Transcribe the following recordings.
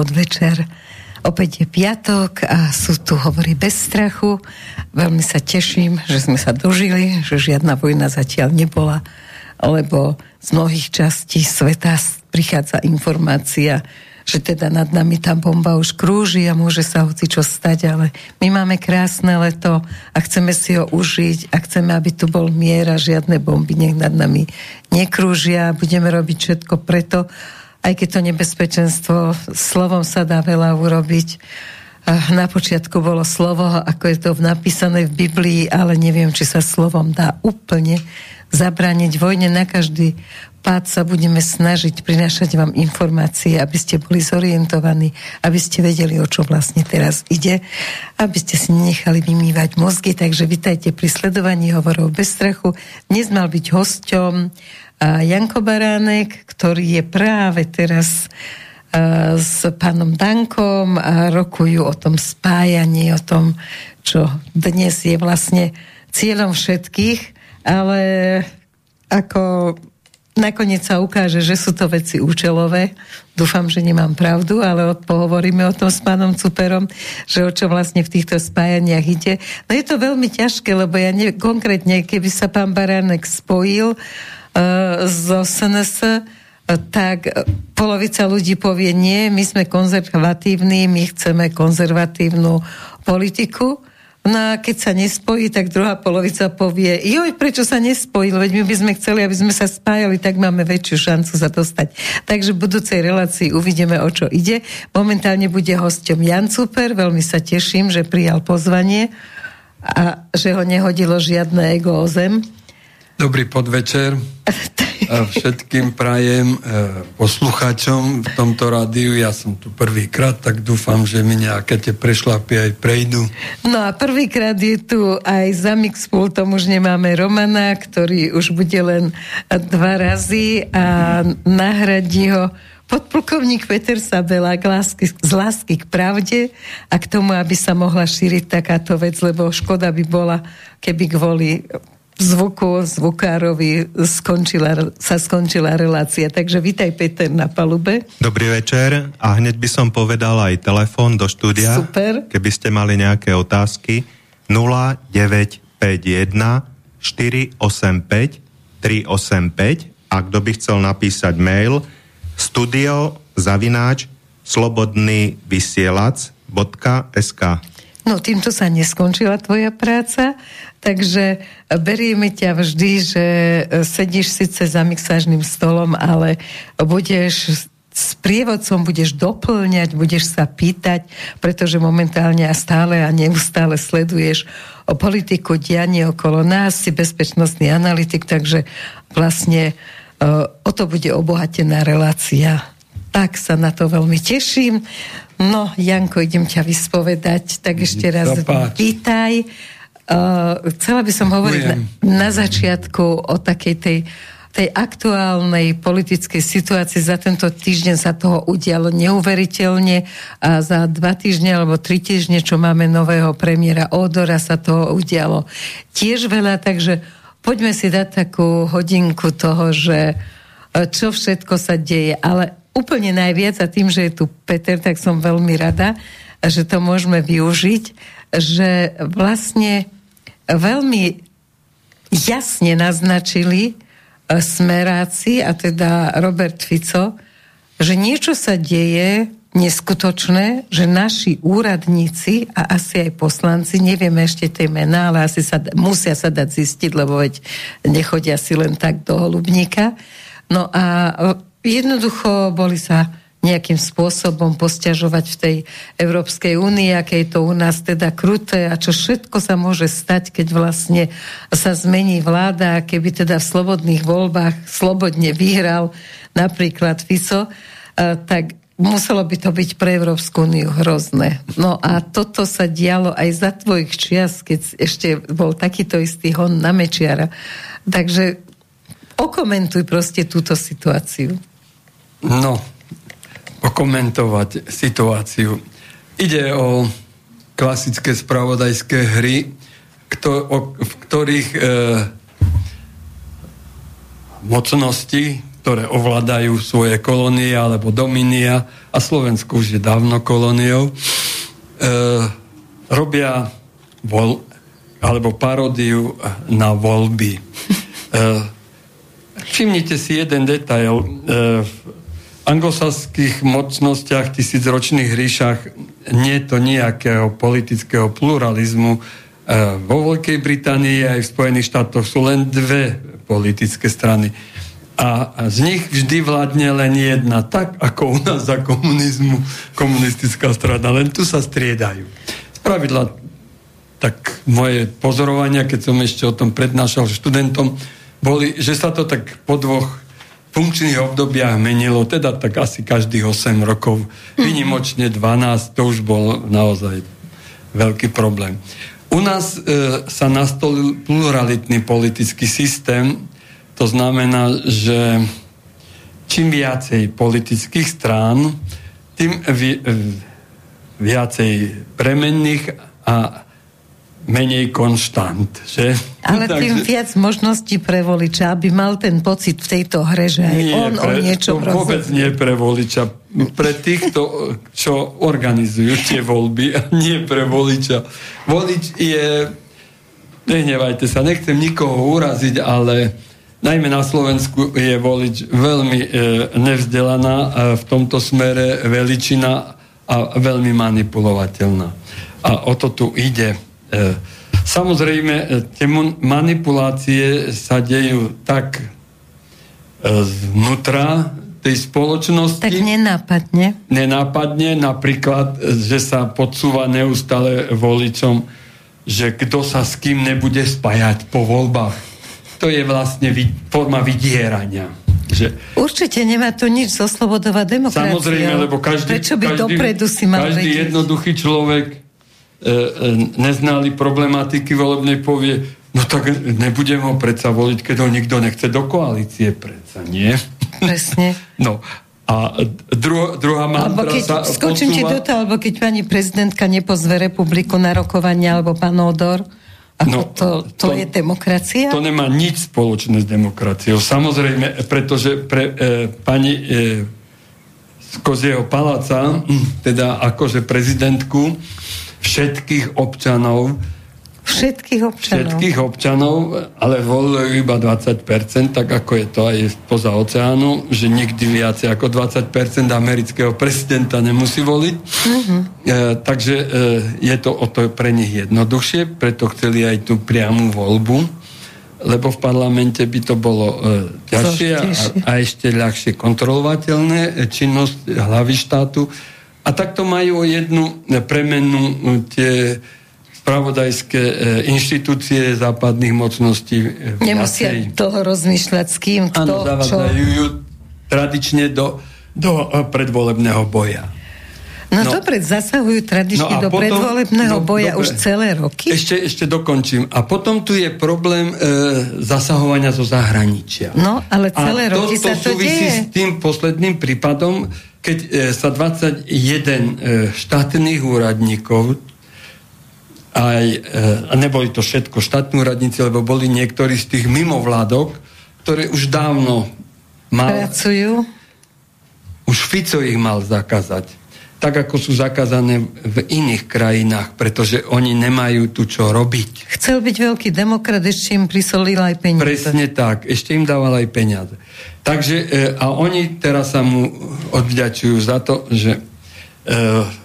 podvečer. Opäť je piatok a sú tu hovorí bez strachu. Veľmi sa teším, že sme sa dožili, že žiadna vojna zatiaľ nebola, lebo z mnohých častí sveta prichádza informácia, že teda nad nami tá bomba už krúži a môže sa hoci čo stať, ale my máme krásne leto a chceme si ho užiť a chceme, aby tu bol mier a žiadne bomby nech nad nami nekrúžia. Budeme robiť všetko preto, aj keď to nebezpečenstvo, slovom sa dá veľa urobiť. Na počiatku bolo slovo, ako je to napísané v Biblii, ale neviem, či sa slovom dá úplne zabrániť vojne. Na každý pád sa budeme snažiť prinášať vám informácie, aby ste boli zorientovaní, aby ste vedeli, o čo vlastne teraz ide, aby ste si nenechali vymývať mozgy. Takže vitajte pri sledovaní hovorov bez strachu. Dnes mal byť hosťom Janko Baránek, ktorý je práve teraz s pánom Dankom a rokujú o tom spájaní, o tom, čo dnes je vlastne cieľom všetkých, ale ako nakoniec sa ukáže, že sú to veci účelové. Dúfam, že nemám pravdu, ale pohovoríme o tom s pánom Cuperom, že o čo vlastne v týchto spájaniach ide. No je to veľmi ťažké, lebo ja ne, konkrétne, keby sa pán Baránek spojil uh, zo SNS, tak polovica ľudí povie nie, my sme konzervatívni, my chceme konzervatívnu politiku. No a keď sa nespojí, tak druhá polovica povie, joj, prečo sa nespojil, veď my by sme chceli, aby sme sa spájali, tak máme väčšiu šancu sa dostať. Takže v budúcej relácii uvidíme, o čo ide. Momentálne bude hosťom Jan Super, veľmi sa teším, že prijal pozvanie a že ho nehodilo žiadne ego o zem Dobrý podvečer. Všetkým prajem e, poslucháčom v tomto rádiu. Ja som tu prvýkrát, tak dúfam, že mi nejaké tie prešlapy aj prejdú. No a prvýkrát je tu aj za Mixpultom už nemáme Romana, ktorý už bude len dva razy a nahradí ho podplukovník Peter Sabela k lásky, z lásky k pravde a k tomu, aby sa mohla šíriť takáto vec, lebo škoda by bola, keby kvôli zvuku, zvukárovi skončila, sa skončila relácia. Takže vítaj Peter na palube. Dobrý večer a hneď by som povedal aj telefón do štúdia. Super. Keby ste mali nejaké otázky. 0951 485 385 a kto by chcel napísať mail studio zavináč slobodný vysielac.sk No, týmto sa neskončila tvoja práca, takže berieme ťa vždy, že sedíš síce za mixážnym stolom, ale budeš s prievodcom budeš doplňať, budeš sa pýtať, pretože momentálne a stále a neustále sleduješ o politiku, dianie okolo nás, si bezpečnostný analytik, takže vlastne o to bude obohatená relácia. Tak sa na to veľmi teším. No, Janko, idem ťa vyspovedať, tak ešte raz vítaj. Uh, chcela by som hovoriť na, na začiatku o takej tej, tej aktuálnej politickej situácii. Za tento týždeň sa toho udialo neuveriteľne a za dva týždne alebo tri týždne, čo máme nového premiéra Odora, sa toho udialo tiež veľa, takže poďme si dať takú hodinku toho, že uh, čo všetko sa deje. Ale úplne najviac a tým, že je tu Peter, tak som veľmi rada, že to môžeme využiť, že vlastne veľmi jasne naznačili e, smeráci, a teda Robert Fico, že niečo sa deje neskutočné, že naši úradníci a asi aj poslanci, nevieme ešte tie mená, ale asi sa, musia sa dať zistiť, lebo veď nechodia si len tak do holubníka. No a jednoducho boli sa nejakým spôsobom posťažovať v tej Európskej únii, aké je to u nás teda kruté a čo všetko sa môže stať, keď vlastne sa zmení vláda a keby teda v slobodných voľbách slobodne vyhral napríklad FISO, tak muselo by to byť pre Európsku úniu hrozné. No a toto sa dialo aj za tvojich čias, keď ešte bol takýto istý hon na Mečiara. Takže okomentuj proste túto situáciu. No, okomentovať situáciu. Ide o klasické spravodajské hry, kto, o, v ktorých e, mocnosti ktoré ovládajú svoje kolónie alebo dominia, a Slovensko už je dávno kolóniou, e, robia vol, alebo paródiu na voľby. E, všimnite si jeden detail. E, v anglosaských mocnostiach, tisícročných ríšach nie je to nejakého politického pluralizmu. E, vo Veľkej Británii aj v Spojených štátoch sú len dve politické strany a z nich vždy vládne len jedna, tak ako u nás za komunizmu komunistická strana, len tu sa striedajú. Spravidla tak moje pozorovania, keď som ešte o tom prednášal študentom, boli, že sa to tak po dvoch funkčných obdobiach menilo, teda tak asi každých 8 rokov, vynimočne 12, to už bol naozaj veľký problém. U nás e, sa nastolil pluralitný politický systém, to znamená, že čím viacej politických strán, tým vi, viacej premenných a menej konštant. Že? Ale tým Takže... viac možností pre voliča, aby mal ten pocit v tejto hre, že aj nie, on pre, o niečom to vôbec nie pre voliča. Pre tých, čo organizujú tie voľby a nie pre voliča. Volič je... Nehnevajte sa, nechcem nikoho uraziť, ale najmä na Slovensku je volič veľmi e, nevzdelaná e, v tomto smere veličina a veľmi manipulovateľná. A o to tu ide. E, samozrejme, e, tie manipulácie sa dejú tak e, zvnútra tej spoločnosti. Tak nenápadne. Nenápadne, napríklad, že sa podsúva neustále voličom, že kto sa s kým nebude spájať po voľbách to je vlastne forma vydierania. Že... Určite nemá to nič zo slobodová demokracia. Samozrejme, lebo každý, Prečo by každý, dopredu si mal každý vedieť? jednoduchý človek neznali problematiky volebnej povie, no tak nebudem ho predsa voliť, keď ho nikto nechce do koalície predsa, nie? Presne. no, a dru, druhá mantra keď, sa skočím posúva... ti do toho, alebo keď pani prezidentka nepozve republiku na rokovanie, alebo pán Odor, ako no, to, to, to je demokracia? To nemá nič spoločné s demokraciou. Samozrejme, pretože pre e, pani e, z Kozieho paláca, teda akože prezidentku všetkých občanov Všetkých občanov. Všetkých občanov, ale volili iba 20%, tak ako je to aj poza oceánu, že nikdy viac ako 20% amerického prezidenta nemusí voliť. Mm-hmm. E, takže e, je to o to pre nich jednoduchšie, preto chceli aj tú priamu voľbu, lebo v parlamente by to bolo e, ťažšie a, a ešte ľahšie kontrolovateľné e, činnosť hlavy štátu. A takto majú jednu premenu e, tie spravodajské e, inštitúcie západných mocností. E, Nemusia viacej. toho rozmýšľať s kým, kto, Áno, zavádzajú ju tradične do, do e, predvolebného boja. No, no dobre, zasahujú tradične no do potom, predvolebného no, boja dobre, už celé roky? Ešte, ešte dokončím. A potom tu je problém e, zasahovania zo zahraničia. No, ale celé a roky to, to sa to súvisí deje. s tým posledným prípadom, keď e, sa 21 e, štátnych úradníkov aj, e, a neboli to všetko štátni úradníci, lebo boli niektorí z tých mimovládok, ktoré už dávno mal... Pracujú? Už Fico ich mal zakázať. Tak ako sú zakázané v iných krajinách, pretože oni nemajú tu čo robiť. Chcel byť veľký demokrat, ešte im prisolil aj peniaze. Presne tak, ešte im dával aj peniaze. Takže, e, a oni teraz sa mu odvďačujú za to, že e,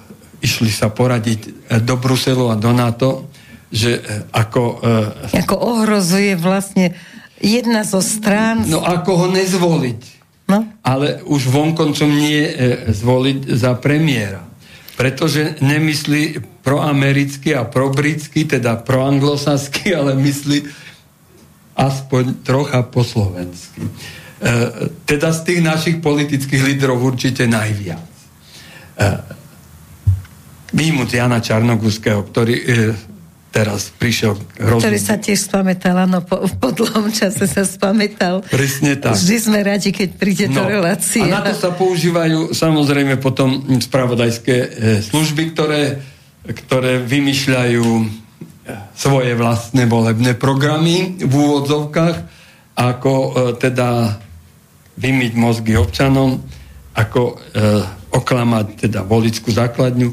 išli sa poradiť eh, do Bruselu a do NATO, že eh, ako... Uh, ako ohrozuje vlastne jedna zo strán... No ako ho nezvoliť. No? Ale už vonkoncom nie uh, zvoliť za premiéra. Pretože nemyslí proamericky a probritsky, teda proanglosaský, ale myslí aspoň trocha po slovensky. Uh, teda z tých našich politických lídrov určite najviac. Uh, výjimúc Jana Čarnogúského, ktorý e, teraz prišiel hrozný. Ktorý sa tiež spametal, áno, po, po dlhom čase sa spametal. Presne tak. Vždy sme radi, keď príde no, do relácie. A na to sa používajú samozrejme potom spravodajské e, služby, ktoré, ktoré vymýšľajú e, svoje vlastné volebné programy v úvodzovkách, ako e, teda vymyť mozgy občanom, ako e, oklamať teda volickú základňu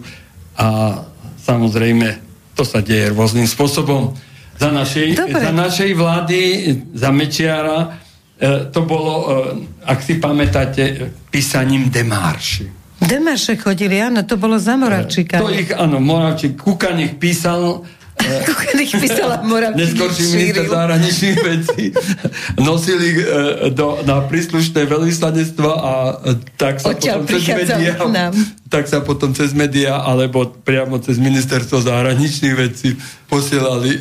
a samozrejme to sa deje rôznym spôsobom. Za našej, za našej vlády, za Mečiara, e, to bolo, e, ak si pamätáte, písaním demarši. Demarše chodili, áno, to bolo za Moravčíka. To ich, áno, Moravčík, Kukan ich písal, ich písala Moravčík. Neskôrší minister zahraničných vecí nosil ich e, do, na príslušné veľvyslanectva a tak sa Odtiaľ potom cez media, tak sa potom cez media alebo priamo cez ministerstvo zahraničných vecí posielali e,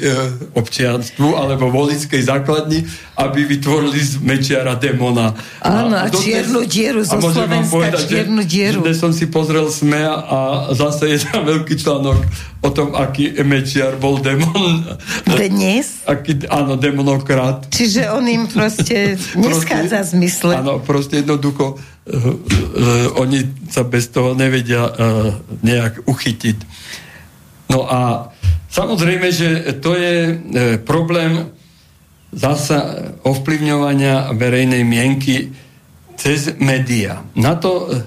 občianstvu alebo volickej základni, aby vytvorili z Mečiara demona. Áno, a, a čiernu dieru zo Slovenska, povedať, čiernu dieru. Dnes som si pozrel SME a zase je tam veľký článok o tom, aký Mečiar bol demon. Dnes? Aký, áno, demonokrat. Čiže on im proste neschádza zmysle. Áno, proste jednoducho oni sa bez toho nevedia uh, nejak uchytiť. No a Samozrejme, že to je e, problém zasa ovplyvňovania verejnej mienky cez média. Na to e,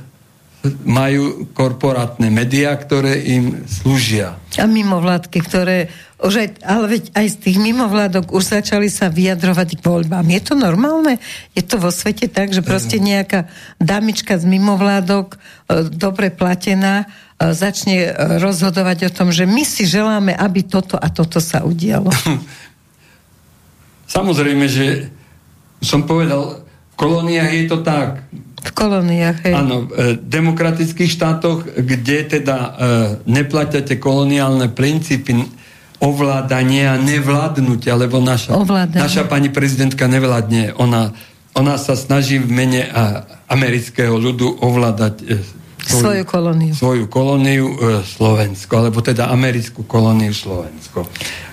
majú korporátne médiá, ktoré im slúžia. A mimovládky, ktoré už aj, ale veď aj z tých mimovládok už začali sa vyjadrovať k voľbám. Je to normálne? Je to vo svete tak, že proste nejaká damička z mimovládok, e, dobre platená, E, začne e, rozhodovať o tom, že my si želáme, aby toto a toto sa udialo. Samozrejme, že som povedal, v kolóniách je to tak. V kolóniách, hej. Áno, v e, demokratických štátoch, kde teda e, neplatíte koloniálne princípy ovládania, nevládnutia, lebo naša, naša pani prezidentka nevládne. Ona, ona sa snaží v mene a, amerického ľudu ovládať e, svoju, svoju kolóniu. Svoju kolóniu e, Slovensko, alebo teda americkú kolóniu Slovensko.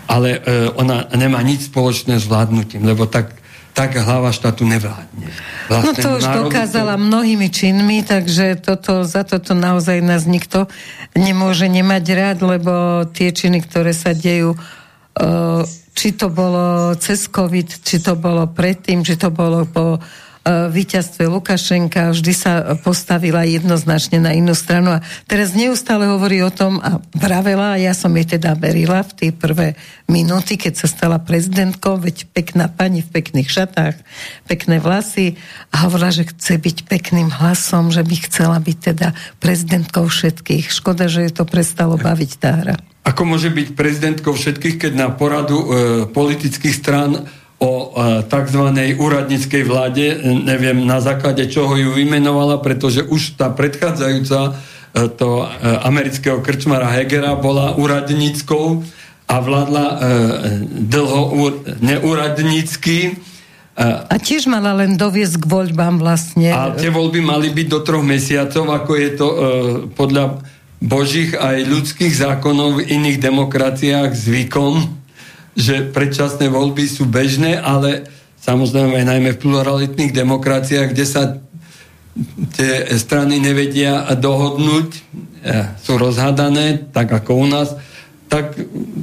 Ale e, ona nemá nič spoločné s vládnutím, lebo tak, tak hlava štátu nevládne. no to už národu, dokázala to... mnohými činmi, takže toto, za toto naozaj nás nikto nemôže nemať rád, lebo tie činy, ktoré sa dejú e, či to bolo cez COVID, či to bolo predtým, či to bolo po víťazstve Lukašenka vždy sa postavila jednoznačne na inú stranu a teraz neustále hovorí o tom a vravela, a ja som jej teda verila v tie prvé minúty, keď sa stala prezidentkou, veď pekná pani v pekných šatách, pekné vlasy a hovorila, že chce byť pekným hlasom, že by chcela byť teda prezidentkou všetkých. Škoda, že je to prestalo baviť tá hra. Ako môže byť prezidentkou všetkých, keď na poradu e, politických strán o e, tzv. úradníckej vláde, neviem na základe čoho ju vymenovala, pretože už tá predchádzajúca e, to e, amerického krčmara Hegera bola úradníckou a vládla dlho neúradnícky. A tiež mala len doviesť k voľbám vlastne. A tie voľby mali byť do troch mesiacov, ako je to podľa božích aj ľudských zákonov v iných demokraciách zvykom že predčasné voľby sú bežné, ale samozrejme najmä v pluralitných demokraciách, kde sa tie strany nevedia dohodnúť, e, sú rozhadané, tak ako u nás, tak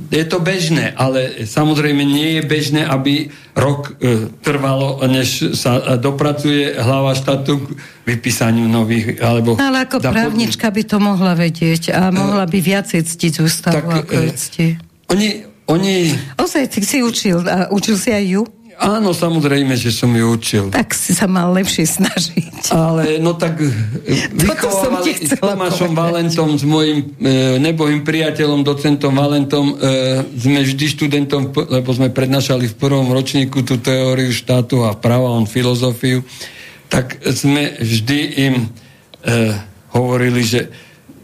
je to bežné, ale samozrejme nie je bežné, aby rok e, trvalo, než sa dopracuje hlava štátu k vypísaniu nových, alebo... No, ale ako právnička by to mohla vedieť a mohla by viacej ctiť ústavu, tak, ako e, cti. Oni, oni... Ozaj, ty si učil. A učil si aj ju? Áno, samozrejme, že som ju učil. Tak si sa mal lepšie snažiť. Ale no tak vychovávali s Tomášom Valentom, s mojim e, nebohým priateľom, docentom Valentom, e, sme vždy študentom, lebo sme prednášali v prvom ročníku tú teóriu štátu a práva, on filozofiu, tak sme vždy im e, hovorili, že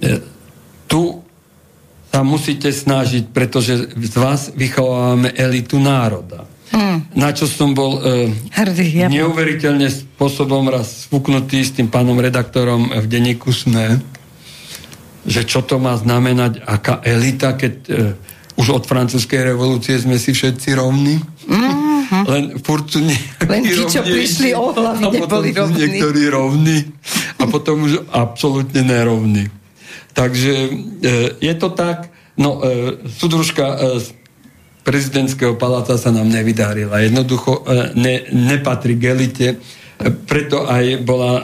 e, tu sa musíte snažiť, pretože z vás vychovávame elitu národa. Hmm. Na čo som bol e, Hrdý, ja neuveriteľne spôsobom raz spuknutý s tým pánom redaktorom v denníku SME, že čo to má znamenať, aká elita, keď e, už od francúzskej revolúcie sme si všetci rovní. Mm-hmm. Len furt sú Len tí, čo prišli o hlavy, neboli rovní. Niektorí rovní a potom už absolútne nerovní. Takže e, je to tak, no e, súdružka e, z prezidentského paláca sa nám nevydárila. Jednoducho ne, nepatrí k elite. preto aj bola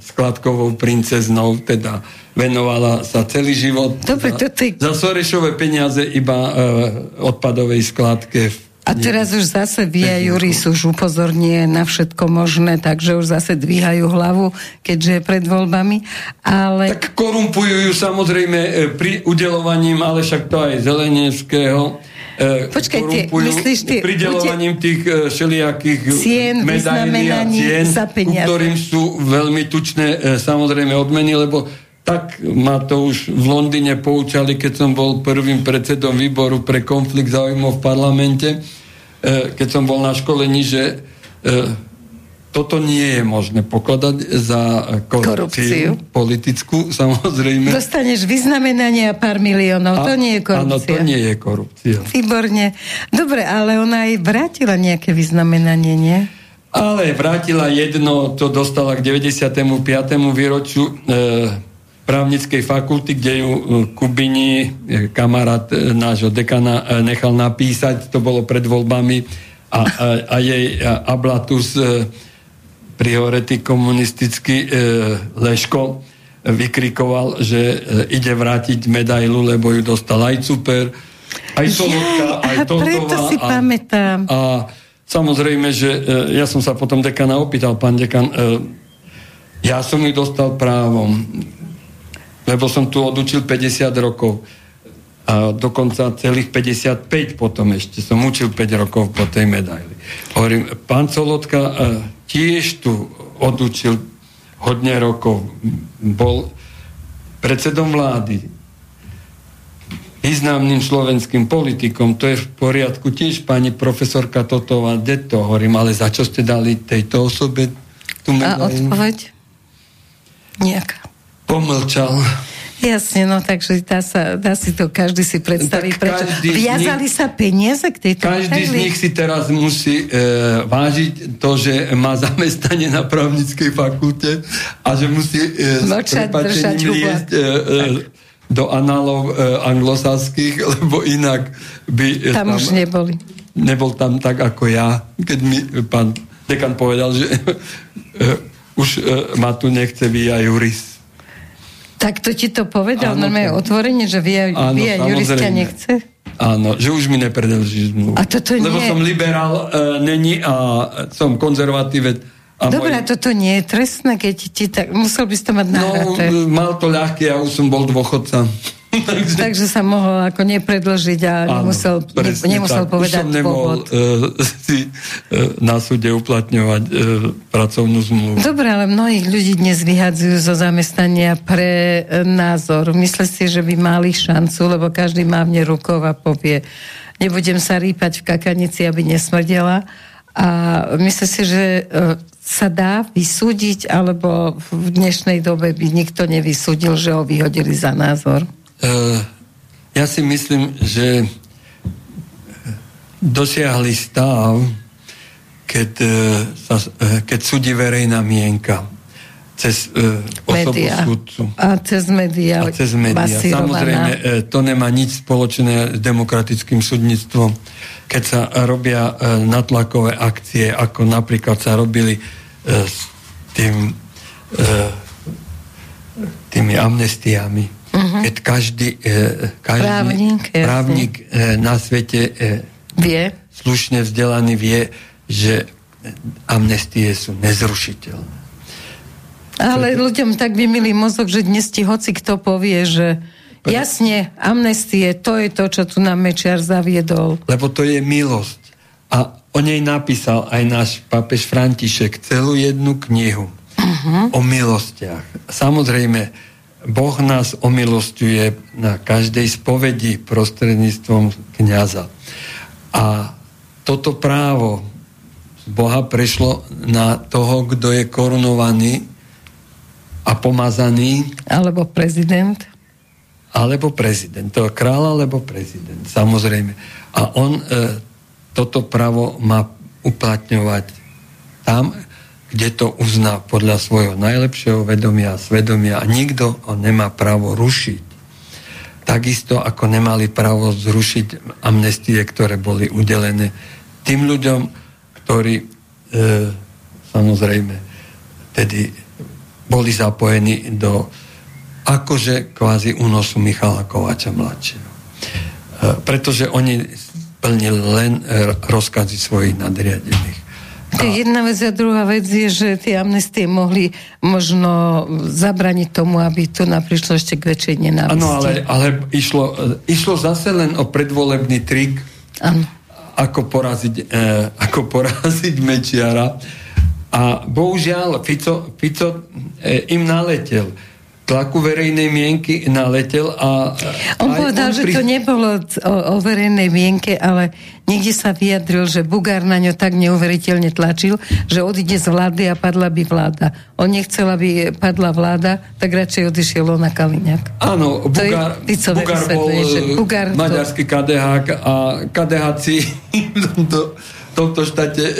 skladkovou princeznou, teda venovala sa celý život Dobre, za, to je... za Sorešové peniaze iba odpadovej skladke v a teraz už zase via Juris už upozornie na všetko možné, takže už zase dvíhajú hlavu, keďže je pred voľbami. Ale... Tak korumpujú ju samozrejme e, pri udelovaním, ale však to aj Zelenevského. E, Počkajte, myslíš ty... Pridelovaním tých e, všelijakých cien, medailí a cien, za peniaze. ktorým sú veľmi tučné samozrejme odmeny, lebo tak ma to už v Londýne poučali, keď som bol prvým predsedom výboru pre konflikt záujmov v parlamente keď som bol na školení, že e, toto nie je možné pokladať za korupciu, korupciu. politickú, samozrejme. Dostaneš vyznamenanie a pár miliónov, a, to nie je korupcia. Áno, to nie je korupcia. Výborne. Dobre, ale ona aj vrátila nejaké vyznamenanie, nie? Ale vrátila jedno, to dostala k 95. výročiu e, právnickej fakulty, kde ju e, Kubini, e, kamarát e, nášho dekana, nechal napísať, to bolo pred voľbami, a, a, a jej ablatus priority komunistický Leško vykrikoval, že ide vrátiť medailu, lebo ju dostal aj super, aj Solotka, aj Totová. Preto si a, pamätám. A samozrejme, že ja som sa potom dekana opýtal, pán dekan, ja som ju dostal právom lebo som tu odučil 50 rokov a dokonca celých 55 potom ešte som učil 5 rokov po tej medaili. Hovorím, pán Colotka e, tiež tu odučil hodne rokov. Bol predsedom vlády, významným slovenským politikom, to je v poriadku tiež pani profesorka Totová, to hovorím, ale za čo ste dali tejto osobe tú medailu? A odpoveď? Nejaká. Pomlčal. Jasne, no takže dá, sa, dá si to každý si predstaviť. Prečo? Viazali nich, sa peniaze k tejto Každý z nich si teraz musí e, vážiť to, že má zamestnanie na právnickej fakulte a že musí e, Mlčať, držať liesť e, e, do análov e, anglosaských, lebo inak by... E, tam, tam už neboli. Nebol tam tak ako ja, keď mi pán dekan povedal, že e, už e, ma tu nechce via juris. Tak to ti to povedal áno, normálne otvorenie, že via, áno, via juristia nechce? Áno, že už mi nepredlží zmluvu. A toto Lebo nie... som liberál, e, není a som konzervatívec. A Dobre, môj... toto nie je trestné, keď ti tak... Musel by si to mať nahraté. No, mal to ľahké, ja už som bol dôchodca. Takže... Takže sa mohol ako nepredložiť a Áno, nemusel, ne, nemusel tak. povedať Už som nemohol uh, si uh, na súde uplatňovať uh, pracovnú zmluvu. Dobre, ale mnohých ľudí dnes vyhadzujú zo zamestnania pre uh, názor. Myslíš si, že by mali šancu, lebo každý má v rukov a povie, nebudem sa rýpať v kakanici, aby nesmrdela. A myslím si, že uh, sa dá vysúdiť, alebo v dnešnej dobe by nikto nevysúdil, že ho vyhodili za názor? Eh, ja si myslím, že dosiahli stav, keď, eh, sa, eh, keď súdi verejná mienka cez osobu sudcu. A cez médiá. A cez médiá. Samozrejme, to nemá nič spoločné s demokratickým súdnictvom. Keď sa robia natlakové akcie, ako napríklad sa robili s tým, tými amnestiami, uh-huh. keď každý, e, každý právnik, právnik e, na svete e, vie. slušne vzdelaný vie, že amnestie sú nezrušiteľné. Ale ľuďom tak vymilí mozog, že dnes ti hoci kto povie, že jasne, amnestie, to je to, čo tu nám Mečiar zaviedol. Lebo to je milosť. A o nej napísal aj náš papež František celú jednu knihu uh-huh. o milostiach. Samozrejme, Boh nás omilostuje na každej spovedi prostredníctvom kniaza. A toto právo Boha prešlo na toho, kto je korunovaný a pomazaný. Alebo prezident. Alebo prezident. To je kráľ alebo prezident, samozrejme. A on e, toto právo má uplatňovať tam, kde to uzná podľa svojho najlepšieho vedomia a svedomia a nikto ho nemá právo rušiť. Takisto ako nemali právo zrušiť amnestie, ktoré boli udelené tým ľuďom, ktorí e, samozrejme vtedy boli zapojení do akože kvázi únosu Michala Kovača mladšieho. Pretože oni plnili len rozkazy svojich nadriadených. To je jedna vec a druhá vec je, že tie amnestie mohli možno zabraniť tomu, aby tu naprišlo ešte k väčšej nenávisti. Áno, ale, ale išlo, išlo zase len o predvolebný trik, ano. ako poraziť, eh, ako poraziť Mečiara. A bohužiaľ Fico, Fico eh, im naletel tlaku verejnej mienky naletel a... On povedal, on že pri... to nebolo o, o verejnej mienke, ale niekde sa vyjadril, že Bugár na ňo tak neuveriteľne tlačil, že odíde z vlády a padla by vláda. On nechcel, aby padla vláda, tak radšej odišiel on na Kaliňák. Áno, Bugár, Bugár bol Bugár maďarský to... KDH a KDHci to tomto štáte e,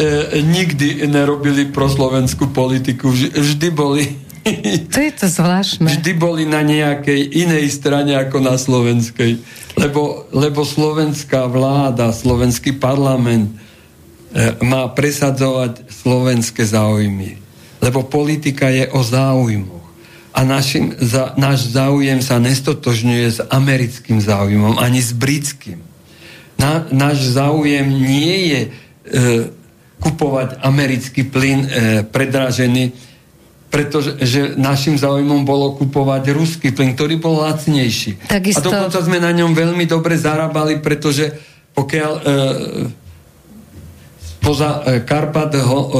nikdy nerobili pro slovenskú politiku. Vždy boli to je to zvláštne. Vždy boli na nejakej inej strane ako na slovenskej. Lebo, lebo slovenská vláda, slovenský parlament e, má presadzovať slovenské záujmy. Lebo politika je o záujmoch. A našim, za, náš záujem sa nestotožňuje s americkým záujmom, ani s britským. Na, náš záujem nie je e, kupovať americký plyn e, predražený pretože že našim záujmom bolo kupovať ruský plyn, ktorý bol lacnejší. Takisto... A dokonca sme na ňom veľmi dobre zarábali, pretože pokiaľ e, spoza e, Karpat ho e,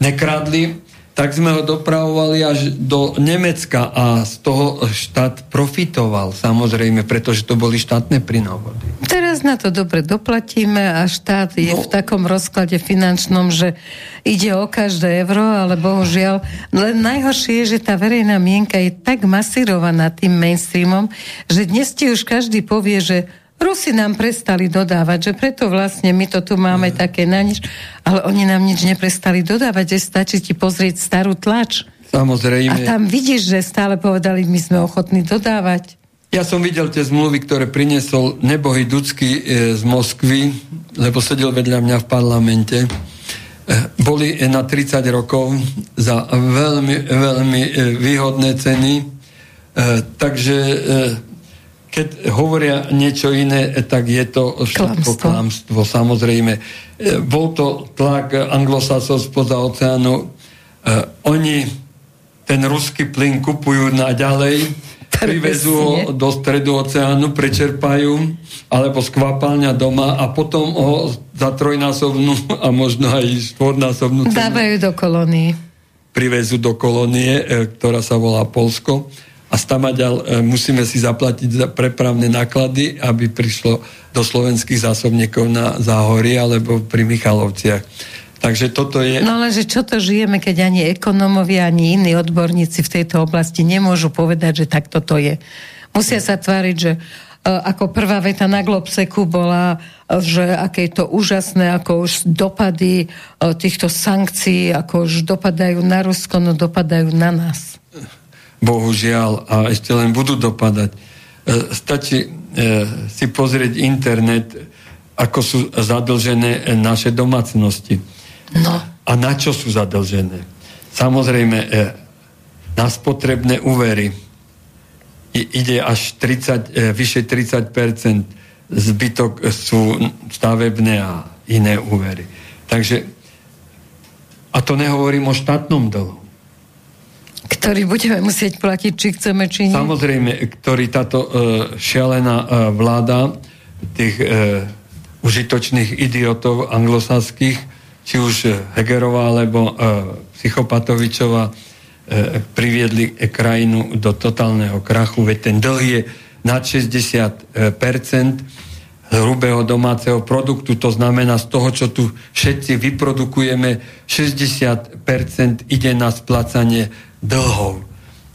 nekradli, tak sme ho dopravovali až do Nemecka a z toho štát profitoval, samozrejme, pretože to boli štátne plynovody. Teraz na to dobre doplatíme a štát je no. v takom rozklade finančnom, že ide o každé euro, ale bohužiaľ, len najhoršie je, že tá verejná mienka je tak masírovaná tým mainstreamom, že dnes ti už každý povie, že Rusi nám prestali dodávať, že preto vlastne my to tu máme mm. také na nič, ale oni nám nič neprestali dodávať, že stačí ti pozrieť starú tlač. Samozrejme. A tam vidíš, že stále povedali, my sme ochotní dodávať. Ja som videl tie zmluvy, ktoré priniesol nebohý Dudsky e, z Moskvy, lebo sedel vedľa mňa v parlamente. E, boli na 30 rokov za veľmi, veľmi e, výhodné ceny. Takže keď hovoria niečo iné, tak je to všetko klamstvo. Samozrejme. E, bol to tlak anglosasov spoza oceánu. Uh, oni ten ruský plyn kupujú naďalej, privezú ho do stredu oceánu, prečerpajú, alebo skvapalňa doma a potom ho za trojnásobnú a možno aj štvornásobnú cenu dávajú do kolónie. Privezú do kolónie, e, ktorá sa volá Polsko a stamaďal e, musíme si zaplatiť za prepravné náklady, aby prišlo do slovenských zásobníkov na Záhory alebo pri Michalovciach. Takže toto je... No ale že čo to žijeme, keď ani ekonomovia, ani iní odborníci v tejto oblasti nemôžu povedať, že takto to je. Musia sa tváriť, že e, ako prvá veta na Globseku bola, e, že aké je to úžasné, ako už dopady týchto sankcií, ako už dopadajú na Rusko, no dopadajú na nás bohužiaľ, a ešte len budú dopadať. E, stačí e, si pozrieť internet, ako sú zadlžené naše domácnosti. No. A na čo sú zadlžené? Samozrejme, e, na spotrebné úvery ide až 30, vyše 30% zbytok sú stavebné a iné úvery. Takže a to nehovorím o štátnom dlhu ktorý budeme musieť platiť, či chceme, či nie. Samozrejme, ktorý táto uh, šialená uh, vláda tých uh, užitočných idiotov anglosaských, či už Hegerová alebo uh, Psychopatovičová, uh, priviedli krajinu do totálneho krachu, veď ten dlh je nad 60 hrubého domáceho produktu, to znamená z toho, čo tu všetci vyprodukujeme, 60% ide na splácanie dlhov.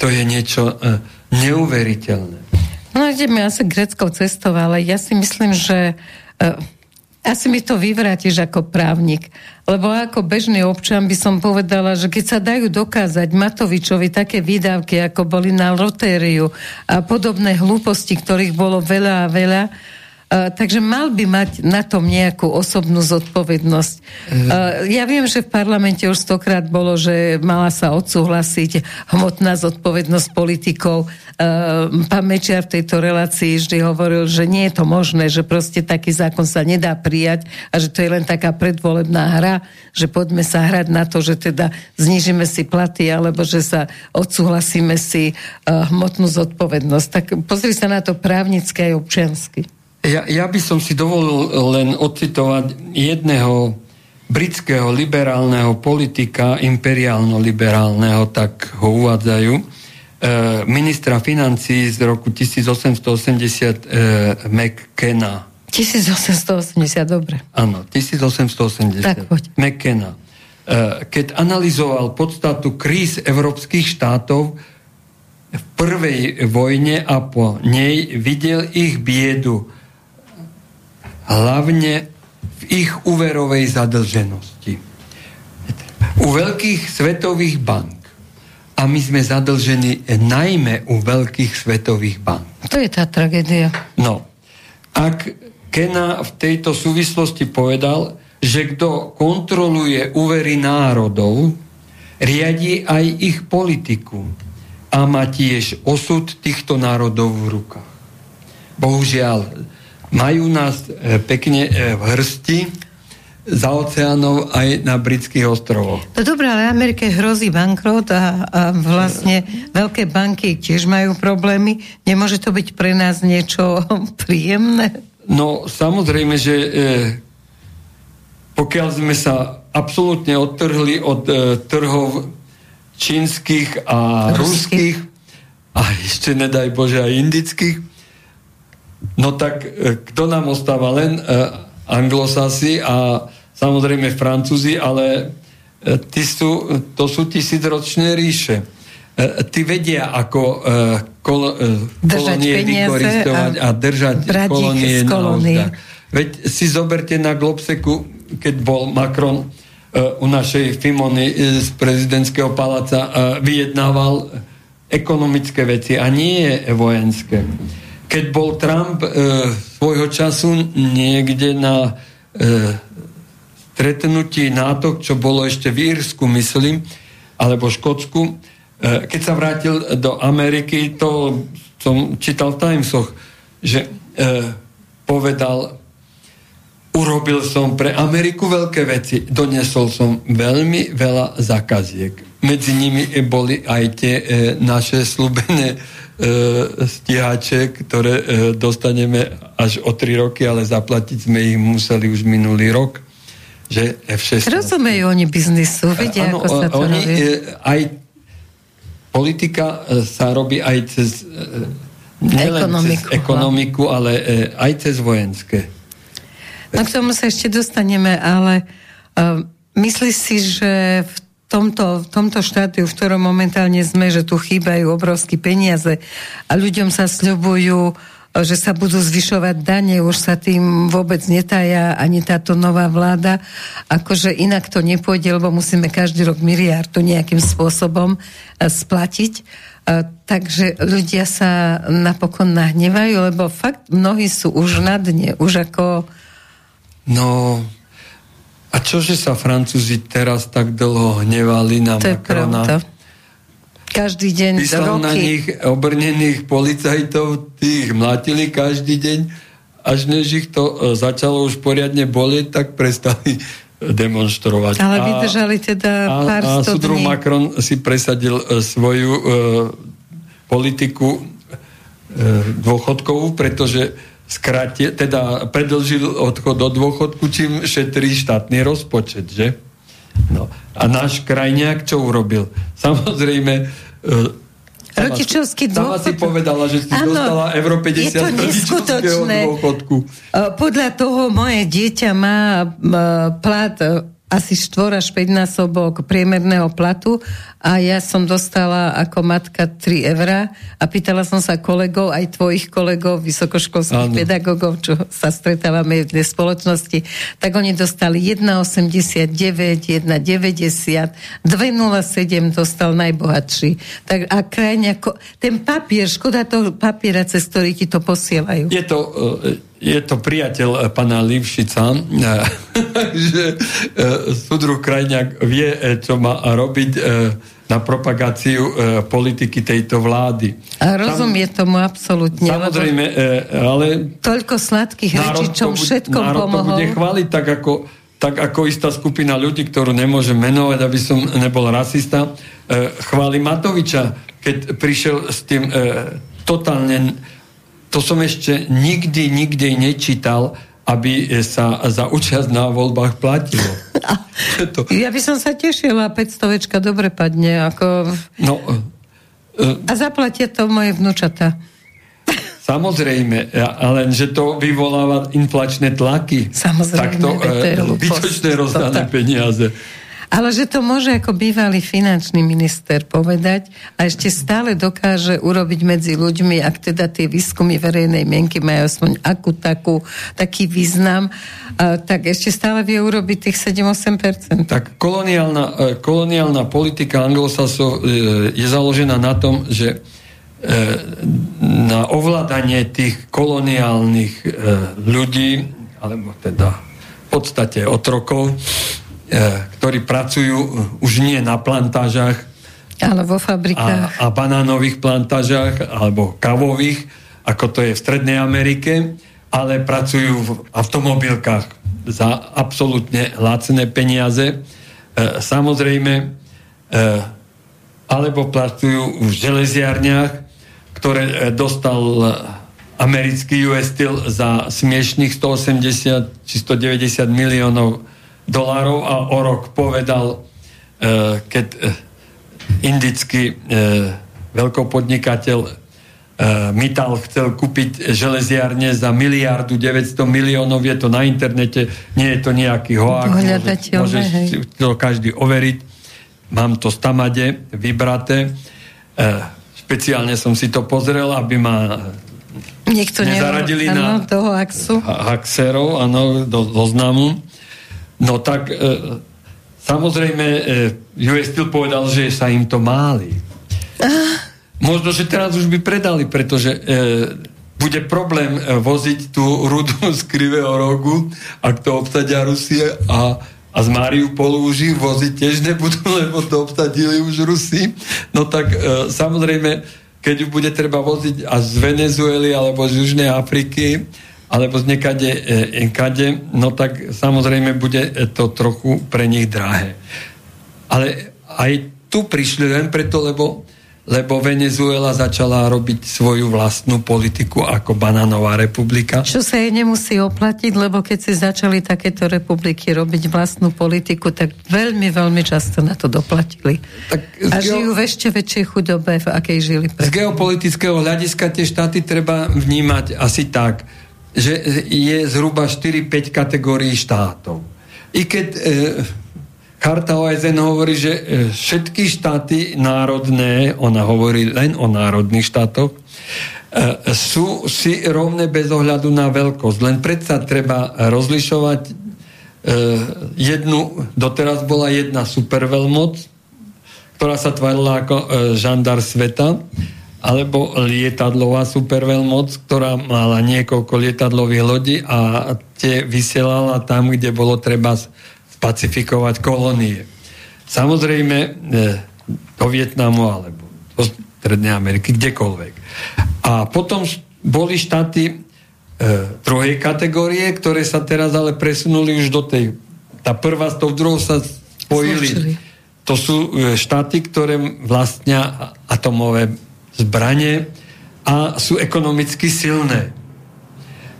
To je niečo uh, neuveriteľné. No ideme asi greckou cestou, ale ja si myslím, že uh, asi mi to vyvrátiš ako právnik. Lebo ako bežný občan by som povedala, že keď sa dajú dokázať Matovičovi také výdavky, ako boli na lotériu a podobné hlúposti, ktorých bolo veľa a veľa, takže mal by mať na tom nejakú osobnú zodpovednosť. Uh, ja viem, že v parlamente už stokrát bolo, že mala sa odsúhlasiť hmotná zodpovednosť politikov. Uh, pán Mečiar v tejto relácii vždy hovoril, že nie je to možné, že proste taký zákon sa nedá prijať a že to je len taká predvolebná hra, že poďme sa hrať na to, že teda znižíme si platy alebo že sa odsúhlasíme si hmotnú zodpovednosť. Tak pozri sa na to právnicky aj občiansky. Ja, ja by som si dovolil len ocitovať jedného britského liberálneho politika, imperiálno-liberálneho, tak ho uvádzajú, e, ministra financí z roku 1880 e, McKenna. 1880, dobre. Áno, 1880. Tak poď. McKenna. E, keď analyzoval podstatu kríz európskych štátov v prvej vojne a po nej, videl ich biedu hlavne v ich úverovej zadlženosti. U veľkých svetových bank a my sme zadlžení najmä u veľkých svetových bank. To je tá tragédia. No, ak Kena v tejto súvislosti povedal, že kto kontroluje úvery národov, riadi aj ich politiku a má tiež osud týchto národov v rukách. Bohužiaľ, majú nás e, pekne e, v hrsti za oceánov aj na britských ostrovoch. No dobré, ale Amerike hrozí bankrot a, a vlastne veľké banky tiež majú problémy. Nemôže to byť pre nás niečo príjemné? No samozrejme, že e, pokiaľ sme sa absolútne odtrhli od e, trhov čínskych a ruských a ešte nedaj Bože aj indických, No tak e, kto nám ostáva? Len uh, anglosasi a samozrejme francúzi, ale uh, tí sú, to sú tisícročné ríše. Tí vedia, ako kol, kolónie vykoristovať a, a držať kolónie na ozdach. Veď si zoberte na Globseku, keď bol Macron u našej Fimony z prezidentského paláca vyjednával ekonomické veci a nie vojenské keď bol Trump e, svojho času niekde na e, stretnutí NATO, čo bolo ešte v Írsku, myslím, alebo Škótsku, e, keď sa vrátil do Ameriky, to som čítal v Timesoch, že e, povedal, urobil som pre Ameriku veľké veci, doniesol som veľmi veľa zakaziek. Medzi nimi boli aj tie e, naše slúbené E, stíhače, ktoré e, dostaneme až o 3 roky, ale zaplatiť sme ich museli už minulý rok. Že F-16. Rozumejú oni biznisu, vedia, ano, ako sa to oni, robí. E, aj politika sa robí aj cez nielen ekonomiku, cez ekonomiku, ale aj cez vojenské. No k tomu sa ešte dostaneme, ale uh, myslíš si, že v tomto, v tomto štádiu, v ktorom momentálne sme, že tu chýbajú obrovské peniaze a ľuďom sa sľubujú, že sa budú zvyšovať dane, už sa tým vôbec netája ani táto nová vláda. Akože inak to nepôjde, lebo musíme každý rok miliardu nejakým spôsobom eh, splatiť. Eh, takže ľudia sa napokon nahnevajú, lebo fakt mnohí sú už na dne, už ako... No, a čože sa Francúzi teraz tak dlho hnevali na to Macrona? Je každý deň Vyslal roky. na nich obrnených policajtov, tých mlatili každý deň, až než ich to e, začalo už poriadne bolieť, tak prestali demonstrovať. Ale vydržali teda pár a, a súdruh Macron si presadil e, svoju e, politiku e, dôchodkovú, pretože skratie, teda predlžil odchod do dôchodku, čím šetrí štátny rozpočet, že? No. A náš krajňák čo urobil? Samozrejme, e, Rodičovský dôchodok. Sama si povedala, že si ano, dostala Euro 50 je to neskutočné. dôchodku. E, podľa toho moje dieťa má plat asi 4 až 5 násobok priemerného platu a ja som dostala ako matka 3 eurá a pýtala som sa kolegov, aj tvojich kolegov, vysokoškolských ano. pedagógov, čo sa stretávame v spoločnosti, tak oni dostali 1,89, 1,90, 2,07 dostal najbohatší. Tak a krajne, ten papier, škoda toho papiera, cez ktorý ti to posielajú. Je to, uh, je to priateľ pana Livšica, že súdruh Krajňák vie, čo má robiť na propagáciu politiky tejto vlády. A rozumie Sam, tomu absolútne. Samozrejme, ale... Toľko sladkých rečí, čo všetkom národ pomohol. to bude chváliť tak ako, tak ako istá skupina ľudí, ktorú nemôžem menovať, aby som nebol rasista, chváli Matoviča, keď prišiel s tým totálne to som ešte nikdy, nikdy nečítal, aby sa za účasť na voľbách platilo. to... Ja by som sa tešila, 500 dobre padne. Ako... No, uh, a zaplatia to moje vnúčata. Samozrejme, ale že to vyvoláva inflačné tlaky. Samozrejme, tak to uh, bytočné rozdané peniaze. Ale že to môže ako bývalý finančný minister povedať a ešte stále dokáže urobiť medzi ľuďmi, ak teda tie výskumy verejnej mienky majú aspoň akú takú, taký význam, tak ešte stále vie urobiť tých 7-8%. Tak koloniálna, e, koloniálna politika anglosasov e, je založená na tom, že e, na ovládanie tých koloniálnych ľudí, alebo teda v podstate otrokov, ktorí pracujú už nie na plantážach, ale vo fabrikách. A, a banánových plantážach, alebo kavových, ako to je v Strednej Amerike, ale pracujú v automobilkách za absolútne lacné peniaze. E, samozrejme, e, alebo pracujú v železiarniach, ktoré e, dostal americký US Steel za smiešných 180 či 190 miliónov dolárov a o rok povedal, e, keď e, indický e, veľkopodnikateľ Mittal chcel kúpiť železiarne za miliardu 900 miliónov, je to na internete, nie je to nejaký hoák, môže, môže to každý overiť. Mám to z Tamade vybraté. Špeciálne som si to pozrel, aby ma Niekto nezaradili na toho Haxu. Haxerov, áno, do zoznamu. No tak e, samozrejme e, US Steel povedal, že sa im to máli. Ah. Možno, že teraz už by predali, pretože e, bude problém e, voziť tú rudu z krivého rogu, ak to obsadia Rusie a, a z Mariupolu už ich voziť tiež nebudú, lebo to obsadili už Rusi. No tak e, samozrejme, keď ju bude treba voziť až z Venezuely alebo z Južnej Afriky, alebo z nekade e, kade, no tak samozrejme bude to trochu pre nich drahé. Ale aj tu prišli len preto, lebo, lebo Venezuela začala robiť svoju vlastnú politiku ako banánová republika. Čo sa jej nemusí oplatiť, lebo keď si začali takéto republiky robiť vlastnú politiku, tak veľmi, veľmi často na to doplatili. Tak A geo... žijú v ešte väčšej chudobe, v akej žili. Pre... Z geopolitického hľadiska tie štáty treba vnímať asi tak, že je zhruba 4-5 kategórií štátov. I keď e, Charta OSN hovorí, že e, všetky štáty národné, ona hovorí len o národných štátoch, e, sú si rovné bez ohľadu na veľkosť. Len predsa treba rozlišovať e, jednu, doteraz bola jedna superveľmoc, ktorá sa tvarila ako e, žandar sveta, alebo lietadlová superveľmoc, ktorá mala niekoľko lietadlových lodí a tie vysielala tam, kde bolo treba spacifikovať kolónie. Samozrejme e, do Vietnamu alebo do Strednej Ameriky, kdekoľvek. A potom boli štáty e, druhej kategórie, ktoré sa teraz ale presunuli už do tej... Tá prvá s tou druhou sa spojili. To sú e, štáty, ktoré vlastnia atomové zbranie a sú ekonomicky silné.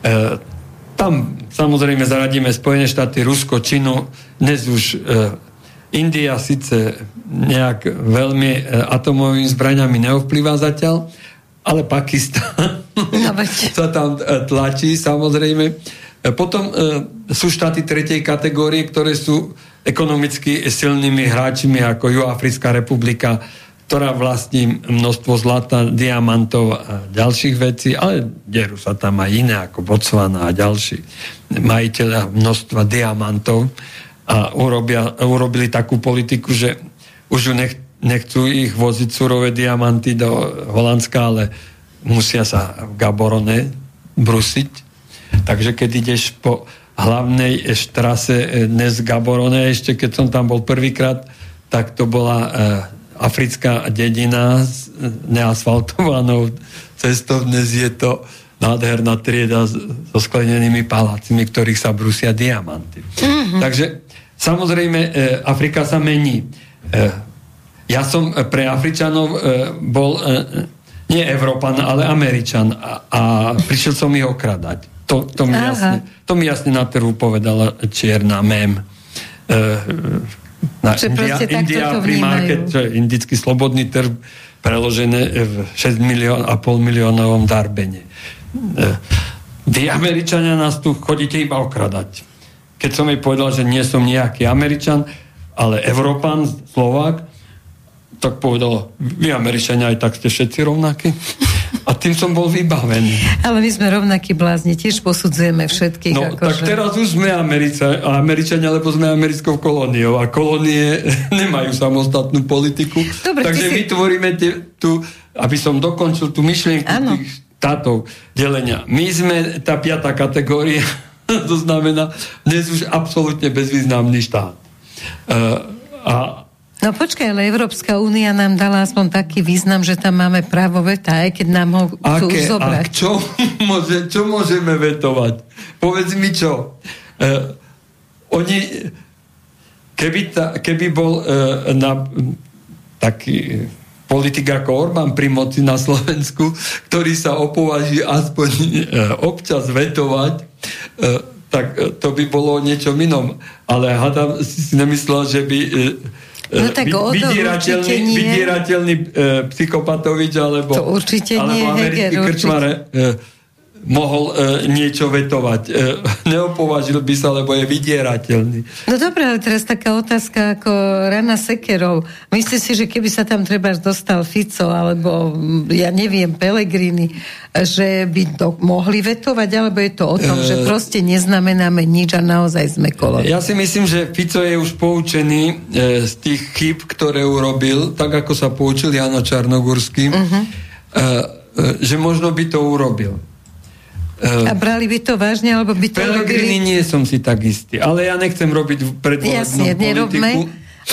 E, tam samozrejme zaradíme Spojené štáty, Rusko, Čínu, dnes už e, India síce nejak veľmi e, atomovými zbraniami neovplyvá zatiaľ, ale Pakistan no, sa tam e, tlačí samozrejme. E, potom e, sú štáty tretej kategórie, ktoré sú ekonomicky silnými hráčmi ako Juafrická republika, ktorá vlastní množstvo zlata, diamantov a ďalších vecí, ale derú sa tam aj iné ako Botswana a ďalší majiteľa množstva diamantov a urobia, urobili takú politiku, že už nech, nechcú ich voziť surové diamanty do Holandska, ale musia sa v Gaborone brusiť. Takže keď ideš po hlavnej štrase dnes Gaborone, ešte keď som tam bol prvýkrát, tak to bola africká dedina s neasfaltovanou cestou. Dnes je to nádherná trieda so sklenenými palácmi, ktorých sa brusia diamanty. Mm-hmm. Takže samozrejme Afrika sa mení. Ja som pre Afričanov bol nie Európan, ale Američan a, a prišiel som ich okradať. To, to, mi jasne, to mi jasne na trhu povedala čierna mem. Uh, na že India, India Free Market, čo je indický slobodný trh, preložené v 6 milión a pol miliónovom darbene. Uh, vy Američania nás tu chodíte iba okradať. Keď som jej povedal, že nie som nejaký Američan, ale Európan, Slovák, tak povedal, vy Američania aj tak ste všetci rovnakí. A tým som bol vybavený. Ale my sme rovnakí blázni, tiež posudzujeme všetkých. No, ako tak že... teraz už sme America, Američania, lebo sme americkou kolóniou a kolónie nemajú samostatnú politiku. Dobre, Takže si... vytvoríme tie, tu, aby som dokončil tú myšlienku ano. tých štátov delenia. My sme tá piatá kategória, to znamená dnes už absolútne bezvýznamný štát. Uh, a No počkaj, ale Európska únia nám dala aspoň taký význam, že tam máme právo veta, aj keď nám ho chcú Aké, zobrať. A čo, môže, čo môžeme vetovať? Povedz mi čo. Uh, oni, keby, ta, keby bol uh, na, taký politik ako Orbán pri moci na Slovensku, ktorý sa opovaží aspoň uh, občas vetovať, uh, tak to by bolo niečo inom. Ale hádam si nemyslel, že by No tak vydierateľný, vydierateľný e, psychopatovič alebo, to určite alebo nie, americký Heger, krčmar e, mohol e, niečo vetovať. E, neopovažil by sa, lebo je vydierateľný. No dobré, ale teraz taká otázka ako Rana Sekerov. Myslíš si, že keby sa tam treba dostal Fico alebo ja neviem, Pelegrini, že by to mohli vetovať, alebo je to o tom, že e, proste neznamenáme nič a naozaj sme kolo. Ja si myslím, že Fico je už poučený e, z tých chyb, ktoré urobil, tak ako sa poučil Jano Čarnogurský, uh-huh. e, e, že možno by to urobil. E, a brali by to vážne, alebo by to Pelegrini robili... nie som si tak istý, ale ja nechcem robiť predvolebnú politiku. Nerobme.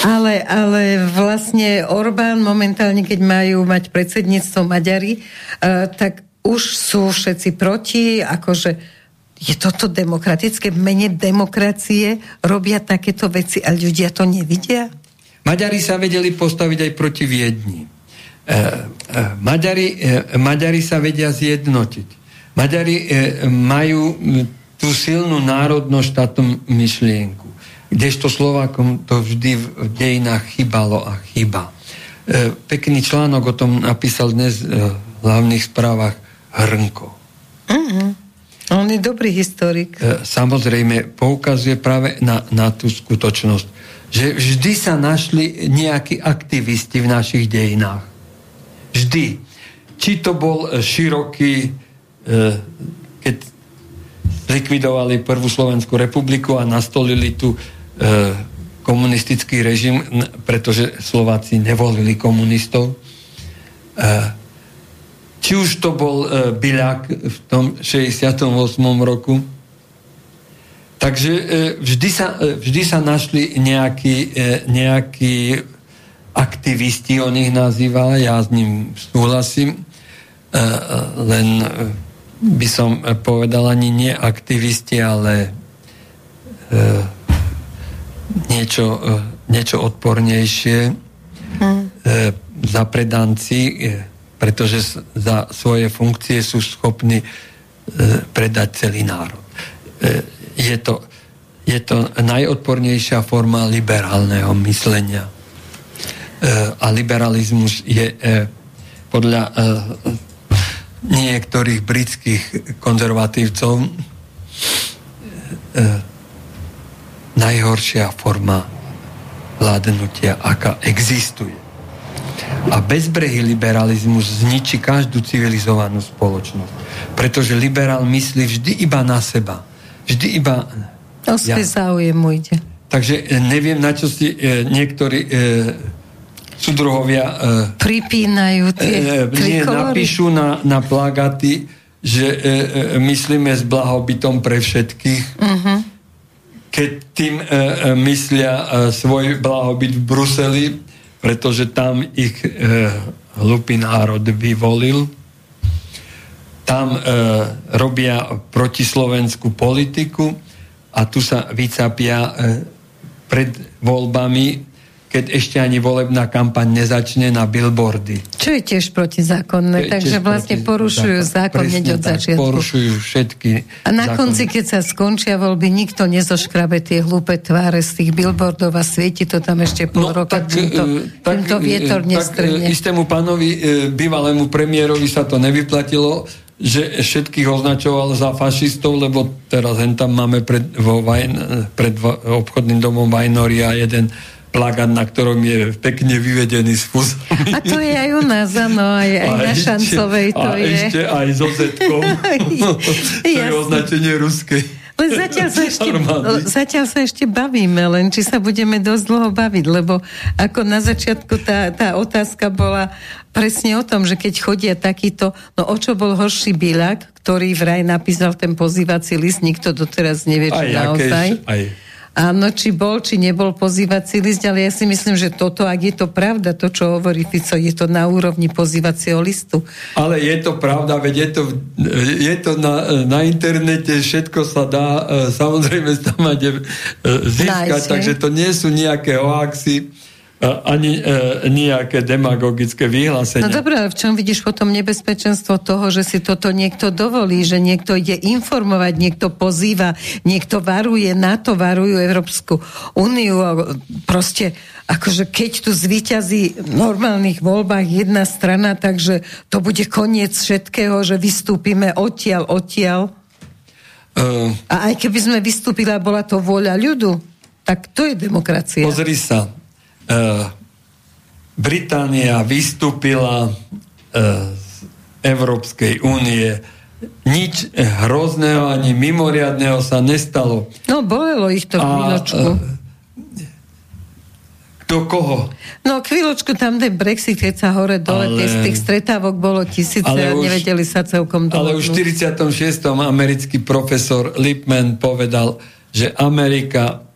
Ale, ale vlastne Orbán momentálne, keď majú mať predsedníctvo Maďari, uh, tak už sú všetci proti, akože je toto demokratické? V mene demokracie robia takéto veci a ľudia to nevidia? Maďari sa vedeli postaviť aj proti Viedni. E, e, Maďari, e, Maďari sa vedia zjednotiť. Maďari e, majú tú silnú národno-štátnu myšlienku, kdežto Slovákom to vždy v dejinách chybalo a chyba. E, pekný článok o tom napísal dnes e, v hlavných správach Hrnko. Uh-huh. On je dobrý historik. Samozrejme, poukazuje práve na, na tú skutočnosť, že vždy sa našli nejakí aktivisti v našich dejinách. Vždy. Či to bol široký, keď likvidovali Prvú Slovenskú republiku a nastolili tu komunistický režim, pretože Slováci nevolili komunistov či už to bol e, Biľak v tom 68. roku. Takže e, vždy, sa, e, vždy sa našli nejakí, e, nejakí aktivisti, on ich nazýval, ja s ním súhlasím, e, len e, by som povedal ani nie aktivisti, ale e, niečo, e, niečo odpornejšie. Hmm. E, zapredanci, e, pretože za svoje funkcie sú schopní e, predať celý národ. E, je, to, je to najodpornejšia forma liberálneho myslenia. E, a liberalizmus je e, podľa e, niektorých britských konzervatívcov e, najhoršia forma vládnutia, aká existuje. A bezbrehý liberalizmus zničí každú civilizovanú spoločnosť. Pretože liberál myslí vždy iba na seba. Vždy iba... O ja. záujem mu ide. Takže e, neviem, na čo si e, niektorí e, súdruhovia... E, Pripínajú tie e, nie, napíšu na, na plagaty že e, e, myslíme s blahobytom pre všetkých, uh-huh. keď tým e, e, myslia e, svoj blahobyt v Bruseli, pretože tam ich e, hlupý národ vyvolil. Tam e, robia protislovenskú politiku a tu sa vycapia e, pred voľbami keď ešte ani volebná kampaň nezačne na billboardy. Čo je tiež protizákonné, takže vlastne porušujú zákon hneď od začiatku. Porušujú všetky A na zákony. konci, keď sa skončia voľby, nikto nezoškrabe tie hlúpe tváre z tých billboardov a svieti to tam ešte pol no, roka, tak, to, e, tak, to vietor e, nestrhne. Tak istému pánovi, e, bývalému premiérovi sa to nevyplatilo, že všetkých označoval za fašistov, lebo teraz hen tam máme pred, vo Vajn, pred obchodným domom Vajnoria jeden plagát, na ktorom je pekne vyvedený z A to je aj u nás, áno, aj, aj na ešte, Šancovej to a je. ešte aj so Zetkom. to je označenie ruskej. Len zatiaľ sa, ešte, zatiaľ sa ešte bavíme, len či sa budeme dosť dlho baviť, lebo ako na začiatku tá, tá otázka bola presne o tom, že keď chodia takýto, no o čo bol horší Bilak, ktorý vraj napísal ten pozývací list, nikto doteraz nevie, aj, naozaj. Aj, Áno, či bol, či nebol pozývací list, ale ja si myslím, že toto, ak je to pravda, to, čo hovorí Fico, je to na úrovni pozývacieho listu. Ale je to pravda, veď je to, je to na, na internete, všetko sa dá e, samozrejme tam mať e, získať, Nájsť, takže to nie sú nejaké oaxy ani e, nejaké demagogické vyhlásenie. No dobré, v čom vidíš potom nebezpečenstvo toho, že si toto niekto dovolí, že niekto ide informovať, niekto pozýva, niekto varuje NATO, varujú Európsku úniu, proste akože keď tu zvíťazí v normálnych voľbách jedna strana, takže to bude koniec všetkého, že vystúpime odtiaľ, odtiaľ. Uh, a aj keby sme vystúpili a bola to vôľa ľudu, tak to je demokracia. Pozri sa, Británia vystúpila eh, z Európskej únie. Nič hrozného ani mimoriadného sa nestalo. No, bolelo ich to chvíľočku. Kto koho? No, chvíľočku tam ten Brexit, keď sa hore dole, ale, z tých stretávok bolo tisíce a nevedeli sa celkom dohodnúť. Ale už v 46. americký profesor Lipman povedal, že Amerika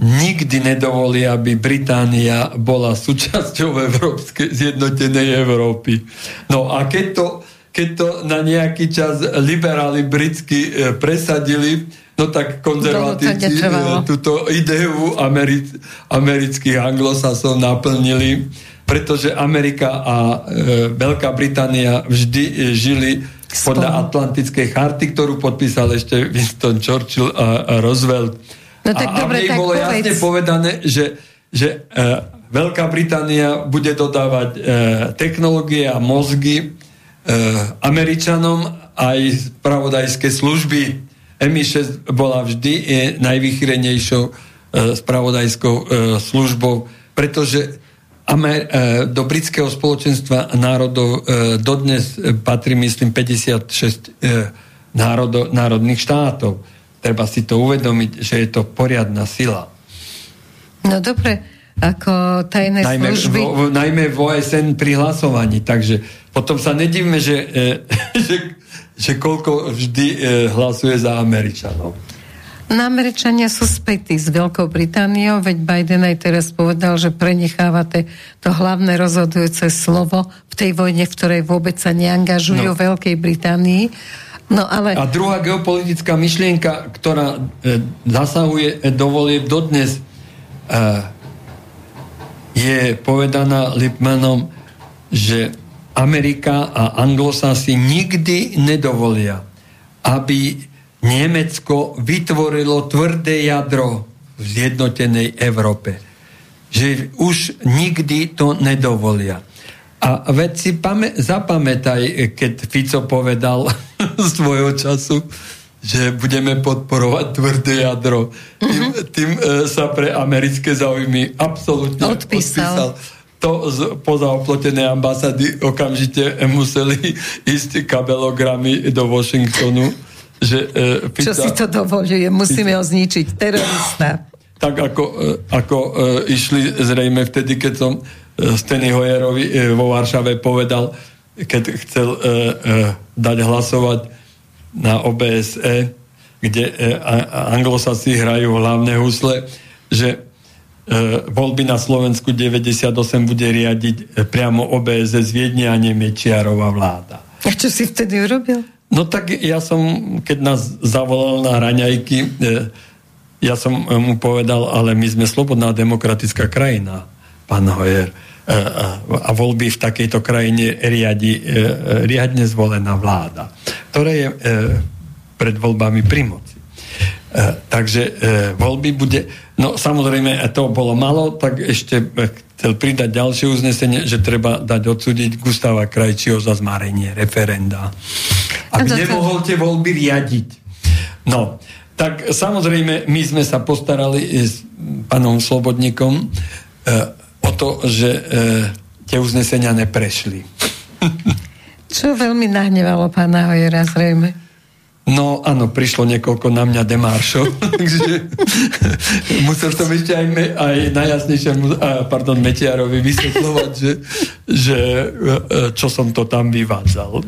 nikdy nedovolí, aby Británia bola súčasťou Európskej, zjednotenej Európy. No a keď to, keď to na nejaký čas liberáli britsky e, presadili, no tak konzervatívci e, túto ideu Americ, amerických anglosasov naplnili, pretože Amerika a e, Veľká Británia vždy e, žili podľa Atlantickej charty, ktorú podpísal ešte Winston Churchill a, a Roosevelt No tak a, dobre, a tak bolo povedz. jasne povedané, že, že uh, Veľká Británia bude dodávať uh, technológie a mozgy uh, Američanom aj spravodajské služby. MI6 bola vždy uh, najvychrenejšou uh, spravodajskou uh, službou, pretože Amer, do britského spoločenstva národov dodnes patrí, myslím, 56 národo, národných štátov. Treba si to uvedomiť, že je to poriadna sila. No dobre, ako tajné najmä služby... Vo, najmä v OSN pri hlasovaní, takže potom sa nedivme, že, e, že, že koľko vždy e, hlasuje za Američanov. No Američania sú spätí s Veľkou Britániou, veď Biden aj teraz povedal, že prenechávate to hlavné rozhodujúce slovo v tej vojne, v ktorej vôbec sa neangažujú no. Veľkej Británii No, ale... A druhá geopolitická myšlienka, ktorá e, zasahuje do volieb dodnes, e, je povedaná Lipmanom, že Amerika a anglosasi nikdy nedovolia, aby Nemecko vytvorilo tvrdé jadro v zjednotenej Európe. Že už nikdy to nedovolia. A veď si pamä- zapamätaj, keď Fico povedal svojho času, že budeme podporovať tvrdé jadro. Tým, tým e, sa pre americké záujmy absolútne odpísal. odpísal. To z pozaoplotené ambasády okamžite museli ísť kabelogramy do Washingtonu. Že, e, Fica, Čo si to dovoluje? Musíme ho zničiť. Terorista. Tak ako, e, ako e, išli zrejme vtedy, keď som Steny Hojerovi e, vo Varšave povedal, keď chcel uh, uh, dať hlasovať na OBSE, kde uh, anglosasi hrajú hlavné husle, že uh, voľby na Slovensku 98 bude riadiť priamo OBSE z Viedne a Nemečiarová vláda. A čo si vtedy urobil? No tak ja som, keď nás zavolal na raňajky, ja som mu povedal, ale my sme slobodná demokratická krajina, pán Hojer a voľby v takejto krajine riadi, e, riadne zvolená vláda, ktorá je e, pred voľbami pri moci. E, takže voľby bude... No samozrejme, to bolo malo, tak ešte chcel pridať ďalšie uznesenie, že treba dať odsúdiť Gustava Krajčího za zmarenie referenda. Aby nemohol tie voľby riadiť. No, tak samozrejme, my sme sa postarali s pánom Slobodníkom o to, že e, tie uznesenia neprešli. Čo veľmi nahnevalo pána Hojera zrejme? No áno, prišlo niekoľko na mňa demáršov, takže musel som ešte aj, me, aj najjasnejšiemu, pardon, Metiarovi vysvetľovať, že, že e, čo som to tam vyvádzal.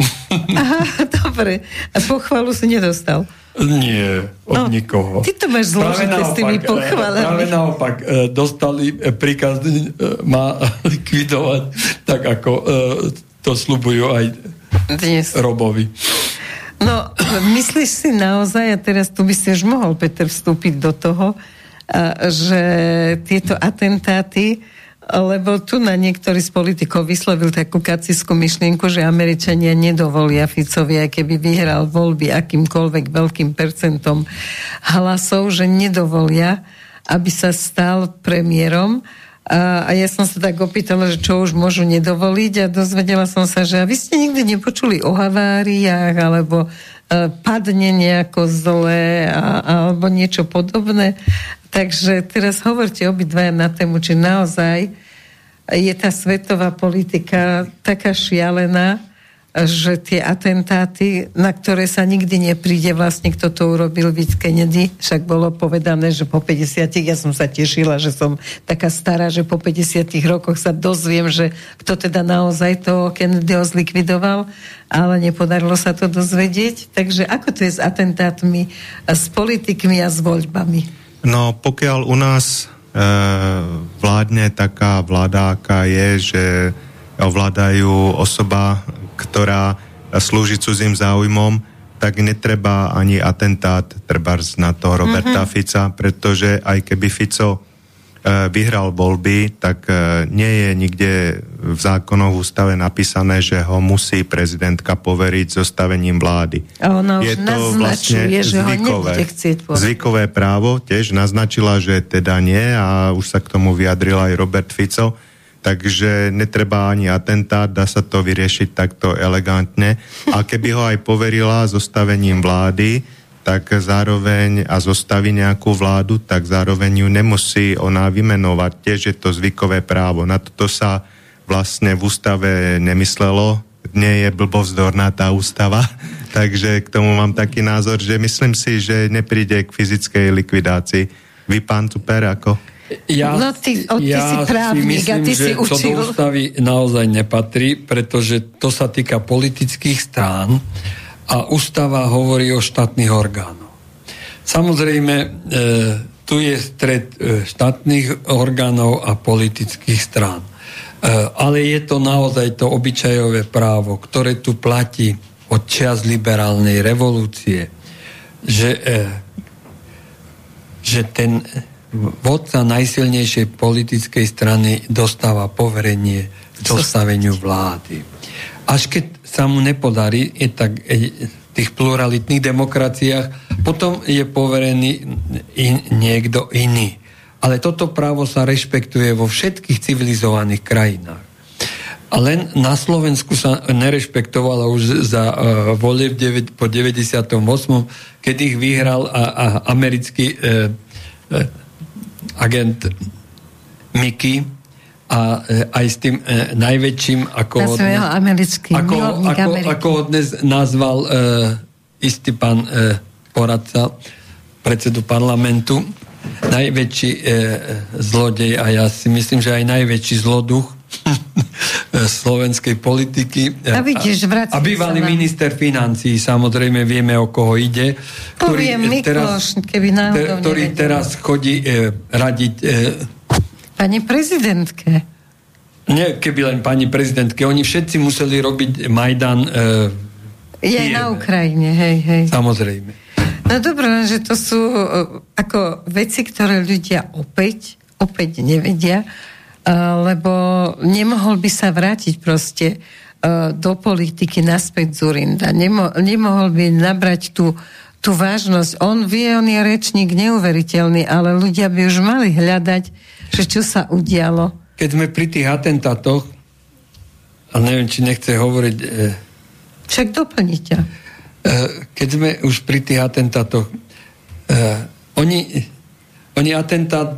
Aha, dobre. A pochvalu si nedostal? Nie, od no, nikoho. Ty to máš zložité s tými eh, pochvalami. Práve naopak, eh, dostali eh, príkaz ma likvidovať, tak ako to slubujú aj Dnes. Robovi. No, myslíš si naozaj, a teraz tu by si už mohol, Peter, vstúpiť do toho, že tieto atentáty lebo tu na niektorý z politikov vyslovil takú kaciskú myšlienku, že Američania nedovolia Ficovi, aj keby vyhral voľby akýmkoľvek veľkým percentom hlasov, že nedovolia, aby sa stal premiérom. A, a ja som sa tak opýtala, že čo už môžu nedovoliť a dozvedela som sa, že a vy ste nikdy nepočuli o haváriách alebo padne nejako zle a, alebo niečo podobné. Takže teraz hovorte obidvaja na tému, či naozaj je tá svetová politika taká šialená, že tie atentáty, na ktoré sa nikdy nepríde vlastne, kto to urobil, víc Kennedy, však bolo povedané, že po 50 ja som sa tešila, že som taká stará, že po 50 rokoch sa dozviem, že kto teda naozaj to Kennedyho zlikvidoval, ale nepodarilo sa to dozvedieť. Takže ako to je s atentátmi, s politikmi a s voľbami? No pokiaľ u nás e, vládne taká vláda, je, že ovládajú osoba, ktorá slúži cudzím záujmom, tak netreba ani atentát treba na toho Roberta mm-hmm. Fica, pretože aj keby Fico E, vyhral voľby, tak e, nie je nikde v zákonoch ústave napísané, že ho musí prezidentka poveriť zostavením vlády. A ona už je to vlastne že zvykové, zvykové právo, tiež naznačila, že teda nie a už sa k tomu vyjadril aj Robert Fico, takže netreba ani atentát, dá sa to vyriešiť takto elegantne. A keby ho aj poverila zostavením vlády, tak zároveň a zostaví nejakú vládu, tak zároveň ju nemusí ona vymenovať. Tiež je to zvykové právo. Na toto sa vlastne v ústave nemyslelo. Nie je blbovzdorná tá ústava. Takže k tomu mám taký názor, že myslím si, že nepríde k fyzickej likvidácii. Vy, pán Super, ako? Ja, no ty, o, ty ja si právnik si myslím, a ty že si učil. to do ústavy naozaj nepatrí, pretože to sa týka politických strán a ústava hovorí o štátnych orgánoch. Samozrejme, e, tu je stred e, štátnych orgánov a politických strán. E, ale je to naozaj to obyčajové právo, ktoré tu platí od čas liberálnej revolúcie, že, e, že ten vodca najsilnejšej politickej strany dostáva poverenie k zostaveniu vlády. Až keď sa mu nepodarí, je tak e, v tých pluralitných demokraciách, potom je poverený in, niekto iný. Ale toto právo sa rešpektuje vo všetkých civilizovaných krajinách. A len na Slovensku sa nerešpektovalo už za uh, volie po 98., keď ich vyhral a, a americký uh, uh, agent Mickey, a e, aj s tým e, najväčším, ako ho dnes, americký, ako, ako, ako ho dnes nazval e, istý pán e, poradca predsedu parlamentu, najväčší e, zlodej a ja si myslím, že aj najväčší zloduch slovenskej politiky. A vidíš, a, bývalý minister financí, samozrejme vieme, o koho ide. Ktorý, Poviem, teraz, keby náhodou Ktorý nevedel. teraz chodí e, radiť... E, Pani prezidentke. Nie, keby len pani prezidentke. Oni všetci museli robiť Majdan e, Je na Ukrajine, hej, hej. Samozrejme. No dobré, že to sú e, ako veci, ktoré ľudia opäť, opäť nevedia lebo nemohol by sa vrátiť proste do politiky naspäť Zurinda. Nemo, nemohol by nabrať tú, tú vážnosť. On vie, on je rečník neuveriteľný, ale ľudia by už mali hľadať, že čo sa udialo. Keď sme pri tých atentátoch, a neviem, či nechce hovoriť... E, Však doplniť ťa. E, keď sme už pri tých atentátoch, e, oni, oni atentát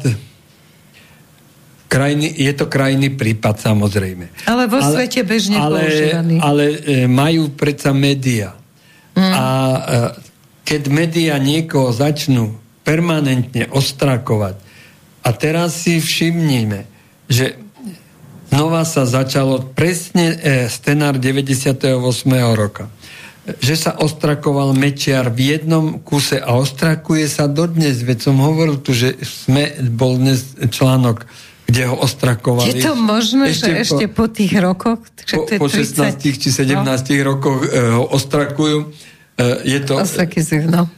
krajiny, je to krajný prípad samozrejme. Ale vo ale, svete bežne ale, používaný. Ale e, majú predsa média. Mm. A e, keď média niekoho začnú permanentne ostrakovať a teraz si všimnime, že znova sa začalo presne e, scenár 98. roka že sa ostrakoval Mečiar v jednom kuse a ostrakuje sa dodnes. Veď som hovoril tu, že sme, bol dnes článok kde ho ostrakovali. Je to možné, ešte že po, ešte po tých rokoch? Že po, po 16 či 17 no. rokoch e, ho ostrakujú. E, je to... Ostrakizujú, no.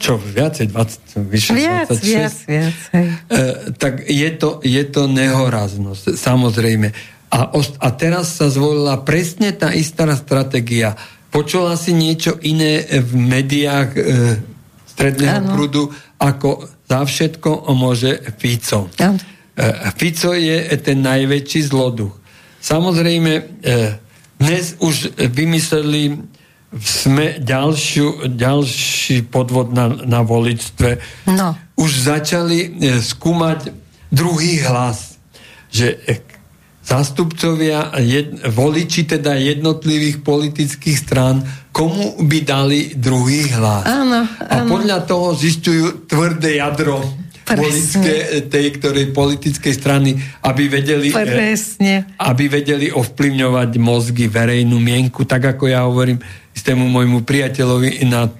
Čo, viacej? 20, vyše viac, 26? Viac, viac, hej. E, tak je to, je to nehoraznosť, samozrejme. A, a teraz sa zvolila presne tá istá stratégia. Počula si niečo iné v médiách e, stredného ano. prúdu, ako za všetko môže Fico. Ano. E, Fico je ten najväčší zloduch. Samozrejme, e, dnes už vymysleli sme ďalšiu, ďalší podvod na, na voličstve. No. Už začali e, skúmať druhý hlas, že zástupcovia, jed, voliči teda jednotlivých politických strán, komu by dali druhý hlas. Áno, áno. A podľa toho zistujú tvrdé jadro voličské, tej ktorej politickej strany, aby vedeli, eh, Presne. aby vedeli ovplyvňovať mozgy, verejnú mienku, tak ako ja hovorím istému môjmu priateľovi na,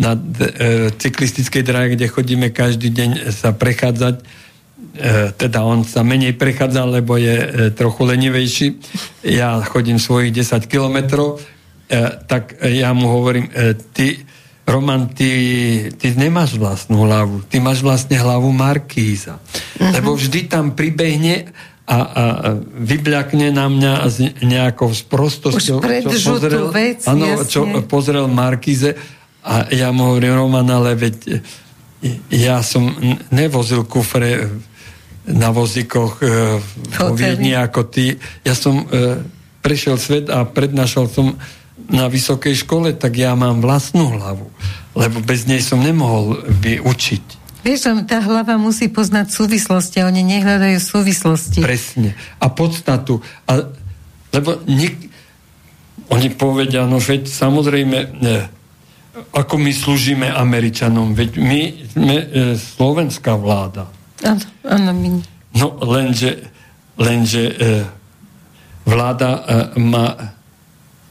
na e, cyklistickej dráhe, kde chodíme každý deň sa prechádzať, e, teda on sa menej prechádza, lebo je e, trochu lenivejší. Ja chodím svojich 10 kilometrov, e, tak ja mu hovorím, e, ty Roman, ty, ty nemáš vlastnú hlavu, ty máš vlastne hlavu Markíza. Uh-huh. Lebo vždy tam pribehne a, a vybľakne na mňa s nejakou sprostosťou, čo pozrel, vec, ano, čo pozrel Markíze a ja mu hovorím, Roman, ale veď ja som nevozil kufre na vozíkoch e, vo Viedni ako ty. Ja som e, prešiel svet a prednášal som na vysokej škole, tak ja mám vlastnú hlavu. Lebo bez nej som nemohol by učiť. Vieš, tá hlava musí poznať súvislosti a oni nehľadajú súvislosti. Presne. A podstatu. A, lebo nik, oni povedia, no veď samozrejme, ne, ako my slúžime Američanom, veď my sme e, slovenská vláda. Áno, áno, my. No lenže, lenže e, vláda e, má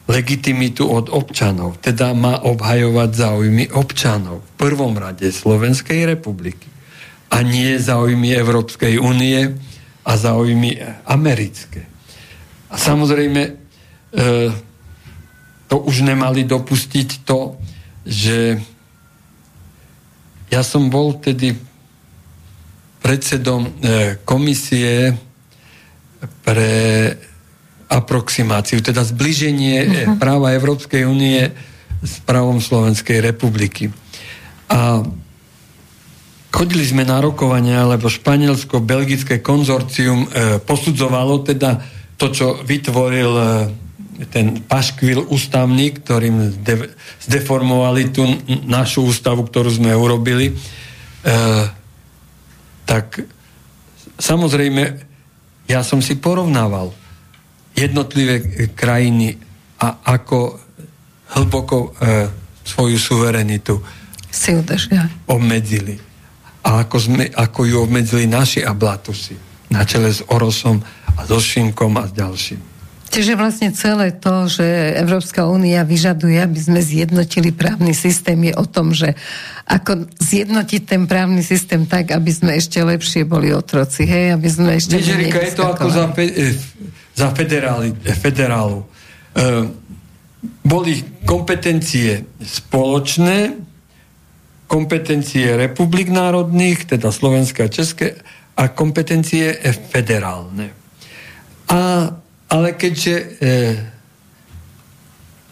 legitimitu od občanov, teda má obhajovať záujmy občanov, v prvom rade Slovenskej republiky a nie záujmy Európskej únie a záujmy americké. A samozrejme, e, to už nemali dopustiť to, že ja som bol tedy predsedom e, komisie pre aproximáciu, teda zbliženie uh-huh. práva Európskej únie s právom Slovenskej republiky. A chodili sme na rokovania, lebo španielsko-belgické konzorcium e, posudzovalo teda to, čo vytvoril e, ten paškvil ústavný, ktorým zde, zdeformovali tú našu ústavu, ktorú sme urobili. E, tak samozrejme, ja som si porovnával jednotlivé krajiny a ako hlboko e, svoju suverenitu si udržia. obmedzili. A ako, sme, ako ju obmedzili naši ablatusy na čele s Orosom a so Šimkom a s ďalším. Čiže vlastne celé to, že Európska únia vyžaduje, aby sme zjednotili právny systém, je o tom, že ako zjednotiť ten právny systém tak, aby sme ešte lepšie boli otroci, hej, aby sme ešte... Nežerika, je to ako za, eh, za federáli, federálu. E, boli kompetencie spoločné, kompetencie republik národných, teda Slovenska a České, a kompetencie federálne. A, ale keďže e,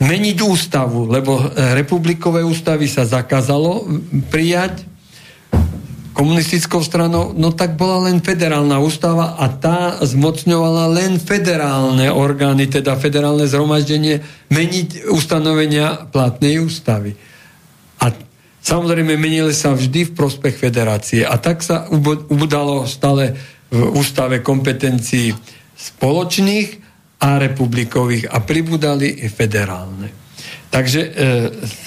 meniť ústavu, lebo e, republikové ústavy sa zakázalo prijať komunistickou stranou, no tak bola len federálna ústava a tá zmocňovala len federálne orgány, teda federálne zhromaždenie, meniť ustanovenia platnej ústavy. A samozrejme menili sa vždy v prospech federácie. A tak sa ubudalo stále v ústave kompetencií spoločných a republikových a pribudali i federálne. Takže e,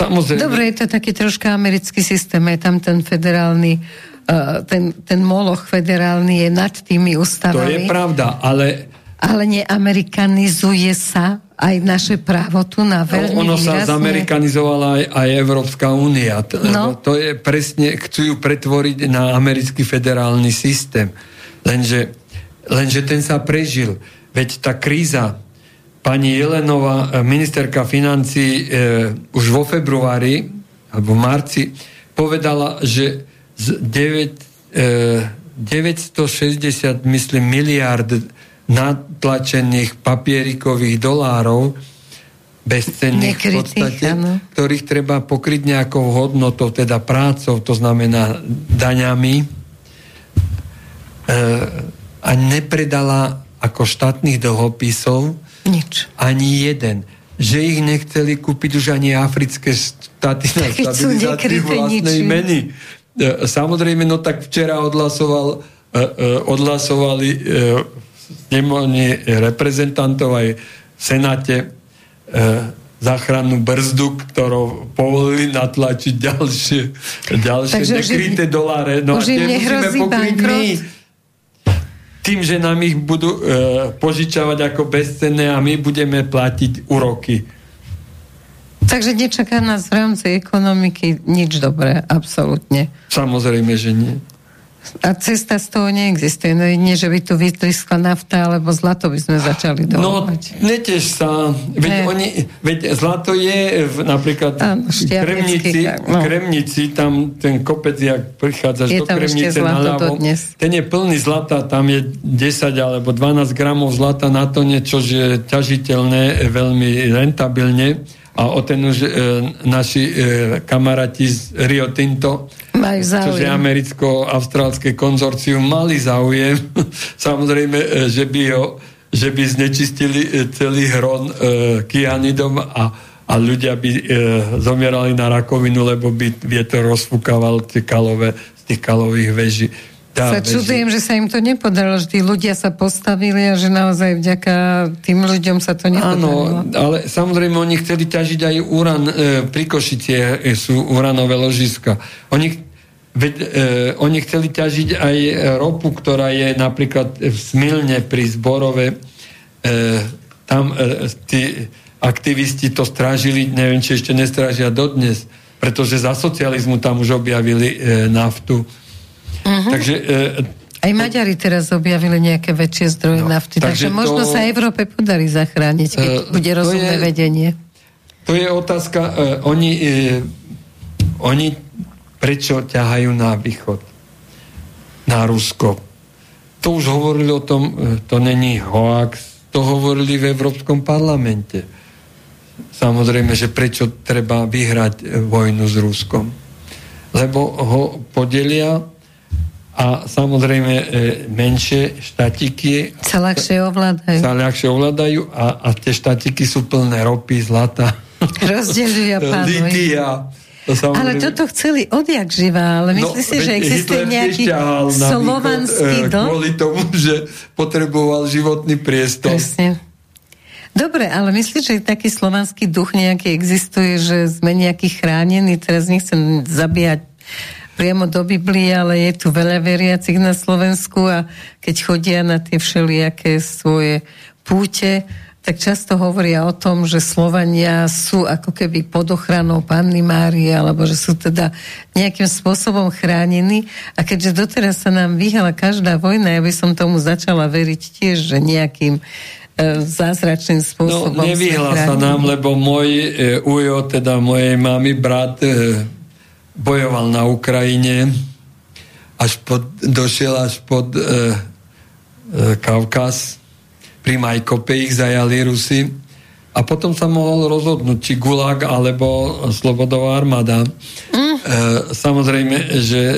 samozrejme... Dobre, je to taký troška americký systém, je tam ten federálny ten, ten moloch federálny je nad tými ústavami. To je pravda, ale... Ale neamerikanizuje sa aj naše právo tu na no, veľmi no, Ono sa výrazne... zamerikanizovala aj, aj Európska únia. No. To je presne, chcú ju pretvoriť na americký federálny systém. Lenže, lenže ten sa prežil. Veď tá kríza, pani Jelenová, e, ministerka financí, e, už vo februári alebo v marci povedala, že z 9, e, 960, myslím, miliard natlačených papierikových dolárov bezcenných v podstate, ano. ktorých treba pokryť nejakou hodnotou, teda prácou, to znamená daňami, e, a nepredala ako štátnych dlhopisov Nič. ani jeden. Že ich nechceli kúpiť už ani africké štáty na stabilizáciu vlastnej ničím. meny. E, samozrejme, no tak včera odhlasoval, e, e, odhlasovali snemovne reprezentantov aj v Senáte záchrannú brzdu, ktorou povolili natlačiť ďalšie, ďalšie Takže nekryté im, doláre. No a tie musíme pokryť my tým, že nám ich budú e, požičavať ako bezcenné a my budeme platiť úroky. Takže nečaká nás v rámci ekonomiky nič dobré, absolútne. Samozrejme, že nie. A cesta z toho neexistuje. No nie, že by tu vytriskla nafta, alebo zlato by sme začali dolovať. No, netež sa. Veď, ne. oni, veď zlato je v, napríklad Áno, v Kremnici, no. Kremnici, tam ten kopec, jak prichádzaš je do Kremnice na ľavo, ten je plný zlata, tam je 10 alebo 12 gramov zlata na to niečo, že je ťažiteľné veľmi rentabilne a o ten už e, naši e, kamaráti z Rio Tinto, Majú záujem. čo je americko-austrálske konzorcium, mali záujem. Samozrejme, e, že by, ho, že by znečistili e, celý hron e, kianidom a, a ľudia by e, zomierali na rakovinu, lebo by vietor rozfúkaval tie kalové, z tých kalových veží sa čudujem, že sa im to nepodarilo, že tí ľudia sa postavili a že naozaj vďaka tým ľuďom sa to nepodarilo. Áno, ale samozrejme oni chceli ťažiť aj uran, e, pri Košicie sú uranové ložiska. Oni, veď, e, oni chceli ťažiť aj ropu, ktorá je napríklad v Smilne pri Zborove. E, tam e, tí aktivisti to strážili, neviem, či ešte nestrážia dodnes, pretože za socializmu tam už objavili e, naftu Uh-huh. Takže e, aj Maďari teraz objavili nejaké väčšie zdroje no, nafty, takže, takže možno to, sa Európe podarí zachrániť, keď uh, bude rozumné je, vedenie. To je otázka, uh, oni, uh, oni prečo ťahajú na východ, na Rusko. To už hovorili o tom, uh, to není hoax, to hovorili v Európskom parlamente. Samozrejme, že prečo treba vyhrať vojnu s Ruskom. Lebo ho podelia a samozrejme e, menšie štatiky sa ľahšie ovládajú. Sa ľahšie ovládajú a, a tie štatiky sú plné ropy, zlata. Rozdeľujú Litia. To samozrejme... Ale toto chceli odjak živá, ale myslíš no, si, že existuje nejaký slovanský dom? Kvôli tomu, že potreboval životný priestor. Presne. Dobre, ale myslíš, že taký slovanský duch nejaký existuje, že sme nejaký chránení? Teraz nechcem zabíjať priamo do Biblie, ale je tu veľa veriacich na Slovensku a keď chodia na tie všelijaké svoje púte, tak často hovoria o tom, že Slovania sú ako keby pod ochranou Panny Márie, alebo že sú teda nejakým spôsobom chránení. A keďže doteraz sa nám vyhala každá vojna, ja by som tomu začala veriť tiež, že nejakým e, zázračným spôsobom. No, nevyhla sa nám, lebo môj e, ujo, teda mojej mamy, brat, e, bojoval na Ukrajine, až pod, došiel až pod e, e, Kaukaz pri Majkope ich zajali Rusy a potom sa mohol rozhodnúť, či Gulag alebo Slobodová armáda. Mm. E, samozrejme, že e,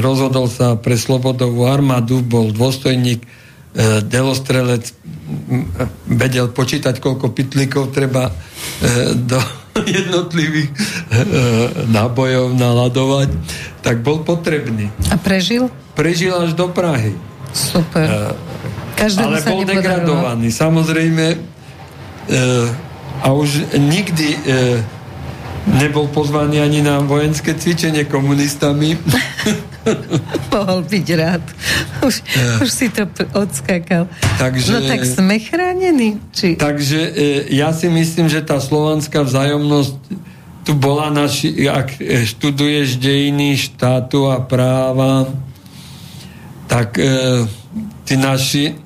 rozhodol sa pre Slobodovú armádu, bol dôstojník, e, delostrelec, vedel počítať, koľko pitlíkov treba e, do jednotlivých e, nábojov naladovať, tak bol potrebný. A prežil? Prežil až do Prahy. Super. E, Každému ale bol degradovaný. Samozrejme, e, a už nikdy nebol pozvaný ani na vojenské cvičenie komunistami. Mohol byť rád. Už, uh, už si to odskakal. Takže, no tak sme chránení. Či... Takže e, ja si myslím, že tá slovanská vzájomnosť tu bola naši, ak študuješ dejiny štátu a práva, tak e, tí naši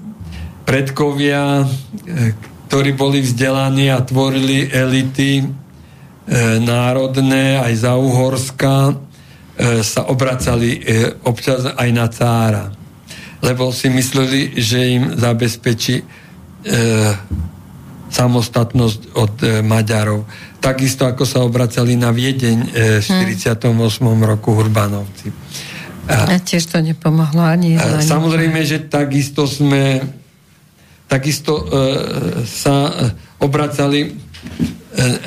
predkovia, e, ktorí boli vzdelaní a tvorili elity e, národné aj za Uhorska, sa obracali občas aj na cára. Lebo si mysleli, že im zabezpečí samostatnosť od Maďarov. Takisto ako sa obracali na Viedeň v 48. roku Urbanovci. A, a tiež to nepomohlo ani. A, samozrejme, že takisto sme takisto e, sa e, obracali e,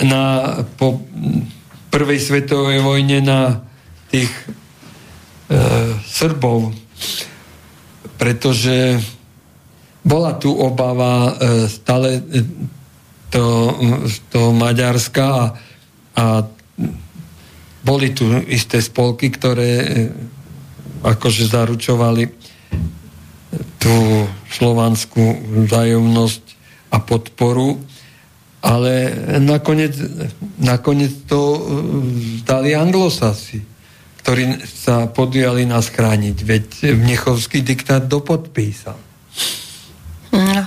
na, po prvej svetovej vojne na tých e, Srbov, pretože bola tu obava e, stále e, to, to Maďarska a, a boli tu isté spolky, ktoré e, akože zaručovali tú slovanskú vzájomnosť a podporu, ale nakoniec, nakoniec to e, dali anglosasi, ktorí sa podujali nás chrániť, veď Mnichovský diktát dopodpísal. No.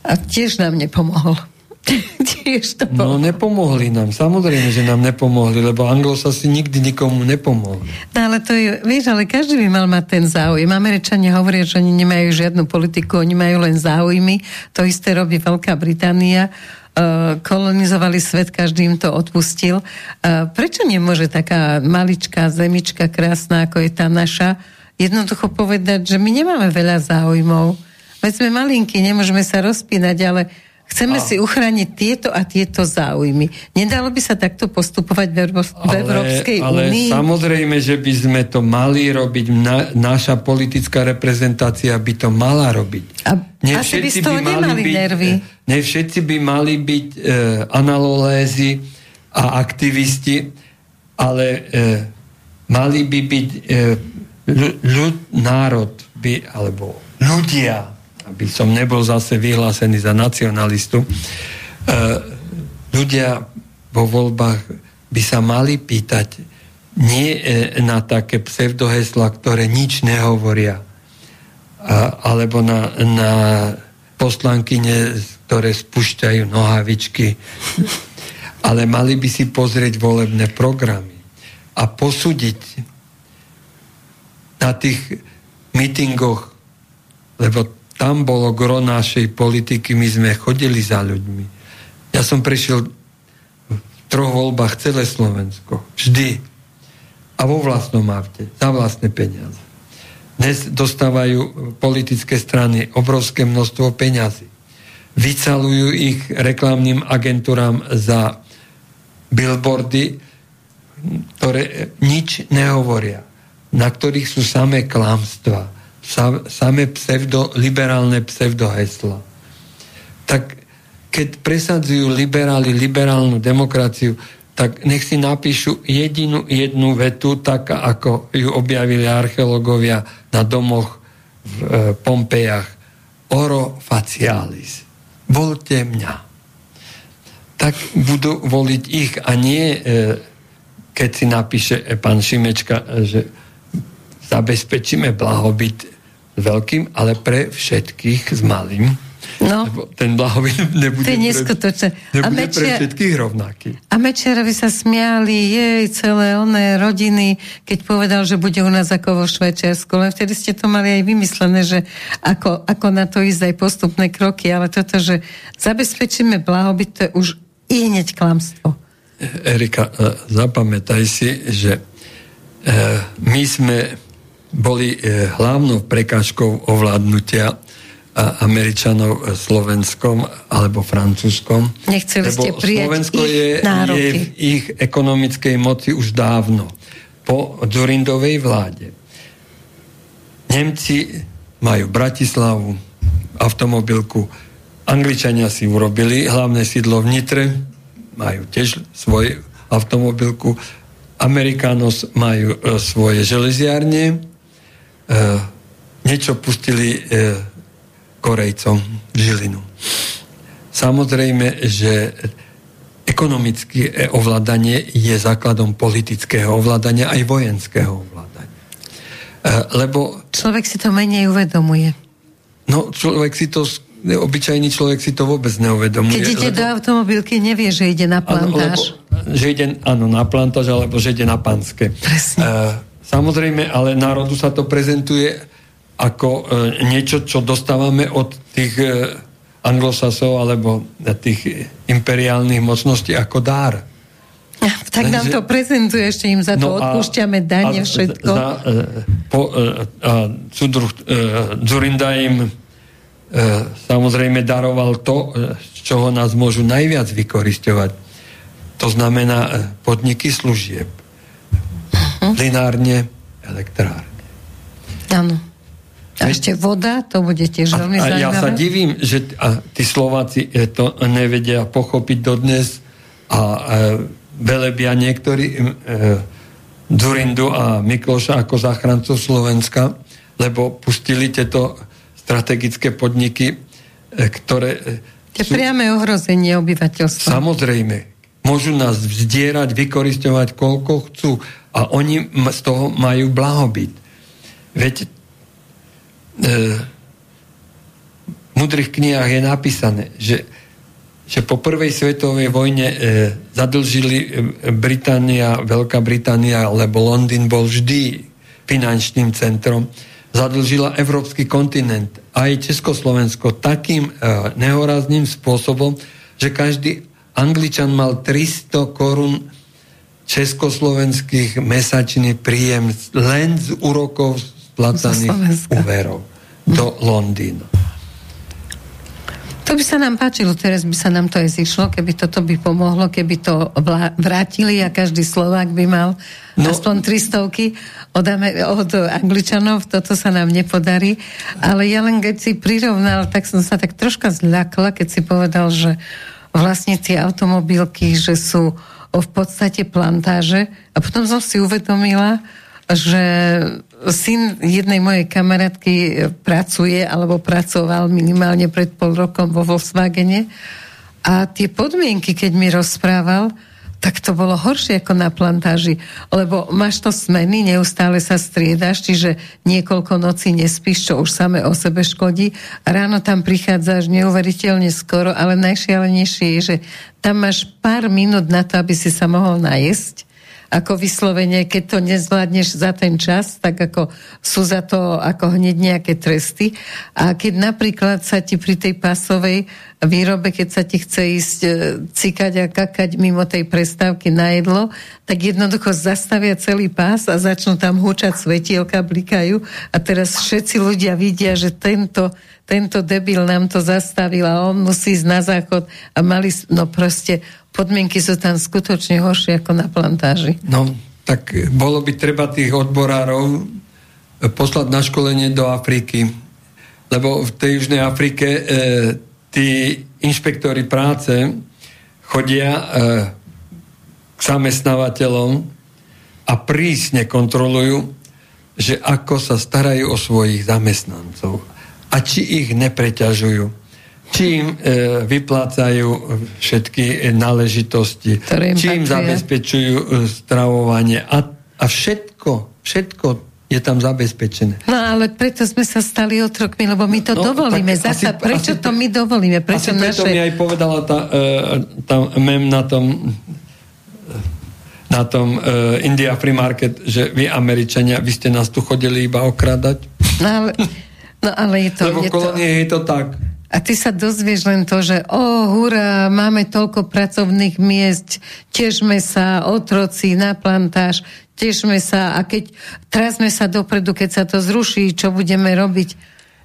A tiež nám nepomohol. Tiež to no nepomohli nám, samozrejme, že nám nepomohli, lebo anglosasi nikdy nikomu nepomohli. No ale to je, vieš, ale každý by mal mať ten záujem. Američania hovoria, že oni nemajú žiadnu politiku, oni majú len záujmy. To isté robí Veľká Británia kolonizovali svet, každý im to odpustil. Uh, prečo nemôže taká maličká zemička krásna, ako je tá naša, jednoducho povedať, že my nemáme veľa záujmov. Veď sme malinkí, nemôžeme sa rozpínať, ale Chceme a... si uchrániť tieto a tieto záujmy. Nedalo by sa takto postupovať v, Euró- ale, v Európskej únii? Ale samozrejme, že by sme to mali robiť. Na, naša politická reprezentácia by to mala robiť. A ne asi by z toho by nemali byť, nervy. Ne všetci by mali byť e, analolézy a aktivisti, ale e, mali by byť e, ľud, národ by, alebo ľudia aby som nebol zase vyhlásený za nacionalistu, e, ľudia vo voľbách by sa mali pýtať nie e, na také pseudohesla, ktoré nič nehovoria, alebo na, na poslankyne, ktoré spúšťajú nohavičky, ale mali by si pozrieť volebné programy a posúdiť na tých mítingoch, lebo tam bolo gro našej politiky, my sme chodili za ľuďmi. Ja som prešiel v troch voľbách celé Slovensko. Vždy. A vo vlastnom aute. Za vlastné peniaze. Dnes dostávajú politické strany obrovské množstvo peňazí. Vycalujú ich reklamným agentúram za billboardy, ktoré nič nehovoria, na ktorých sú samé klamstvá samé pseudo, liberálne pseudohesla. Tak keď presadzujú liberáli liberálnu demokraciu, tak nech si napíšu jedinú jednu vetu, tak ako ju objavili archeológovia na domoch v e, Pompejach. Oro facialis. Volte mňa. Tak budú voliť ich a nie, e, keď si napíše pán Šimečka, že zabezpečíme blahobyt veľkým, ale pre všetkých s malým. No. Lebo ten blahobyt nebude, to je neskutočné. Pre, nebude a Mečia, pre všetkých rovnaký. A Mečiarovi sa smiali jej celé oné rodiny, keď povedal, že bude u nás ako vo Švajčiarsku. Len vtedy ste to mali aj vymyslené, že ako, ako na to ísť aj postupné kroky, ale toto, že zabezpečíme blahobyt, to je už i hneď klamstvo. Erika, e, zapamätaj si, že e, my sme boli e, hlavnou prekážkou ovládnutia Američanov Slovenskom alebo Francúzskom. Nechceli ste prijať Slovensko ich je, je v ich ekonomickej moci už dávno. Po Dzurindovej vláde. Nemci majú Bratislavu, automobilku. Angličania si urobili hlavné sídlo v Nitre, majú tiež svoj automobilku. Amerikános majú e, svoje železiárne, e, niečo pustili e, Korejcom Žilinu. Samozrejme, že ekonomické ovládanie je základom politického ovládania aj vojenského ovládania. E, lebo... Človek si to menej uvedomuje. No, človek si to obyčajný človek si to vôbec neuvedomuje. Keď ide lebo, do automobilky, nevie, že ide na plantáž. Áno, lebo, že ide, áno, na plantáž, alebo že ide na panské. Presne. Uh, samozrejme, ale národu sa to prezentuje ako e, niečo, čo dostávame od tých e, anglosasov alebo tých imperiálnych mocností ako dár. Tak nám to prezentuje, ešte im za to no odpúšťame dane, všetko. Za, e, po, a Cudruh, Zurinda im samozrejme daroval to, z čoho nás môžu najviac vykoristovať. To znamená podniky služieb. Uh-huh. Linárne, elektrárne. Áno. A ešte voda, to bude tiež veľmi zaujímavé. A ja sa divím, že a tí Slováci e, to nevedia pochopiť dodnes a e, velebia niektorí e, Durindu a Mikloša ako záchrancov Slovenska, lebo pustili tieto strategické podniky, e, ktoré... E, sú... priame ohrozenie obyvateľstva. Samozrejme. Môžu nás vzdierať, vykoristovať koľko chcú a oni z toho majú blahobyt. Veď v mudrých knihách je napísané, že, že po prvej svetovej vojne e, zadlžili e, Británia, Veľká Británia, lebo Londýn bol vždy finančným centrom, zadlžila európsky kontinent, aj Československo takým e, nehorazným spôsobom, že každý Angličan mal 300 korún československých mesačný príjem len z úrokov splácaných úverov do Londýna. To by sa nám páčilo, teraz by sa nám to aj zišlo, keby toto by pomohlo, keby to vrátili a každý Slovák by mal no, aspoň 300 od, od Angličanov, toto sa nám nepodarí. Ale ja len keď si prirovnal, tak som sa tak troška zľakla, keď si povedal, že vlastne tie automobilky, že sú v podstate plantáže. A potom som si uvedomila, že syn jednej mojej kamarátky pracuje alebo pracoval minimálne pred pol rokom vo Volkswagene a tie podmienky, keď mi rozprával, tak to bolo horšie ako na plantáži, lebo máš to smeny, neustále sa striedaš, čiže niekoľko nocí nespíš, čo už same o sebe škodí. Ráno tam prichádzaš neuveriteľne skoro, ale najšialenejšie je, že tam máš pár minút na to, aby si sa mohol najesť ako vyslovene, keď to nezvládneš za ten čas, tak ako sú za to ako hneď nejaké tresty. A keď napríklad sa ti pri tej pasovej výrobe, keď sa ti chce ísť e, cikať a kakať mimo tej prestávky na jedlo, tak jednoducho zastavia celý pás a začnú tam húčať svetielka, blikajú a teraz všetci ľudia vidia, že tento, tento debil nám to zastavil a on musí ísť na záchod a mali, no proste podmienky sú tam skutočne horšie ako na plantáži. No, tak bolo by treba tých odborárov poslať na školenie do Afriky, lebo v tej Južnej Afrike e, tí inšpektori práce chodia e, k zamestnávateľom a prísne kontrolujú, že ako sa starajú o svojich zamestnancov a či ich nepreťažujú, či im e, vyplácajú všetky náležitosti, či im zabezpečujú e, stravovanie a, a všetko, všetko je tam zabezpečené. No ale preto sme sa stali otrokmi, lebo my to no, dovolíme. Zasa, asi, prečo asi, to my dovolíme? Prečo asi naše... preto mi aj povedala tá, uh, tá mem na tom na tom uh, India Free Market, že vy Američania, vy ste nás tu chodili iba okradať. No ale, no, ale je to... Lebo je kolónie to... je to tak. A ty sa dozvieš len to, že o, oh, hurá, máme toľko pracovných miest, tešme sa, otroci na plantáž, tešme sa a keď trasme sa dopredu, keď sa to zruší, čo budeme robiť?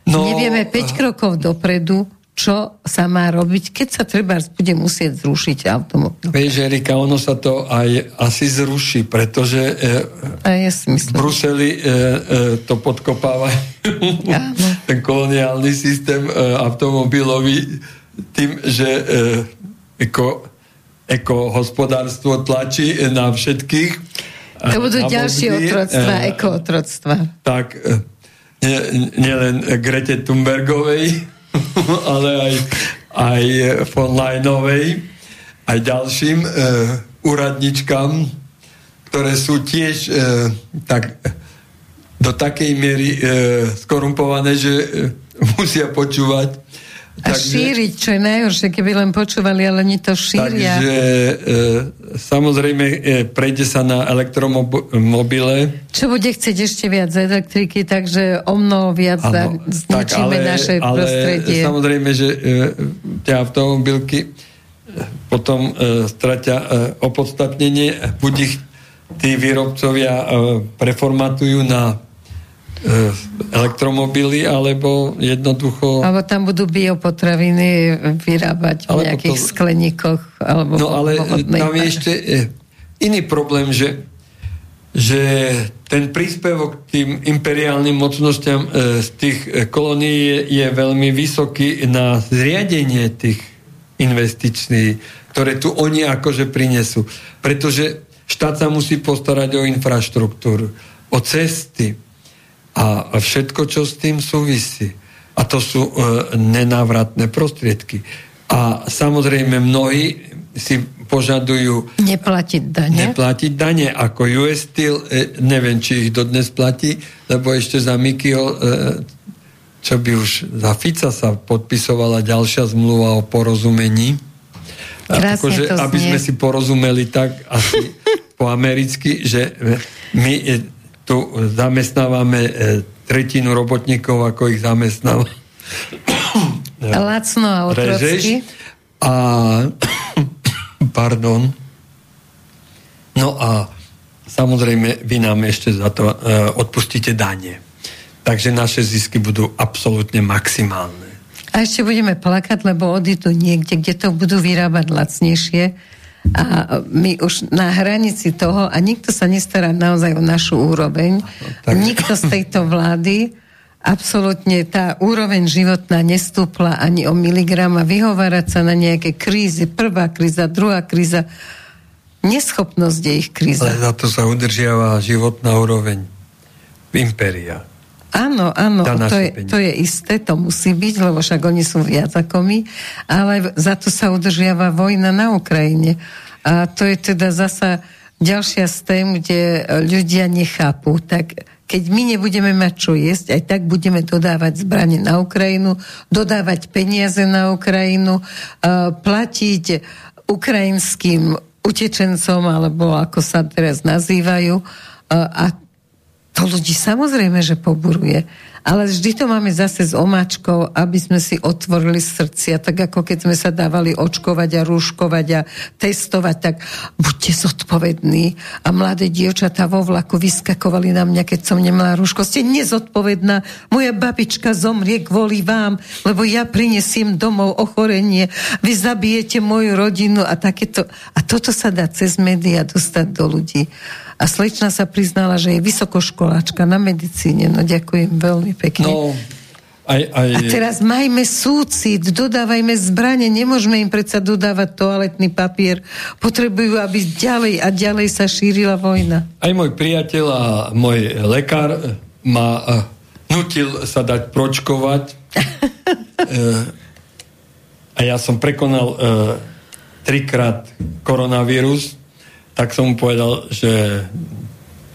No, Nevieme 5 krokov dopredu, čo sa má robiť, keď sa treba bude musieť zrušiť automobil. Vieš, Erika, ono sa to aj asi zruší, pretože e, a ja si v Bruseli e, e, to podkopáva ten koloniálny systém e, automobilový tým, že e, eko, eko hospodárstvo tlačí na všetkých. To budú ďalšie otroctva, e, ekootroctva. Tak, e, nielen nie Grete Thunbergovej, ale aj, aj von Lajnovej, aj ďalším e, úradničkám, ktoré sú tiež e, tak, do takej miery e, skorumpované, že e, musia počúvať a takže, šíriť, čo je najhoršie, keby len počúvali, ale oni to šíria. Takže e, samozrejme e, prejde sa na elektromobile. Čo bude chcieť ešte viac elektriky, takže o mnoho viac ano, zničíme ale, naše ale prostredie. samozrejme, že e, tie automobilky e, potom e, stratia e, opodstatnenie, buď ich tí výrobcovia e, preformatujú na elektromobily, alebo jednoducho... Alebo tam budú biopotraviny vyrábať v nejakých to... skleníkoch. Alebo no ale tam je ešte e, iný problém, že, že ten príspevok tým imperiálnym mocnostiam e, z tých kolónií je, je veľmi vysoký na zriadenie tých investičných, ktoré tu oni akože prinesú. Pretože štát sa musí postarať o infraštruktúru, o cesty, a všetko, čo s tým súvisí. A to sú e, nenávratné prostriedky. A samozrejme mnohí si požadujú neplatiť dane. Neplatiť dane, ako US Steel, e, neviem, či ich dodnes platí, lebo ešte za Mikyho, e, čo by už za Fica sa podpisovala ďalšia zmluva o porozumení. Krásne akože, to aby sme si porozumeli tak asi po americky, že my e, tu zamestnávame e, tretinu robotníkov, ako ich zamestnáva. Lacno a otrocky. A pardon. No a samozrejme, vy nám ešte za to uh, odpustíte danie. Takže naše zisky budú absolútne maximálne. A ešte budeme plakať, lebo odídu niekde, kde to budú vyrábať lacnejšie a my už na hranici toho, a nikto sa nestará naozaj o našu úroveň, tak. nikto z tejto vlády absolútne tá úroveň životná nestúpla ani o miligram a vyhovárať sa na nejaké krízy, prvá kríza, druhá kríza, neschopnosť je ich kríza. Ale za to sa udržiava životná úroveň v impéria. Áno, áno, to je, to je isté, to musí byť, lebo však oni sú viac ako my, ale za to sa udržiava vojna na Ukrajine. A to je teda zasa ďalšia z tém, kde ľudia nechápu. Tak keď my nebudeme mať čo jesť, aj tak budeme dodávať zbranie na Ukrajinu, dodávať peniaze na Ukrajinu, platiť ukrajinským utečencom, alebo ako sa teraz nazývajú, a to ľudí samozrejme, že poburuje. Ale vždy to máme zase s omáčkou, aby sme si otvorili srdcia, tak ako keď sme sa dávali očkovať a rúškovať a testovať, tak buďte zodpovední. A mladé dievčatá vo vlaku vyskakovali na mňa, keď som nemala rúško. Ste nezodpovedná. Moja babička zomrie kvôli vám, lebo ja prinesiem domov ochorenie. Vy zabijete moju rodinu a takéto. A toto sa dá cez médiá dostať do ľudí. A slečna sa priznala, že je vysokoškoláčka na medicíne. No ďakujem veľmi pekne. No, aj, aj... A teraz majme súcit, dodávajme zbranie, nemôžeme im predsa dodávať toaletný papier. Potrebujú, aby ďalej a ďalej sa šírila vojna. Aj môj priateľ a môj lekár ma uh, nutil sa dať pročkovať. uh, a ja som prekonal uh, trikrát koronavírus, tak som mu povedal, že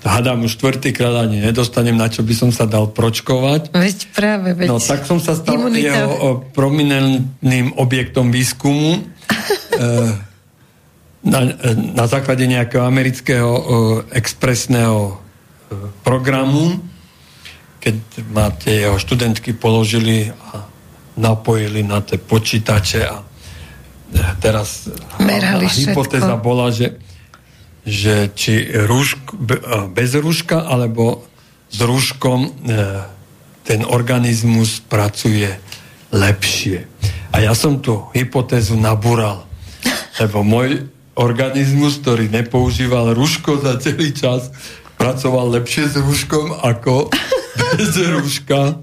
hádam už štvrtýkrát ani nedostanem, na čo by som sa dal pročkovať. Veď práve, veď. No tak som sa stal imunita... jeho prominentným objektom výskumu na, na základe nejakého amerického expresného programu, keď ma tie jeho študentky položili a napojili na tie počítače a teraz Merali hypotéza bola, že že či rúšk, bez rúška alebo s rúškom e, ten organizmus pracuje lepšie. A ja som tú hypotézu nabúral, lebo môj organizmus, ktorý nepoužíval rúško za celý čas, pracoval lepšie s rúškom ako bez rúška.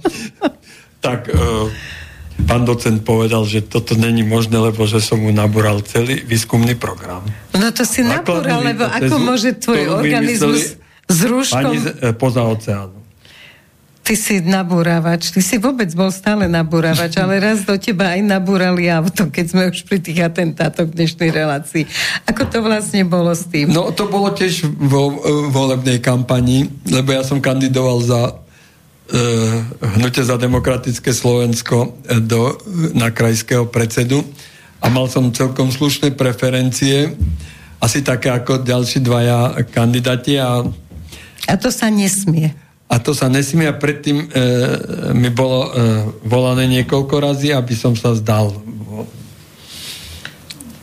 Tak uh, pán docent povedal, že toto není možné, lebo že som mu nabúral celý výskumný program. No to si nabúral, lebo ako môže tvoj organizmus s rúškom... Pani e, poza oceánu. Ty si nabúravač, ty si vôbec bol stále nabúravač, ale raz do teba aj nabúrali auto, keď sme už pri tých atentátoch v dnešnej relácii. Ako to vlastne bolo s tým? No to bolo tiež vo e, volebnej kampani, lebo ja som kandidoval za hnutie za demokratické Slovensko e, do, na krajského predsedu a mal som celkom slušné preferencie, asi také ako ďalší dvaja kandidáti. A, a to sa nesmie. A to sa nesmie a predtým e, mi bolo e, volané niekoľko razy, aby som sa zdal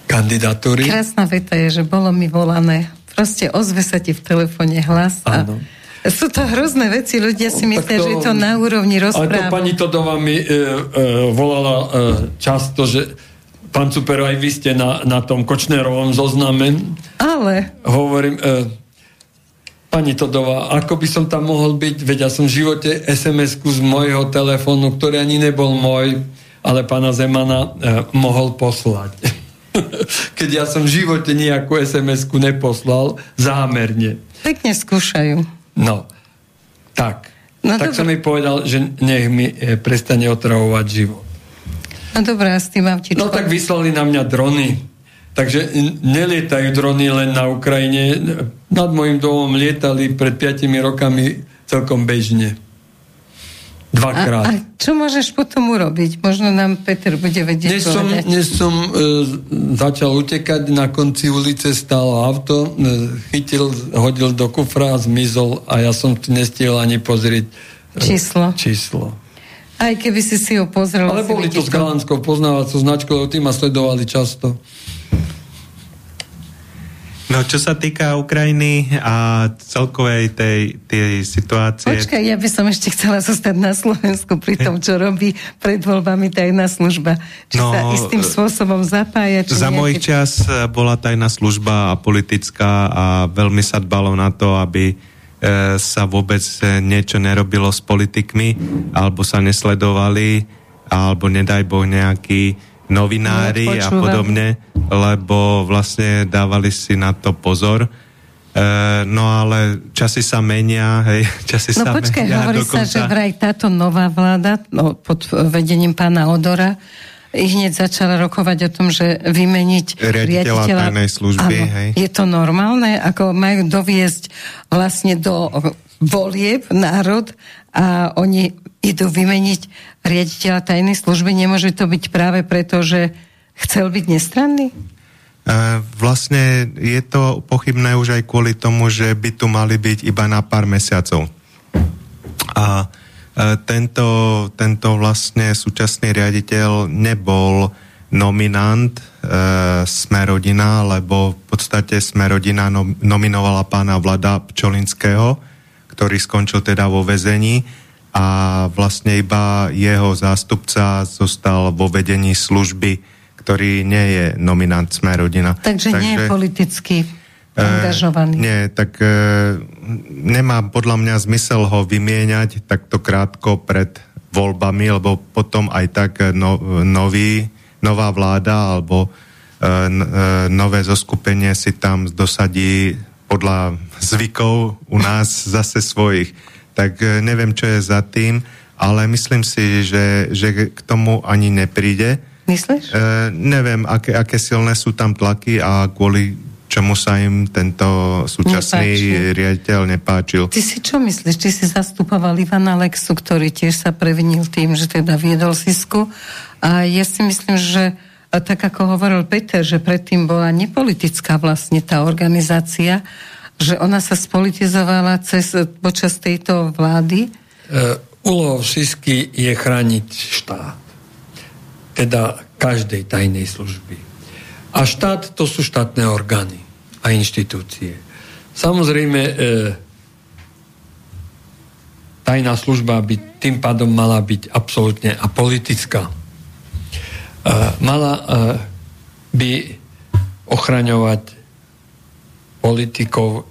kandidatúry. Krásna veta je, že bolo mi volané. Proste ozve sa ti v telefóne hlas a Áno sú to hrozné veci, ľudia si myslia, to, že je to na úrovni rozprávu. Ale to pani Todová mi e, e, volala e, často, že pán Super, aj vy ste na, na tom Kočnerovom zozname. Ale. Hovorím, e, pani Todová, ako by som tam mohol byť? Veď ja som v živote SMS-ku z môjho telefónu, ktorý ani nebol môj, ale pána Zemana e, mohol poslať. Keď ja som v živote nejakú SMS-ku neposlal, zámerne. Pekne skúšajú. No, tak. No, tak som mi povedal, že nech mi e, prestane otravovať život. No dobré, s tým mám No tak vyslali na mňa drony. Takže nelietajú drony len na Ukrajine. Nad môjim domom lietali pred 5 rokami celkom bežne. Dvakrát. A, a čo môžeš potom urobiť? Možno nám Peter bude vedieť dnes som, dnes som e, začal utekať, na konci ulice stálo auto, e, chytil, hodil do kufra a zmizol a ja som tu nestihol ani pozrieť e, číslo. číslo. Aj keby si si ho pozrel. Ale boli to s galantskou poznávacou značkou, tým ma sledovali často. No, čo sa týka Ukrajiny a celkovej tej, tej situácie... Počkaj, ja by som ešte chcela zostať na Slovensku pri tom, čo robí pred voľbami tajná služba. Či no, sa istým spôsobom zapája? Či za nejaký... čas e, bola tajná služba a politická a veľmi sa dbalo na to, aby e, sa vôbec e, niečo nerobilo s politikmi, alebo sa nesledovali, alebo nedaj Boh nejaký novinári a podobne, lebo vlastne dávali si na to pozor. E, no ale časy sa menia, hej, časy no, sa počkaj, menia. hovorí dokonca... sa, že vraj táto nová vláda no, pod vedením pána Odora ich hneď začala rokovať o tom, že vymeniť riaditeľa, riaditeľa tajnej služby. Áno, hej. Je to normálne? Ako majú doviesť vlastne do volieb národ a oni idú vymeniť riaditeľa tajnej služby. Nemôže to byť práve preto, že chcel byť nestranný? Vlastne je to pochybné už aj kvôli tomu, že by tu mali byť iba na pár mesiacov. A tento, tento vlastne súčasný riaditeľ nebol nominant e, Smerodina, lebo v podstate Smerodina nominovala pána Vlada Pčolinského, ktorý skončil teda vo väzení a vlastne iba jeho zástupca zostal vo vedení služby, ktorý nie je nominant Sme rodina. Takže, Takže nie je politicky eh, angažovaný. E, nie, tak e, nemá podľa mňa zmysel ho vymieňať takto krátko pred voľbami, lebo potom aj tak no, nový, nová vláda alebo e, nové zoskupenie si tam dosadí podľa zvykov u nás zase svojich. Tak neviem, čo je za tým, ale myslím si, že, že k tomu ani nepríde. Myslíš? E, neviem, aké, aké silné sú tam tlaky a kvôli čomu sa im tento súčasný riaditeľ nepáčil. Ty si čo myslíš? Ty si zastupoval Ivana Lexu, ktorý tiež sa previnil tým, že teda viedol Sisku. A ja si myslím, že tak ako hovoril Peter, že predtým bola nepolitická vlastne tá organizácia, že ona sa spolitizovala cez, počas tejto vlády. Uh, úlohou Sisky je chrániť štát. Teda každej tajnej služby a štát to sú štátne orgány a inštitúcie. Samozrejme, e, tajná služba by tým pádom mala byť absolútne apolitická. E, mala e, by ochraňovať politikov,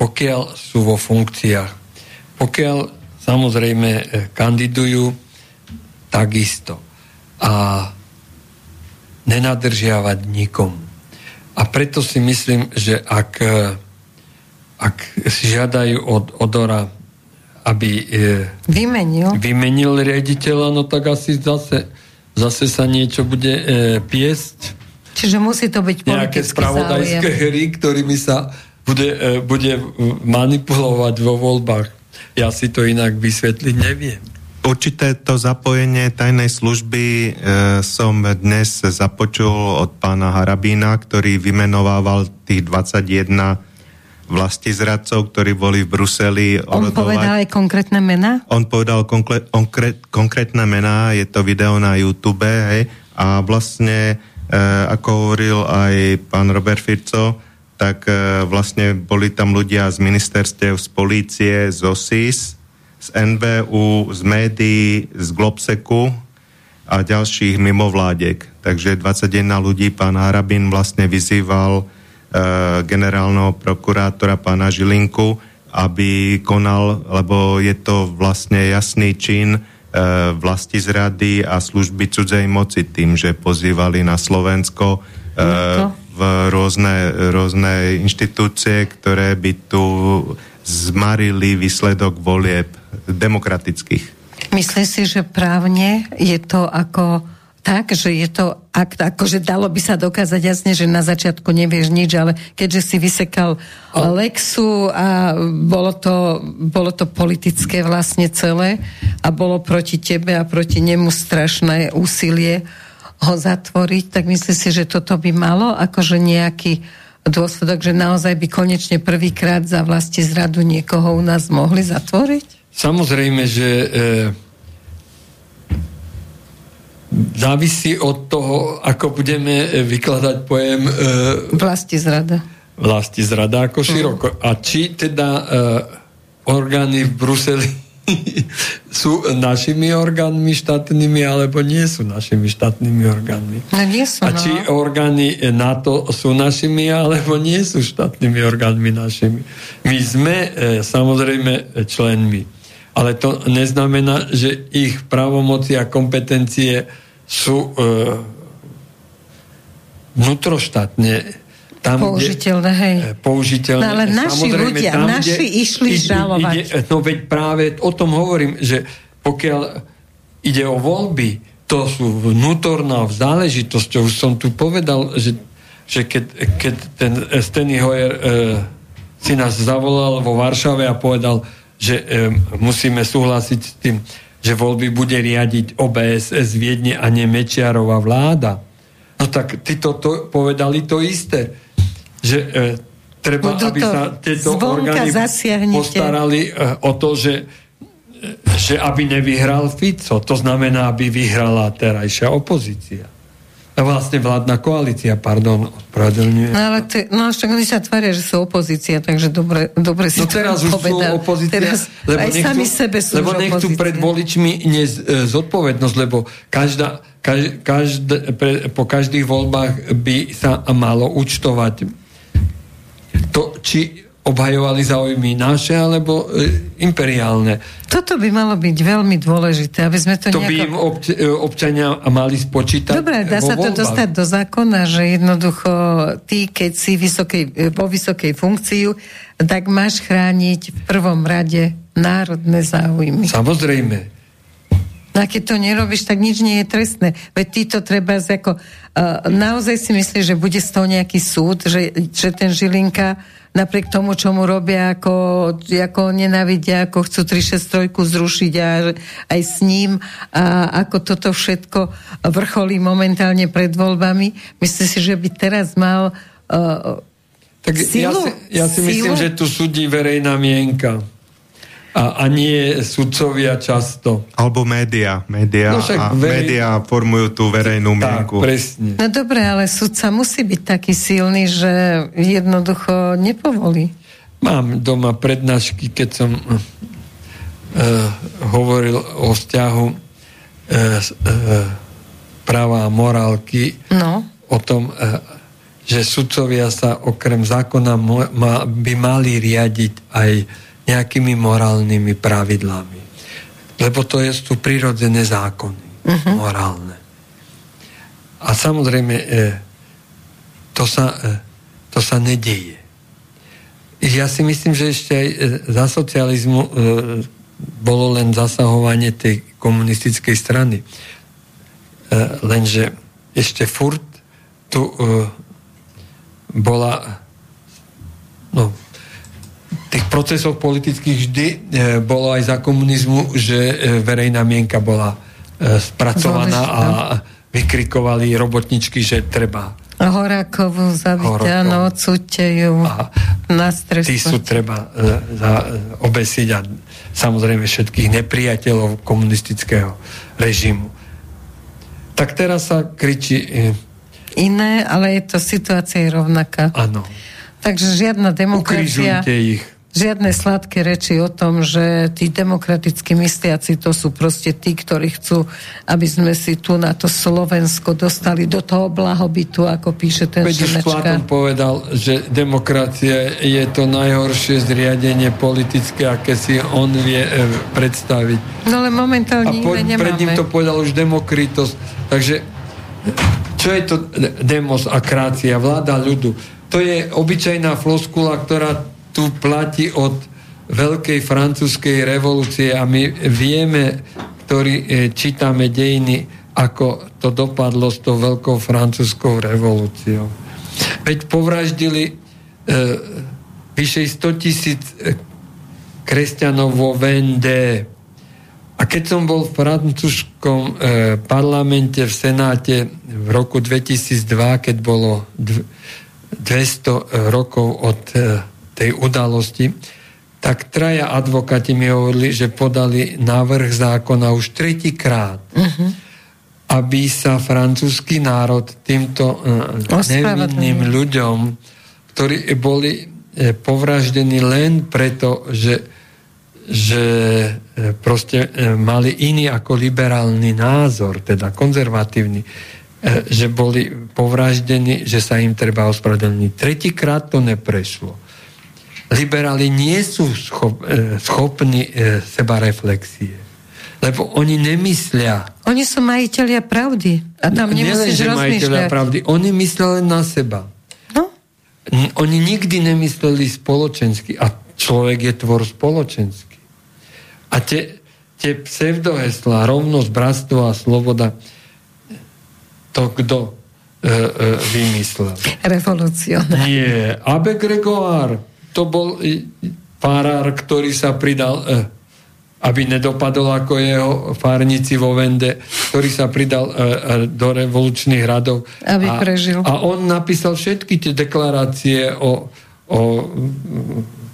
pokiaľ sú vo funkciách. Pokiaľ samozrejme e, kandidujú, takisto. A nenadržiavať nikomu. A preto si myslím, že ak, e, ak si žiadajú od Odora, aby e, vymenil. vymenil riaditeľa, no tak asi zase, zase sa niečo bude e, piesť. Čiže musí to byť Nejaké spravodajské záujem. hry, ktorými sa bude, e, bude manipulovať vo voľbách. Ja si to inak vysvetliť neviem určité to zapojenie tajnej služby e, som dnes započul od pána Harabína, ktorý vymenovával tých 21 vlasti zradcov, ktorí boli v Bruseli. On orodovať. povedal aj konkrétne mená? On povedal konkrét, konkrét, konkrétne mená, je to video na YouTube, hej, a vlastne, e, ako hovoril aj pán Robert Firco, tak e, vlastne boli tam ľudia z ministerstiev, z polície, z OSIS, z NBU, z médií, z Globseku a ďalších mimovládiek. Takže 21 ľudí pán Harabin vlastne vyzýval e, generálneho prokurátora pána Žilinku, aby konal, lebo je to vlastne jasný čin e, vlasti zrady a služby cudzej moci tým, že pozývali na Slovensko e, v rôzne, rôzne inštitúcie, ktoré by tu zmarili výsledok volieb demokratických. Myslím si, že právne je to ako tak, že je to akt, akože dalo by sa dokázať jasne, že na začiatku nevieš nič, ale keďže si vysekal a... Lexu a bolo to, bolo to politické vlastne celé a bolo proti tebe a proti nemu strašné úsilie ho zatvoriť, tak myslím si, že toto by malo akože nejaký dôsledok, že naozaj by konečne prvýkrát za vlasti zradu niekoho u nás mohli zatvoriť? Samozrejme, že e, závisí od toho, ako budeme e, vykladať pojem e, vlasti zrada. Vlasti zrada ako široko. Uh. A či teda e, orgány v Bruseli sú našimi orgánmi štátnymi, alebo nie sú našimi štátnymi orgánmi. No nie sú, A či no. orgány NATO sú našimi, alebo nie sú štátnymi orgánmi našimi. My sme e, samozrejme členmi. Ale to neznamená, že ich právomoci a kompetencie sú e, vnútroštátne tam, použiteľné, hej. E, použiteľné. No ale naši ľudia, tam, naši kde, išli ide, žalovať. Ide, no veď práve o tom hovorím, že pokiaľ ide o voľby, to sú vnútorná záležitosť, už som tu povedal, že, že keď, keď ten Steny Hoyer e, si nás zavolal vo Varšave a povedal, že e, musíme súhlasiť s tým, že voľby bude riadiť OBS z Viedne a nie Mečiarová vláda. No tak ty to, povedali to isté že e, treba, Budú aby sa tieto orgány zasiahnite. postarali e, o to, že, e, že aby nevyhral Fico. To znamená, aby vyhrala terajšia opozícia. Vlastne vládna koalícia, pardon, ospravedlňuje. No ale ty, no však oni sa tvária, že sú opozícia, takže dobre, dobre si no teraz už sú opozícia, teraz lebo aj nechcú, sami sebe sú Lebo nechcú opozícia. pred voličmi niesť e, zodpovednosť, lebo každá, každ, každ, pre, po každých voľbách by sa malo účtovať to, či obhajovali záujmy naše alebo e, imperiálne. Toto by malo byť veľmi dôležité, aby sme to, To nejako... by im obč- e, občania mali spočítať Dobre, dá vo sa to voľbách. dostať do zákona, že jednoducho ty, keď si vysokej, e, vo vysokej funkciu, tak máš chrániť v prvom rade národné záujmy. Samozrejme. No a keď to nerobíš, tak nič nie je trestné. Veď ty to treba ako... Uh, naozaj si myslíš, že bude z toho nejaký súd, že, že ten Žilinka napriek tomu, čo mu robia, ako, ako nenávidia, ako chcú 363 zrušiť a aj s ním a ako toto všetko vrcholí momentálne pred voľbami. Myslím si, že by teraz mal uh, Tak ja Silu? si, ja si myslím, Silu? že tu súdi verejná mienka. A, a nie sudcovia často. Alebo média. Média, No však a verej- média formujú tú verejnú Tak, mienku. presne. No dobre, ale sudca musí byť taký silný, že jednoducho nepovolí. Mám doma prednášky, keď som uh, hovoril o vzťahu uh, uh, práva a morálky, No. o tom, uh, že sudcovia sa okrem zákona ma, by mali riadiť aj nejakými morálnymi pravidlami. Lebo to je, sú prirodzené zákony, uh-huh. morálne. A samozrejme, e, to, sa, e, to sa nedeje. Ja si myslím, že ešte aj e, za socializmu e, bolo len zasahovanie tej komunistickej strany. E, lenže ešte furt tu e, bola no, tých procesoch politických vždy e, bolo aj za komunizmu, že e, verejná mienka bola e, spracovaná a vykrikovali robotničky, že treba Horákovú Horákovú. áno, odsúďte ju a na tí sú treba za, e, obesiť a samozrejme všetkých nepriateľov komunistického režimu. Tak teraz sa kričí, Iné, ale je to situácia je rovnaká. áno, Takže žiadna demokracia, ukrižujte ich. Žiadne sladké reči o tom, že tí demokraticky mysliaci to sú proste tí, ktorí chcú, aby sme si tu na to Slovensko dostali do toho blahobytu, ako píše ten Veď Platón povedal, že demokracia je to najhoršie zriadenie politické, aké si on vie e, predstaviť. No ale momentálne A po, iné pred ním nemáme. to povedal už Demokritos. Takže čo je to demos a krácia? Vláda ľudu. To je obyčajná floskula, ktorá tu platí od veľkej francúzskej revolúcie a my vieme, ktorí e, čítame dejiny, ako to dopadlo s tou veľkou francúzskou revolúciou. Veď povraždili e, vyše 100 tisíc e, kresťanov vo Vendée. A keď som bol v francúzskom e, parlamente v Senáte v roku 2002, keď bolo dv- 200 rokov od e, tej udalosti, tak traja advokáti mi hovorili, že podali návrh zákona už tretíkrát, uh-huh. aby sa francúzsky národ týmto e, Ospravedlnil. nevinným ľuďom, ktorí boli e, povraždení len preto, že že e, proste e, mali iný ako liberálny názor, teda konzervatívny, že boli povraždení, že sa im treba ospravedlniť. Tretíkrát to neprešlo. Liberáli nie sú schop, e, schopní e, seba reflexie. Lebo oni nemyslia. Oni sú majiteľia pravdy. A tam Nielen, nemusíš majiteľia rozmýšľať. pravdy. Oni myslia len na seba. No, Oni nikdy nemysleli spoločensky. A človek je tvor spoločenský. A tie, tie pseudoheslá, rovnosť, bratstvo a sloboda, to kto e, e, vymyslel? revolucionár. Nie. Abe Gregoire, to bol farár, ktorý sa pridal, e, aby nedopadol ako jeho farníci vo Vende, ktorý sa pridal e, e, do revolučných radov. Aby a, prežil. A on napísal všetky tie deklarácie o, o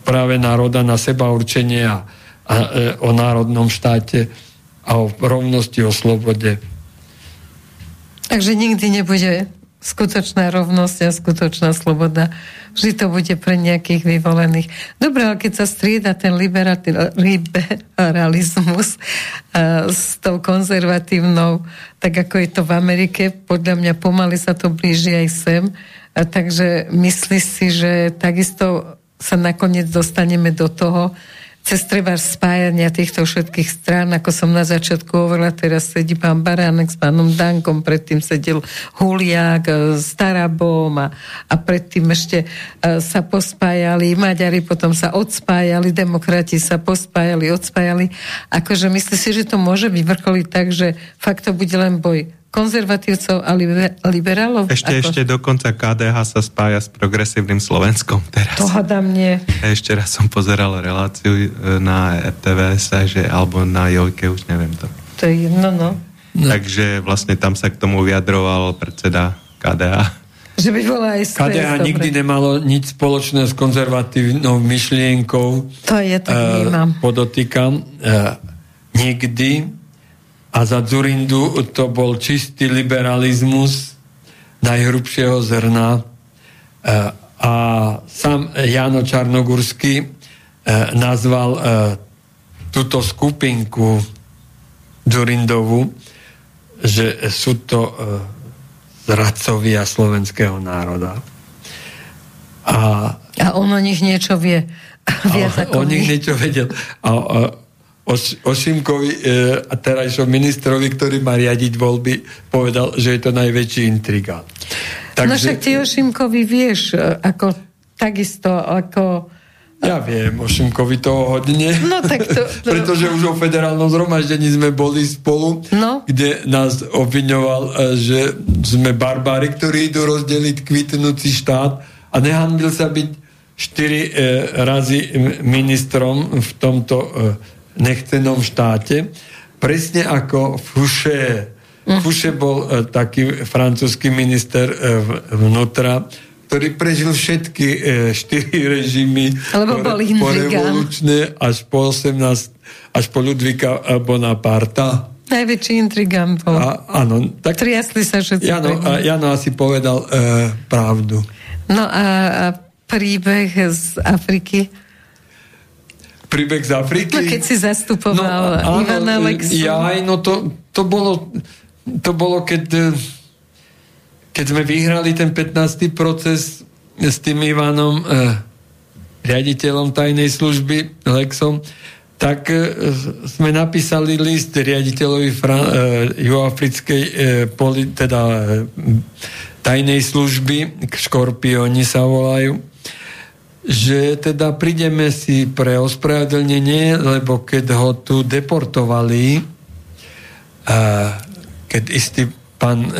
práve národa na seba určenie a, a e, o národnom štáte a o rovnosti, o slobode. Takže nikdy nebude skutočná rovnosť a skutočná sloboda. Vždy to bude pre nejakých vyvolených. Dobre, ale keď sa strieda ten liberalizmus s tou konzervatívnou, tak ako je to v Amerike, podľa mňa pomaly sa to blíži aj sem. A takže myslí si, že takisto sa nakoniec dostaneme do toho, cez treba spájania týchto všetkých strán, ako som na začiatku hovorila, teraz sedí pán Baránek s pánom Dankom, predtým sedel Huliak e, s Tarabom a, a predtým ešte uh, sa pospájali Maďari, potom sa odspájali, demokrati sa pospájali, odspájali. Akože myslíš si, že to môže vyvrcholiť tak, že fakt to bude len boj konzervatívcov a liberálov? Ešte, ako? ešte dokonca KDH sa spája s progresívnym Slovenskom teraz. To hádam nie. Ešte raz som pozeral reláciu e, na RTVS, že, alebo na Jojke, už neviem to. To je jedno, no. no. Takže vlastne tam sa k tomu vyjadroval predseda KDH. Že by bola aj SPS, KDH dobre. nikdy nemalo nič spoločné s konzervatívnou myšlienkou. To je, tak uh, Podotýkam. Uh, nikdy a za Zurindu to bol čistý liberalizmus najhrubšieho zrna. E, a sám Jano Čarnogurský e, nazval e, túto skupinku Zurindovu, že sú to zradcovia slovenského národa. A, a on o nich niečo vie. Viac ako o nich niečo vedel. A, a Oš, Ošimkovi e, a terajšom ministrovi, ktorý má riadiť voľby, povedal, že je to najväčší intrigát. Takže... No však ty Ošimkovi vieš, e, ako takisto, ako ja viem, o Šimkovi toho hodne. No tak to... to... Pretože už o federálnom zhromaždení sme boli spolu, no? kde nás obviňoval, e, že sme barbári, ktorí idú rozdeliť kvitnúci štát a nehanbil sa byť štyri e, razy ministrom v tomto e, nechcenom štáte, presne ako Fouché. Mm. Fouché bol e, taký francúzsky minister e, vnútra, ktorý prežil všetky e, štyri režimy Lebo bol po revolučné až po 18, až po Ludvika Bonaparta. Najväčší intrigant bol. A, áno, tak, Triasli sa všetci. Jano, a, Jano asi povedal e, pravdu. No a, a príbeh z Afriky? Príbeh z Afriky. No keď si zastupoval no, Ivana Lexu. Ja, no to, to bolo, to bolo keď, keď sme vyhrali ten 15. proces s tým Ivanom, eh, riaditeľom tajnej služby Lexom, tak eh, sme napísali list riaditeľovi Fran- eh, juhoafrickej eh, poli- teda eh, tajnej služby, škorpioni sa volajú, že teda prídeme si pre ospravedlnenie, lebo keď ho tu deportovali, a keď istý pán e,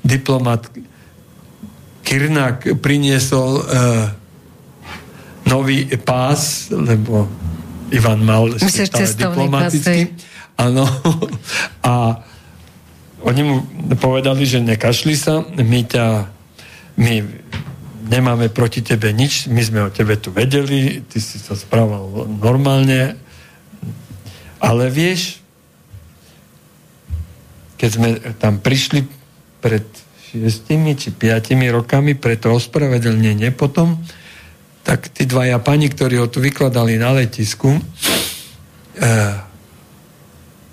diplomat Kirnak priniesol e, nový pás, lebo Ivan mal Myslíš, diplomatický. Áno. A oni mu povedali, že nekašli sa, my ťa my nemáme proti tebe nič, my sme o tebe tu vedeli, ty si sa správal normálne, ale vieš, keď sme tam prišli pred šiestimi či piatimi rokami pre to ospravedlnenie potom, tak tí dvaja pani, ktorí ho tu vykladali na letisku, eh,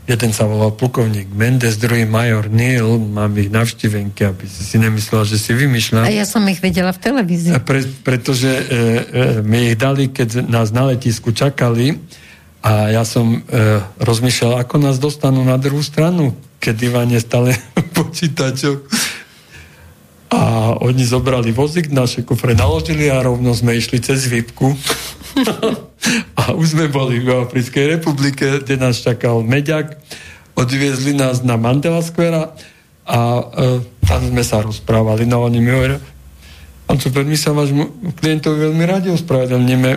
Jeden sa volal plukovník Mendes, druhý major Neil, mám ich navštívenky, aby si si nemyslel, že si vymýšľam. A ja som ich videla v televízii. Pre, pretože e, e, mi ich dali, keď nás na letisku čakali a ja som e, rozmýšľal, ako nás dostanú na druhú stranu, keď Ivan je stále počítačok. A oni zobrali vozík, naše kufre naložili a rovno sme išli cez výpku. a už sme boli v Africkej republike, kde nás čakal Meďak. Odviezli nás na Mandela Square a e, tam sme sa rozprávali. No oni mi hovoria, pán super, my sa vášmu klientovi veľmi radi ospravedlníme,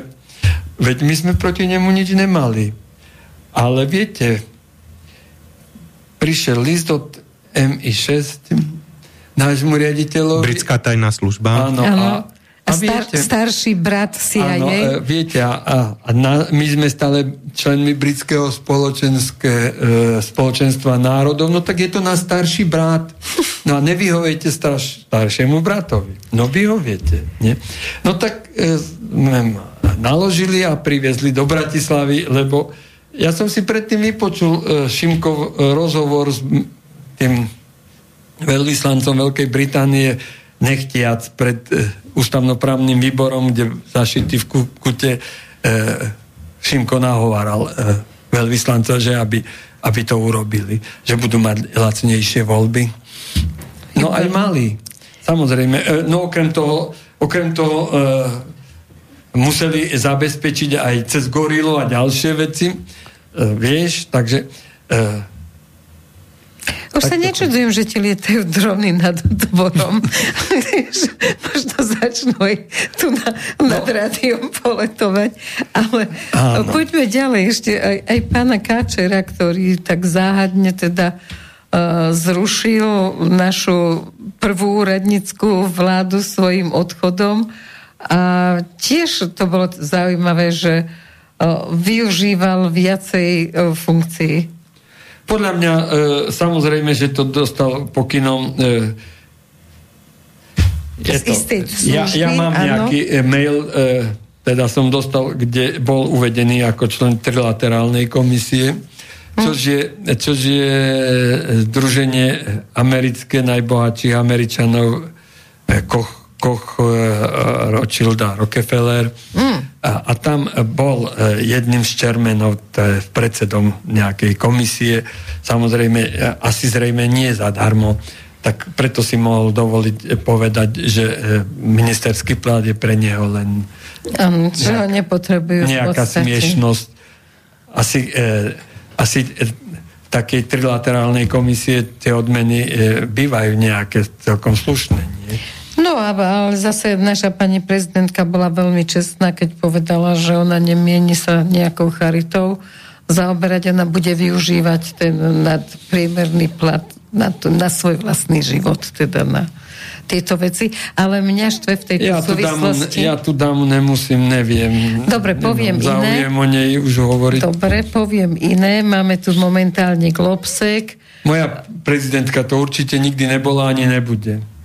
veď my sme proti nemu nič nemali. Ale viete, prišiel list od MI6 nášmu riaditeľovi. Britská tajná služba. Áno, a a star, viete, starší brat CIA? Áno, e, viete, a, a na, my sme stále členmi britského spoločenské, e, spoločenstva národov, no tak je to náš starší brat. No a nevyhoviete starš, staršiemu bratovi. No vyhoviete. Nie? No tak e, naložili a priviezli do Bratislavy, lebo ja som si predtým vypočul e, Šimkov e, rozhovor s tým veľvyslancom Veľkej Británie nechtiac pred e, ústavnoprávnym výborom, kde zašitý v kute e, Šimko nahovaral e, veľvyslanca, že aby, aby to urobili, že budú mať lacnejšie voľby. No aj mali. Samozrejme. E, no okrem toho, okrem toho e, museli zabezpečiť aj cez gorilu a ďalšie veci. Vieš, takže už sa nečudujem, že ti lietajú drony nad dvorom. Možno začnú aj tu na, nad no. rádiom poletovať. Ale Áno. poďme ďalej. Ešte aj, aj pána Káčera, ktorý tak záhadne teda uh, zrušil našu prvú úradnickú vládu svojim odchodom. A tiež to bolo zaujímavé, že uh, využíval viacej uh, funkcií. Podľa mňa, e, samozrejme, že to dostal pokynom e, je to, ja, ja mám áno. nejaký e, mail, e, teda som dostal, kde bol uvedený ako člen trilaterálnej komisie, čož je, čož je združenie americké najbohatších Američanov e, Koch Koch, eh, Rothschild a Rockefeller. Mm. A, a tam bol eh, jedným z čermenov, predsedom nejakej komisie, samozrejme, eh, asi zrejme nie zadarmo, tak preto si mohol dovoliť povedať, že ministerský plát je pre neho len um, že ho nepotrebujú nejaká smiešnosť. Asi, e, asi e, takej trilaterálnej komisie tie odmeny e, bývajú nejaké celkom slušné. Nie? No ale zase naša pani prezidentka bola veľmi čestná, keď povedala, že ona nemieni sa nejakou charitou zaoberať, ona bude využívať ten nadpriemerný plat na, to, na svoj vlastný život, teda na tieto veci, ale mňa štve v tejto ja súvislosti... Dám, ja tu dám nemusím, neviem. Dobre, poviem iné. o nej už hovoriť. Dobre, poviem iné. Máme tu momentálne Globsek. Moja prezidentka to určite nikdy nebola ani nebude.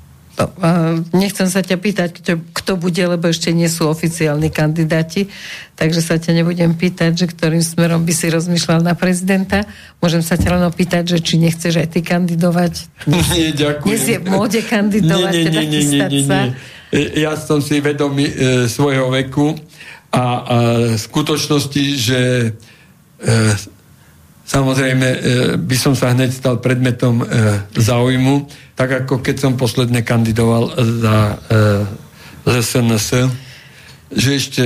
Nechcem sa ťa pýtať, kto, kto bude, lebo ešte nie sú oficiálni kandidáti, takže sa ťa nebudem pýtať, že ktorým smerom by si rozmýšľal na prezidenta. Môžem sa ťa len opýtať, že či nechceš aj ty kandidovať. Nie, ďakujem. Dnes je v móde kandidovať, nie, nie, teda nie, nie, nie, nie. Ja som si vedomý e, svojho veku a, a skutočnosti, že e, Samozrejme, e, by som sa hneď stal predmetom e, záujmu, tak ako keď som posledne kandidoval za LSNS, e, že ešte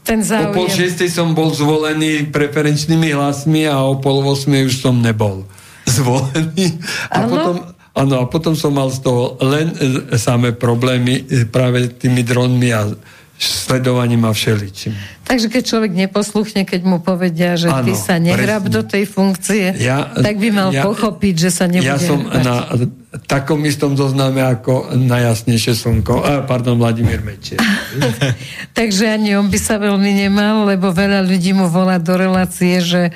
ten záujem. o pol šiestej som bol zvolený preferenčnými hlasmi a o pol osmej už som nebol zvolený. A potom, áno, a potom som mal z toho len samé problémy práve tými dronmi a sledovaním a všeličím. Takže keď človek neposluchne, keď mu povedia, že ano, ty sa nehrab presne. do tej funkcie, ja, tak by mal ja, pochopiť, že sa nebude Ja som hrabať. na takom istom zozname ako najjasnejšie slnko. A, pardon, Vladimír Mečier. Takže ani on by sa veľmi nemal, lebo veľa ľudí mu volá do relácie, že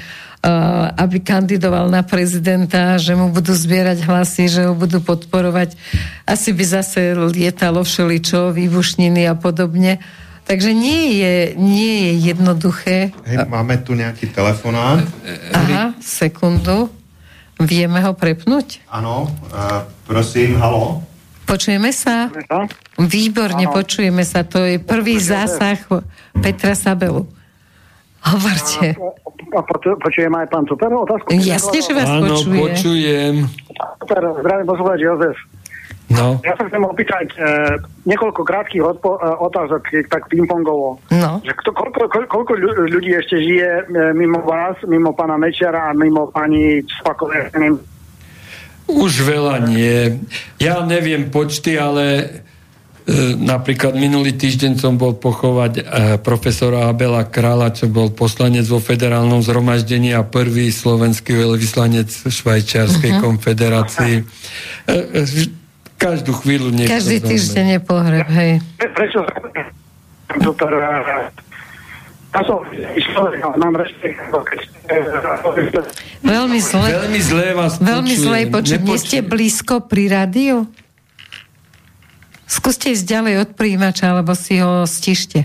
aby kandidoval na prezidenta, že mu budú zbierať hlasy, že ho budú podporovať. Asi by zase lietalo všeličo, výbušniny a podobne. Takže nie je, nie je jednoduché. Hej, máme tu nejaký telefonát. Aha, sekundu. Vieme ho prepnúť? Áno, uh, prosím, halo. Počujeme sa? Výborne, ano. počujeme sa. To je prvý zásah Petra Sabelu. Hovorte. A počujem aj pán Super otázku? Jasne, že vás Áno, počuje. počujem. Super, zdravím poslucháč Jozef. No. Ja sa chcem opýtať e, niekoľko krátkých odpo- e, otázok, tak pingpongovo. No. Že kto, koľko, koľko, koľko ľudí ešte žije e, mimo vás, mimo pána Mečera a mimo pani Spakovej? Už veľa nie. Ja neviem počty, ale napríklad minulý týždeň som bol pochovať e, profesora Abela Krála, čo bol poslanec vo federálnom zhromaždení a prvý slovenský veľvyslanec Švajčiarskej uh-huh. konfederácii. E, každú chvíľu niekto Každý týždeň je pohreb, hej. Prečo? Veľmi zle. Veľmi zle vás Veľmi zle počuť. Nie ste blízko pri rádiu? Skúste ísť ďalej od príjimača, alebo si ho stište.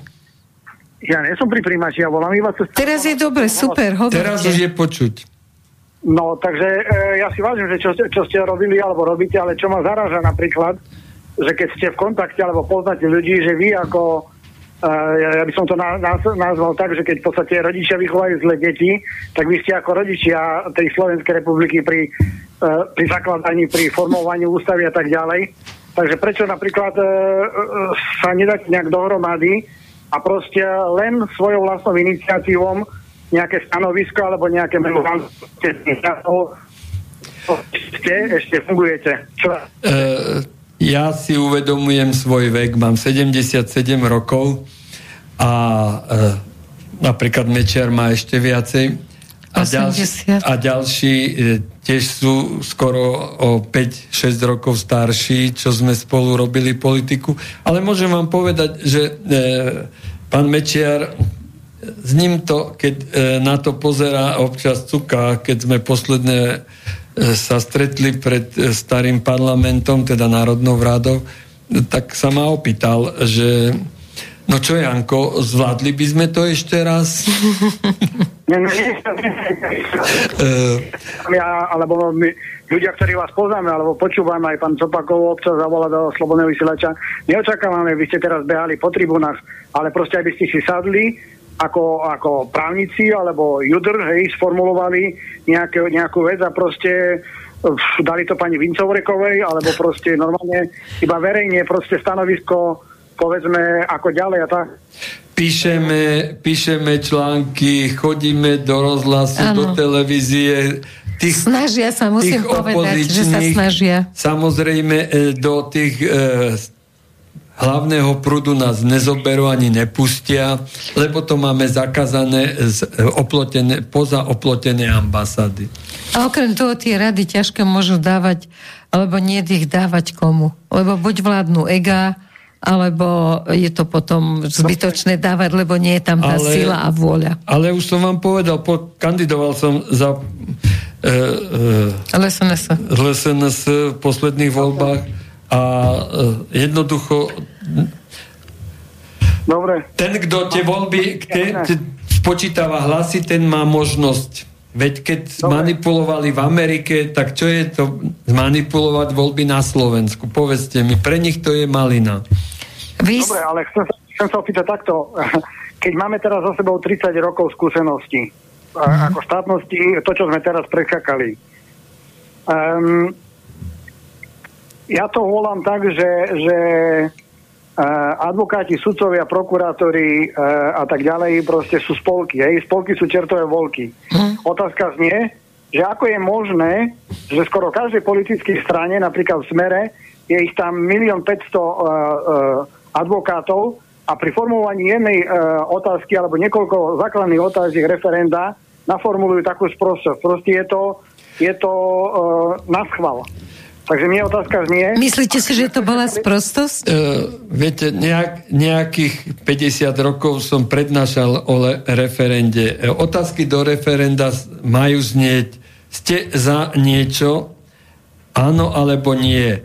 Ja nie som pri príjimači, ja volám iba cez... Teraz je dobre, super, hovorte. Teraz už je počuť. No, takže e, ja si vážim, že čo, čo ste robili alebo robíte, ale čo ma zaraža napríklad, že keď ste v kontakte alebo poznáte ľudí, že vy ako ja, ja by som to nazval tak, že keď v podstate rodičia vychovajú zle deti, tak vy ste ako rodičia tej Slovenskej republiky pri, uh, pri zakladaní, pri formovaní ústavy a tak ďalej. Takže prečo napríklad uh, sa nedať nejak dohromady a proste len svojou vlastnou iniciatívom nejaké stanovisko alebo nejaké menovanie ešte, ešte fungujete. Čo? Uh, ja si uvedomujem svoj vek, mám 77 rokov a e, napríklad Mečiar má ešte viacej. A, ďalší, a ďalší e, tiež sú skoro o 5-6 rokov starší, čo sme spolu robili politiku. Ale môžem vám povedať, že e, pán Mečiar s ním to, keď e, na to pozera občas cuka, keď sme posledné sa stretli pred e, starým parlamentom, teda Národnou vrádou, tak sa ma opýtal, že no čo Janko, zvládli by sme to ešte raz? ja, alebo my, ľudia, ktorí vás poznáme, alebo počúvame, aj pán Copakov občas zavolá do Slobodného vysielača, neočakávame, by ste teraz behali po tribunách, ale proste, aby ste si sadli ako, ako právnici alebo judr, hej, sformulovali nejaké, nejakú vec a proste dali to pani Vincovrekovej, alebo proste normálne iba verejne proste stanovisko povedzme ako ďalej a tak. Píšeme, píšeme články, chodíme do rozhlasu, ano. do televízie. Tých, snažia sa, musím povedať, že sa snažia. Samozrejme e, do tých e, hlavného prúdu nás nezoberú ani nepustia, lebo to máme zakázané z oplotené, poza oplotené ambasády. A okrem toho tie rady ťažké môžu dávať, alebo nie ich dávať komu. Lebo buď vládnu ega, alebo je to potom zbytočné dávať, lebo nie je tam tá ale, sila a vôľa. Ale už som vám povedal, po, kandidoval som za e, e, LSNS. LSNS v posledných voľbách a e, jednoducho Dobre. ten, kto tie voľby te, te, spočítava hlasy, ten má možnosť. Veď keď Dobre. manipulovali v Amerike, tak čo je to zmanipulovať voľby na Slovensku? Povedzte mi, pre nich to je malina. Vy... Dobre, ale chcem, chcem sa opýtať takto. Keď máme teraz za sebou 30 rokov skúseností, mm. ako štátnosti, to, čo sme teraz prekakali, um, ja to volám tak, že, že advokáti, sudcovia, prokurátori a tak ďalej proste sú spolky. Hej? Spolky sú čertové volky. Hm. Otázka znie, že ako je možné, že skoro každej politickej strane, napríklad v Smere, je ich tam 1 500 uh, uh, advokátov a pri formulovaní jednej uh, otázky alebo niekoľko základných otázok referenda naformulujú takú sprostosť. Proste je to, je to uh, na schval. Takže mne otázka znie... Myslíte si, že to bola sprostosť? Uh, viete, nejak, nejakých 50 rokov som prednášal o le- referende. E, otázky do referenda majú znieť, ste za niečo, áno alebo nie. E,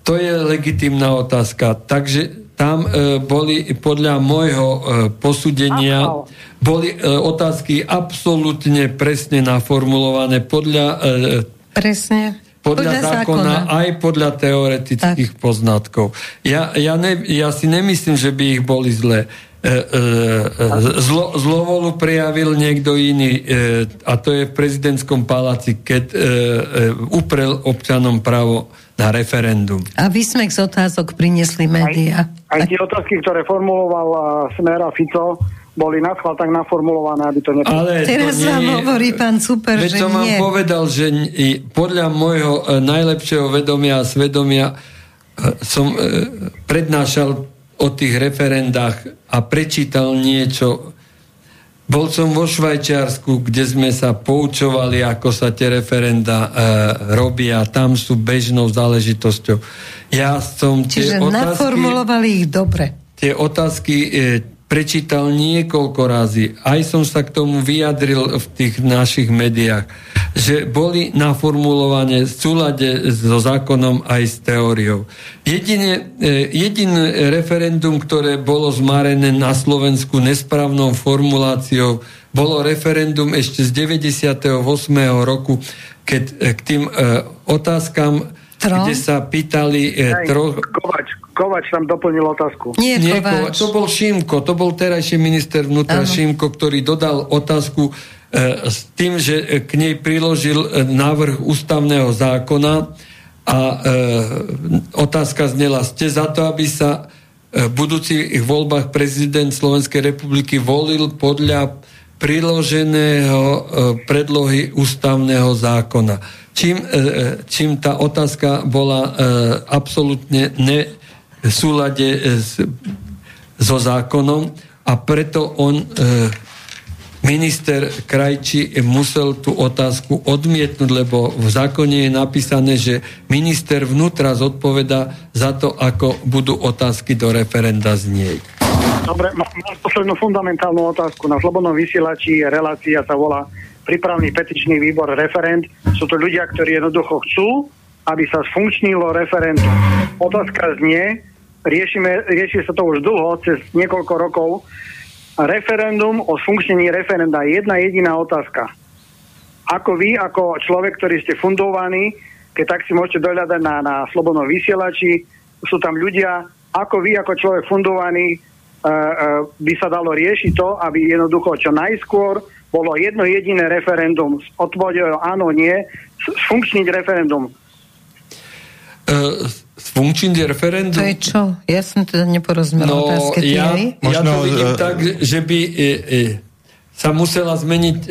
to je legitimná otázka. Takže tam e, boli podľa môjho e, posúdenia boli e, otázky absolútne presne naformulované podľa... E, presne podľa, podľa zákona, zákona, aj podľa teoretických tak. poznatkov. Ja, ja, ne, ja si nemyslím, že by ich boli zlé. E, e, e zlo, zlovolu prejavil niekto iný e, a to je v prezidentskom paláci, keď e, e, uprel občanom právo na referendum. A vysmek z otázok priniesli médiá. Aj, aj tie otázky, ktoré formuloval Smera Fico, boli na schvál tak naformulované, aby to nepovedal. Ale Teraz to nie... vám hovorí pán super, že som vám povedal, že podľa môjho e, najlepšieho vedomia a svedomia e, som e, prednášal o tých referendách a prečítal niečo. Bol som vo Švajčiarsku, kde sme sa poučovali, ako sa tie referenda e, robia. Tam sú bežnou záležitosťou. Ja som Čiže tie otázky, naformulovali ich dobre. Tie otázky e, prečítal niekoľko razy, aj som sa k tomu vyjadril v tých našich médiách, že boli naformulované v súlade so zákonom aj s teóriou. Jedine, jediné referendum, ktoré bolo zmarené na Slovensku nesprávnou formuláciou, bolo referendum ešte z 98. roku, keď e, k tým e, otázkam Tron? kde sa pýtali e, troch... Kovač, Kovač tam doplnil otázku. Nie, Nie Kovač. To bol Šimko, to bol terajší minister vnútra ano. Šimko, ktorý dodal otázku e, s tým, že k nej priložil e, návrh ústavného zákona a e, otázka znela, ste za to, aby sa e, v budúcich voľbách prezident Slovenskej republiky volil podľa priloženého e, predlohy ústavného zákona. Čím, e, e, čím tá otázka bola absolútne v súlade so zákonom a preto on minister Krajči musel tú otázku odmietnúť, lebo v zákone je napísané, že minister vnútra zodpoveda za to, ako budú otázky do referenda znieť. Dobre, mám poslednú fundamentálnu otázku. Na Slobodnom vysielači relácia sa volá Prípravný petičný výbor referent. Sú to ľudia, ktorí jednoducho chcú, aby sa sfunkčnilo referendum. Otázka znie, riešime, rieši sa to už dlho, cez niekoľko rokov, referendum o funkčnení referenda. Jedna jediná otázka. Ako vy, ako človek, ktorý ste fundovaní, keď tak si môžete dohľadať na, na slobodnom vysielači, sú tam ľudia, ako vy, ako človek fundovaný, uh, uh, by sa dalo riešiť to, aby jednoducho čo najskôr bolo jedno jediné referendum s odpovedou áno, nie, funkčniť referendum. Uh, funkčný referendum. To je čo? Ja som teda neporozumela no, otázke. Ja, ja to vidím uh, tak, že by e, e, sa musela zmeniť e,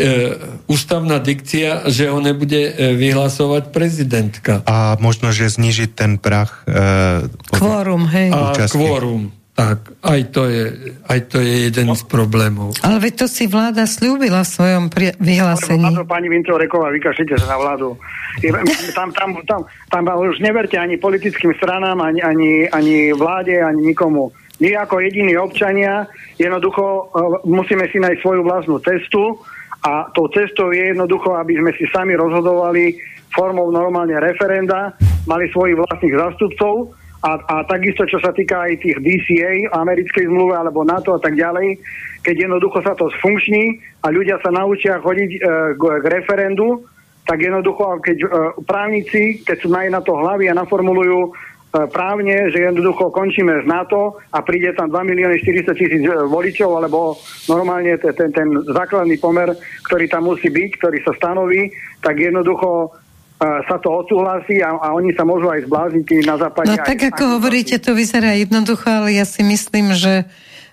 ústavná dikcia, že ho nebude e, vyhlasovať prezidentka. A možno, že znižiť ten prach. E, kvórum, hej. A kvórum. Tak, aj to, je, aj to je jeden z problémov. Ale veď to si vláda slúbila v svojom pri- vyhlásení. Áno, pani Vintoreková, vykašlite sa na vládu. Tam, tam, tam, tam už neverte ani politickým stranám, ani, ani, ani vláde, ani nikomu. My ako jediní občania jednoducho uh, musíme si nájsť svoju vlastnú cestu a tou cestou je jednoducho, aby sme si sami rozhodovali formou normálne referenda, mali svojich vlastných zastupcov a, a takisto, čo sa týka aj tých DCA, americkej zmluvy alebo NATO a tak ďalej, keď jednoducho sa to sfunkční a ľudia sa naučia chodiť e, k, k referendu, tak jednoducho, keď e, právnici, keď sú majú na to hlavy a naformulujú e, právne, že jednoducho končíme z NATO a príde tam 2 milióny 400 tisíc e, voličov, alebo normálne ten, ten, ten základný pomer, ktorý tam musí byť, ktorý sa stanoví, tak jednoducho sa to odsúhlasí a, a oni sa môžu aj zblázniť na západe. No tak ako hovoríte, to vyzerá jednoducho, ale ja si myslím, že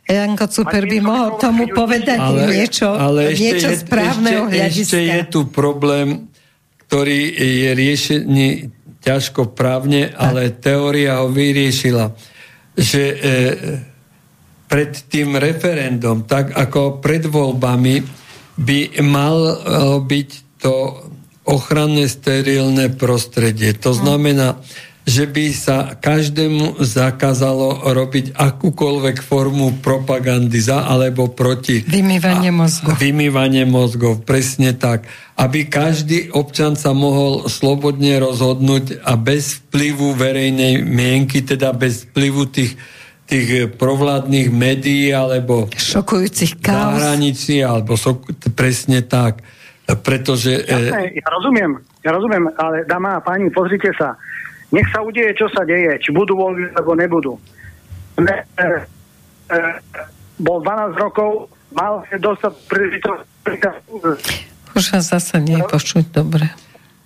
Janko Cuper by mohol tomu povedať ale, niečo, ale ešte niečo je, správneho ešte, hľadiska. Ešte je tu problém, ktorý je riešený ťažko právne, ale teória ho vyriešila, že e, pred tým referendum, tak ako pred voľbami, by mal byť to ochranné sterilné prostredie. To znamená, že by sa každému zakázalo robiť akúkoľvek formu propagandy za alebo proti. Vymývanie mozgov. Vymývanie mozgov, presne tak. Aby každý občan sa mohol slobodne rozhodnúť a bez vplyvu verejnej mienky, teda bez vplyvu tých tých provládnych médií alebo šokujúcich kaos. zahraničí, alebo sok, presne tak pretože... Jasné, ja rozumiem, ja rozumiem, ale dáma a páni, pozrite sa. Nech sa udeje, čo sa deje, či budú voľby, alebo nebudú. Ne, e, e, bol 12 rokov, mal dostať príležitosť... Už sa zase nepočuť dobre.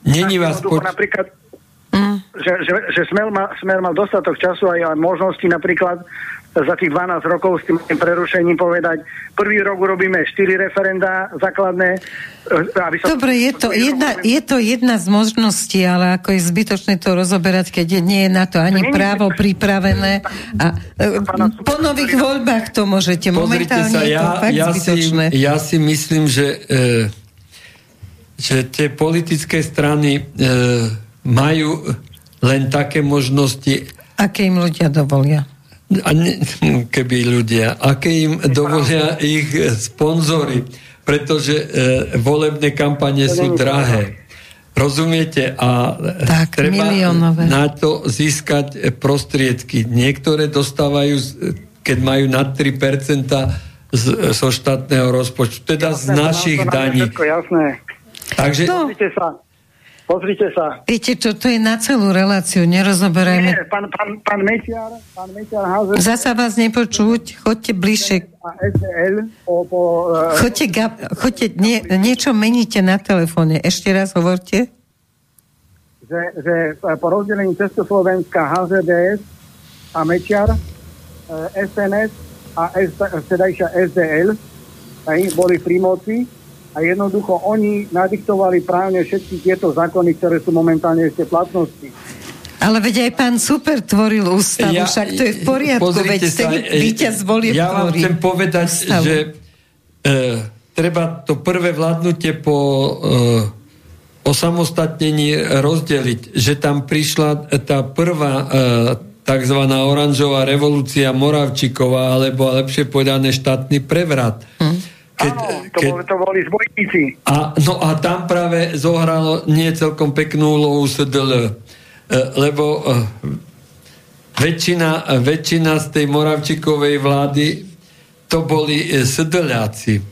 Není vás poč- Napríklad, mm. že, že, že smer, mal, smer mal dostatok času aj možnosti napríklad za tých 12 rokov s tým prerušením povedať, prvý rok urobíme 4 referenda základné. E, aby sa Dobre, je to, jedna, je to jedna z možností, ale ako je zbytočné to rozoberať, keď nie je na to ani nie, právo nie, pripravené. A, e, po nových voľbách to môžete. Momentálne sa, ja, je to fakt ja zbytočné. Si, ja si myslím, že, e, že tie politické strany e, majú len také možnosti. Aké im ľudia dovolia? A ne, keby ľudia, aké im dovolia ich sponzory, pretože e, volebné kampane sú drahé. Rozumiete? A tak, treba miliónové. na to získať prostriedky. Niektoré dostávajú, keď majú nad 3% z, zo štátneho rozpočtu, teda jasné, z našich daní. Všetko, jasné. Takže... No. Sa, Pozrite sa. Viete čo, to je na celú reláciu, nerozoberajme. Nie, pán, pán, pán Mečiar, pán Mečiar Hauser... Zasa vás nepočuť, chodte bližšie. A SDL po... po uh, Chodte, ga, chodte nie, niečo meníte na telefóne. Ešte raz hovorte. že, že po rozdelení Československa HZDS a Mečiar, e, SNS a S, vtedajšia SDL boli pri moci a jednoducho oni nadiktovali právne všetky tieto zákony, ktoré sú momentálne ešte v platnosti. Ale veď aj pán Super tvoril ústavu, ja, však to je v poriadku, veď pozrite ten e, víťaz volie Ja vám chcem povedať, ústavu. že e, treba to prvé vládnutie po e, osamostatnení rozdeliť, že tam prišla tá prvá e, tzv. oranžová revolúcia Moravčíková, alebo lepšie povedané štátny prevrat. Hm. Keď, Áno, to, keď... Boli, to boli zbojníci. A, no a tam práve zohralo nie celkom peknú úlohu SDL, e, lebo e, väčšina, väčšina z tej Moravčíkovej vlády to boli e, SDLáci.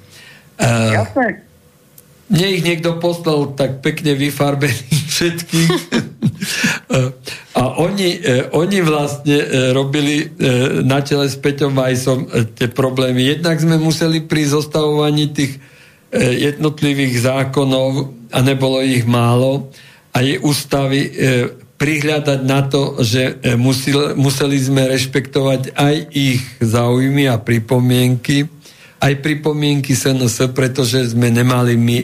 Jasné. Mne ich niekto poslal tak pekne vyfarbených všetkých. A oni, oni vlastne robili na čele s Peťom Vajsom tie problémy. Jednak sme museli pri zostavovaní tých jednotlivých zákonov, a nebolo ich málo, a je ústavy prihľadať na to, že museli, museli sme rešpektovať aj ich záujmy a pripomienky, aj pripomienky SNS, pretože sme nemali my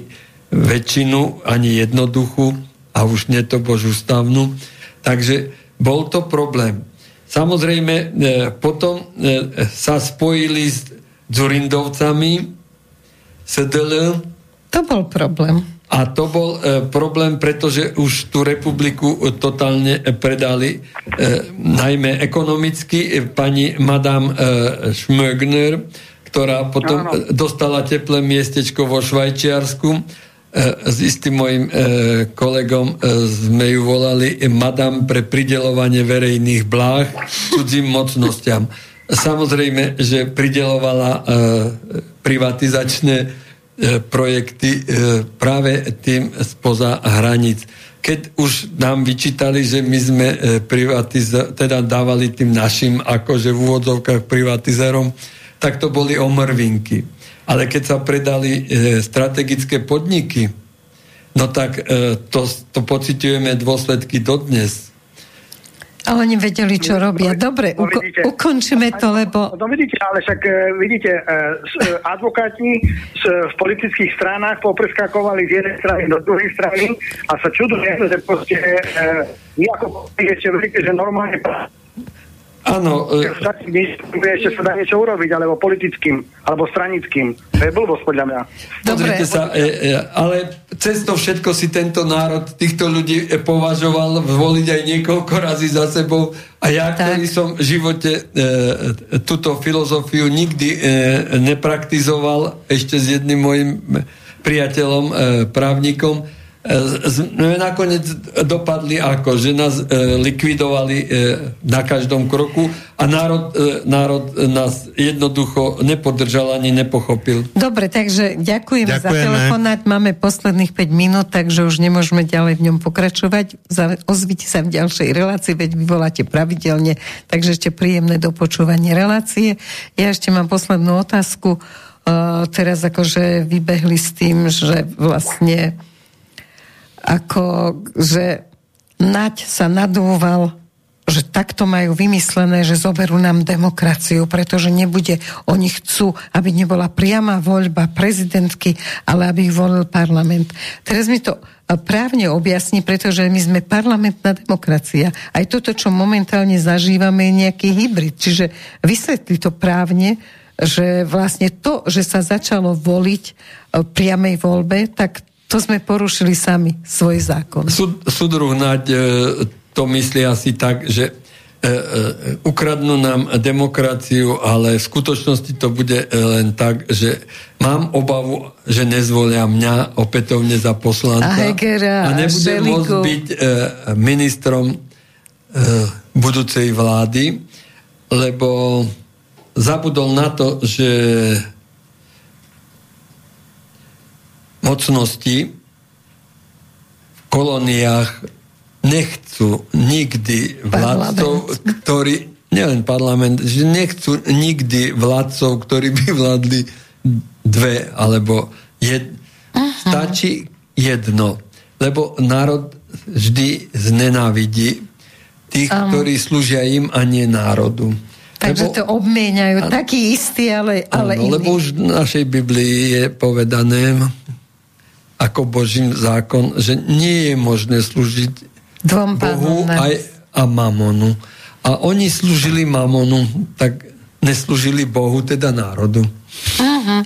väčšinu, ani jednoduchú, a už nie to bož ústavnú. Takže bol to problém. Samozrejme, e, potom e, sa spojili s Dzurindovcami, SDL. To bol problém. A to bol e, problém, pretože už tú republiku totálne predali, e, najmä ekonomicky, e, pani Madame e, Schmögner, ktorá potom Áno. dostala teplé miestečko vo Švajčiarsku. E, S istým mojim e, kolegom e, sme ju volali Madame pre pridelovanie verejných bláh cudzím mocnostiam. Samozrejme, že pridelovala e, privatizačné e, projekty e, práve tým spoza hraníc. Keď už nám vyčítali, že my sme e, privatiz- teda dávali tým našim akože v úvodzovkách privatizerom, tak to boli omrvinky. Ale keď sa predali e, strategické podniky, no tak e, to, to pociťujeme dôsledky dodnes. Ale oni vedeli, čo robia. Dobre, No, uko- vidíte. ukončíme to, lebo... No vidíte, ale však e, vidíte, e, e, advokáti v politických stranách popreskakovali z jednej strany do druhej strany a sa čudujem, že proste vy ako ešte veríte, že normálne Áno, e, ešte sa dá niečo urobiť, alebo politickým, alebo stranickým. To je blbosť podľa mňa. Dobre. Pozrite sa, e, e, ale cez to všetko si tento národ, týchto ľudí e, považoval voliť aj niekoľko razy za sebou a ja, Tak. ktorý som v živote e, e, túto filozofiu nikdy e, nepraktizoval, ešte s jedným mojim priateľom, e, právnikom, e, sme nakoniec dopadli ako, že nás e, likvidovali e, na každom kroku a národ, e, národ nás jednoducho nepodržal ani nepochopil. Dobre, takže ďakujeme, za telefonát. Máme posledných 5 minút, takže už nemôžeme ďalej v ňom pokračovať. Za- Ozvite sa v ďalšej relácii, veď vy voláte pravidelne, takže ešte príjemné dopočúvanie relácie. Ja ešte mám poslednú otázku. Uh, teraz akože vybehli s tým, že vlastne ako, že Naď sa nadúval, že takto majú vymyslené, že zoberú nám demokraciu, pretože nebude, oni chcú, aby nebola priama voľba prezidentky, ale aby ich volil parlament. Teraz mi to a, právne objasní, pretože my sme parlamentná demokracia. Aj toto, čo momentálne zažívame, je nejaký hybrid. Čiže vysvetli to právne, že vlastne to, že sa začalo voliť v priamej voľbe, tak to sme porušili sami svoj zákon. Súd, súdruh Naď e, to myslí asi tak, že e, e, ukradnú nám demokraciu, ale v skutočnosti to bude len tak, že mám obavu, že nezvolia mňa opätovne za poslanca A Hegera, a nebudem môcť byť ministrom budúcej vlády, lebo zabudol na to, že mocnosti v kolóniách nechcú nikdy vládcov, ktorí, nielen parlament, že nechcú nikdy vládcov, ktorí by vládli dve alebo jed, uh-huh. stačí jedno. Lebo národ vždy znenávidí tých, um. ktorí slúžia im a nie národu. Takže lebo, to obmieniajú a, taký istý, ale, ale áno, iný. Lebo už v našej Biblii je povedané ako Božím zákon, že nie je možné slúžiť Dvom Bohu aj a mamonu. A oni slúžili mamonu, tak neslúžili Bohu, teda národu. Uh-huh.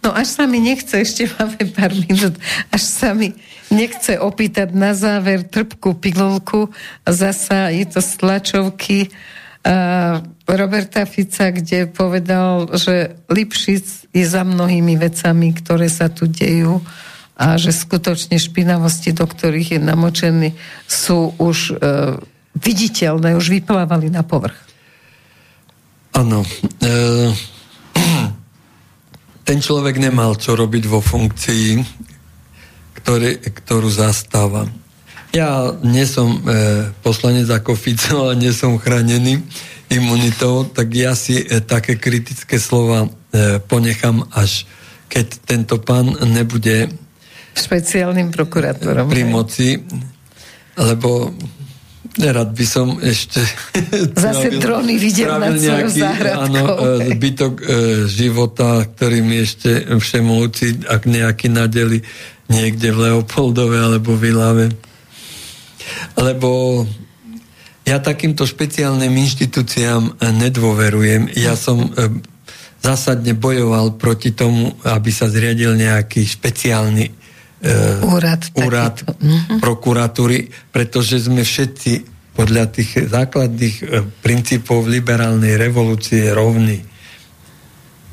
No až sa mi nechce, ešte máme pár minút, až sa mi nechce opýtať na záver trpkú pilulku. Zasa je to z tlačovky uh, Roberta Fica, kde povedal, že Lipšic je za mnohými vecami, ktoré sa tu dejú a že skutočne špinavosti, do ktorých je namočený, sú už uh, viditeľné, už vyplávali na povrch. Áno. Uh, ten človek nemal čo robiť vo funkcii, ktorý, ktorú zastáva. Ja nie som e, poslanec ako Fico, ale nie som chránený imunitou, tak ja si e, také kritické slova e, ponechám, až keď tento pán nebude špeciálnym prokurátorom. Pri moci, lebo Nerad by som ešte... Zase drony videl na nejaký, áno, e, zbytok e, života, ktorý mi ešte všemúci, ak nejaký nadeli niekde v Leopoldove alebo v Ilave. Lebo ja takýmto špeciálnym inštitúciám nedôverujem. Ja som e, zásadne bojoval proti tomu, aby sa zriadil nejaký špeciálny úrad, úrad uh-huh. prokuratúry, pretože sme všetci podľa tých základných uh, princípov liberálnej revolúcie rovní.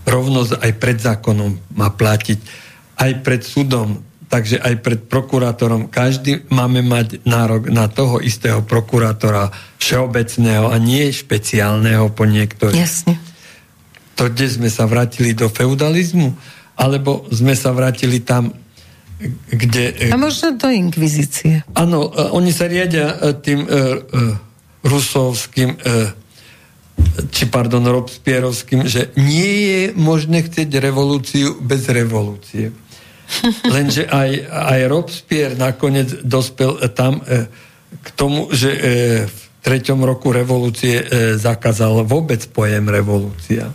Rovnosť aj pred zákonom má platiť, aj pred súdom, takže aj pred prokurátorom. Každý máme mať nárok na toho istého prokurátora všeobecného a nie špeciálneho po niektorých. Jasne. To, kde sme sa vrátili do feudalizmu, alebo sme sa vrátili tam, kde... E, A možno do inkvizície. Áno, e, oni sa riadia e, tým rusovským či pardon, Robespierovským, že nie je možné chcieť revolúciu bez revolúcie. Lenže aj, aj Robespierre nakoniec dospel tam k tomu, že v treťom roku revolúcie zakázal vôbec pojem revolúcia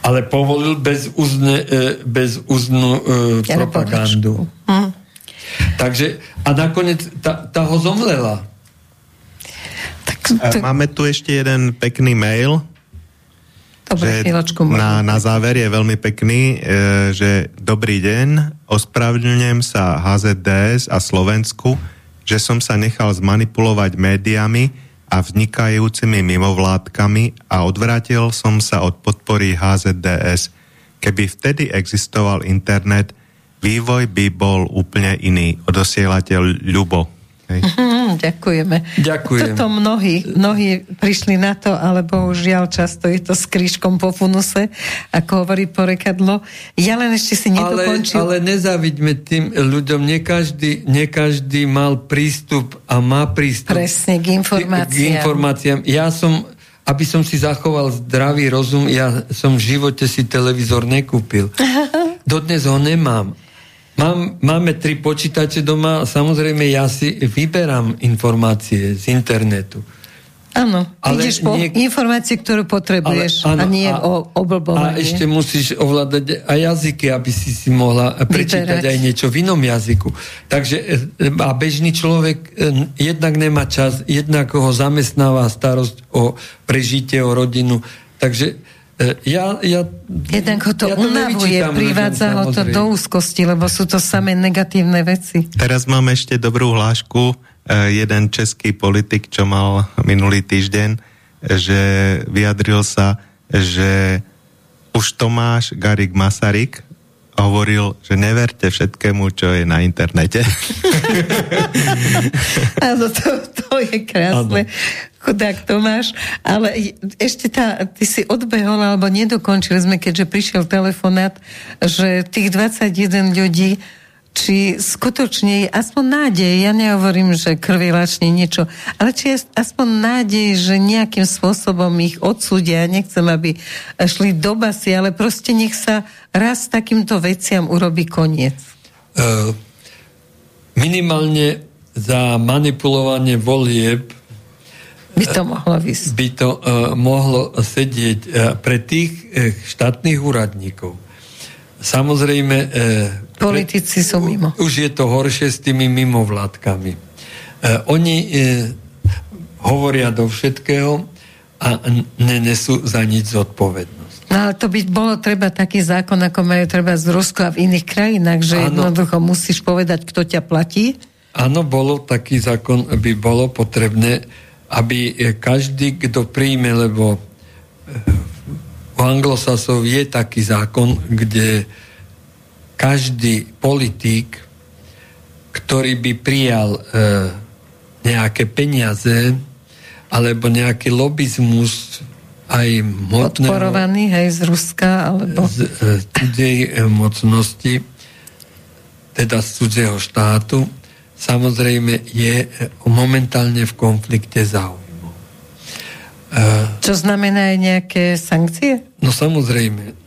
ale povolil bez uzne, bez uznú e, propagandu. Hm. Takže, a nakoniec tá, tá ho zomlela. Tak, to... Máme tu ešte jeden pekný mail. Dobre, na, na záver je veľmi pekný, e, že dobrý deň, ospravedlňujem sa HZDS a Slovensku, že som sa nechal zmanipulovať médiami, a vznikajúcimi mimovládkami a odvrátil som sa od podpory HZDS. Keby vtedy existoval internet, vývoj by bol úplne iný. Odosielateľ Ľubo. Hej. Mm, ďakujeme. Ďakujem. Toto mnohí, mnohí prišli na to, ale bohužiaľ často je to s krížkom po funuse, ako hovorí porekadlo. Ja len ešte si nedokončil. Ale, ale nezaviďme tým ľuďom, nie každý, nie každý mal prístup a má prístup. Presne, k informáciám. K informáciám. Ja som, aby som si zachoval zdravý rozum, ja som v živote si televízor nekúpil. Dodnes ho nemám Mám, máme tri počítače doma, samozrejme ja si vyberám informácie z internetu. Áno, ale ideš po niek- informácii, ktorú potrebuješ ale, áno, a nie a, o oblbovanie. A ešte musíš ovládať aj jazyky, aby si si mohla prečítať Vyberať. aj niečo v inom jazyku. Takže e, a bežný človek e, jednak nemá čas, jednak ho zamestnáva starosť o prežitie, o rodinu. Takže ja, ja, Jednak ho to ja unavuje, privádza ho to do úzkosti, lebo sú to samé negatívne veci. Teraz mám ešte dobrú hlášku. E, jeden český politik, čo mal minulý týždeň, že vyjadril sa, že už Tomáš Garik Masaryk hovoril, že neverte všetkému, čo je na internete. Áno, to, to je krásne. Ano chudák Tomáš, ale ešte tá, ty si odbehol, alebo nedokončili sme, keďže prišiel telefonát, že tých 21 ľudí či skutočne je aspoň nádej, ja nehovorím, že krvilačne niečo, ale či je aspoň nádej, že nejakým spôsobom ich odsúdia, nechcem, aby šli do basy, ale proste nech sa raz takýmto veciam urobí koniec. Uh, minimálne za manipulovanie volieb by to mohlo vysť. By to uh, mohlo sedieť uh, pre tých uh, štátnych úradníkov. Samozrejme... Uh, Politici sú mimo. Už je to horšie s tými mimovládkami. E, oni e, hovoria do všetkého a nenesú za nič zodpovednosť. No ale to by bolo treba taký zákon, ako majú treba z Rusko a v iných krajinách, že ano. jednoducho musíš povedať, kto ťa platí? Áno, bolo taký zákon, by bolo potrebné, aby každý, kto príjme, lebo u anglosasov je taký zákon, kde každý politik, ktorý by prijal e, nejaké peniaze alebo nejaký lobizmus aj motného, podporovaný hej, z Ruska alebo z e, cudzej e, mocnosti teda z cudzieho štátu samozrejme je e, momentálne v konflikte záujmu. Čo znamená aj nejaké sankcie? No samozrejme.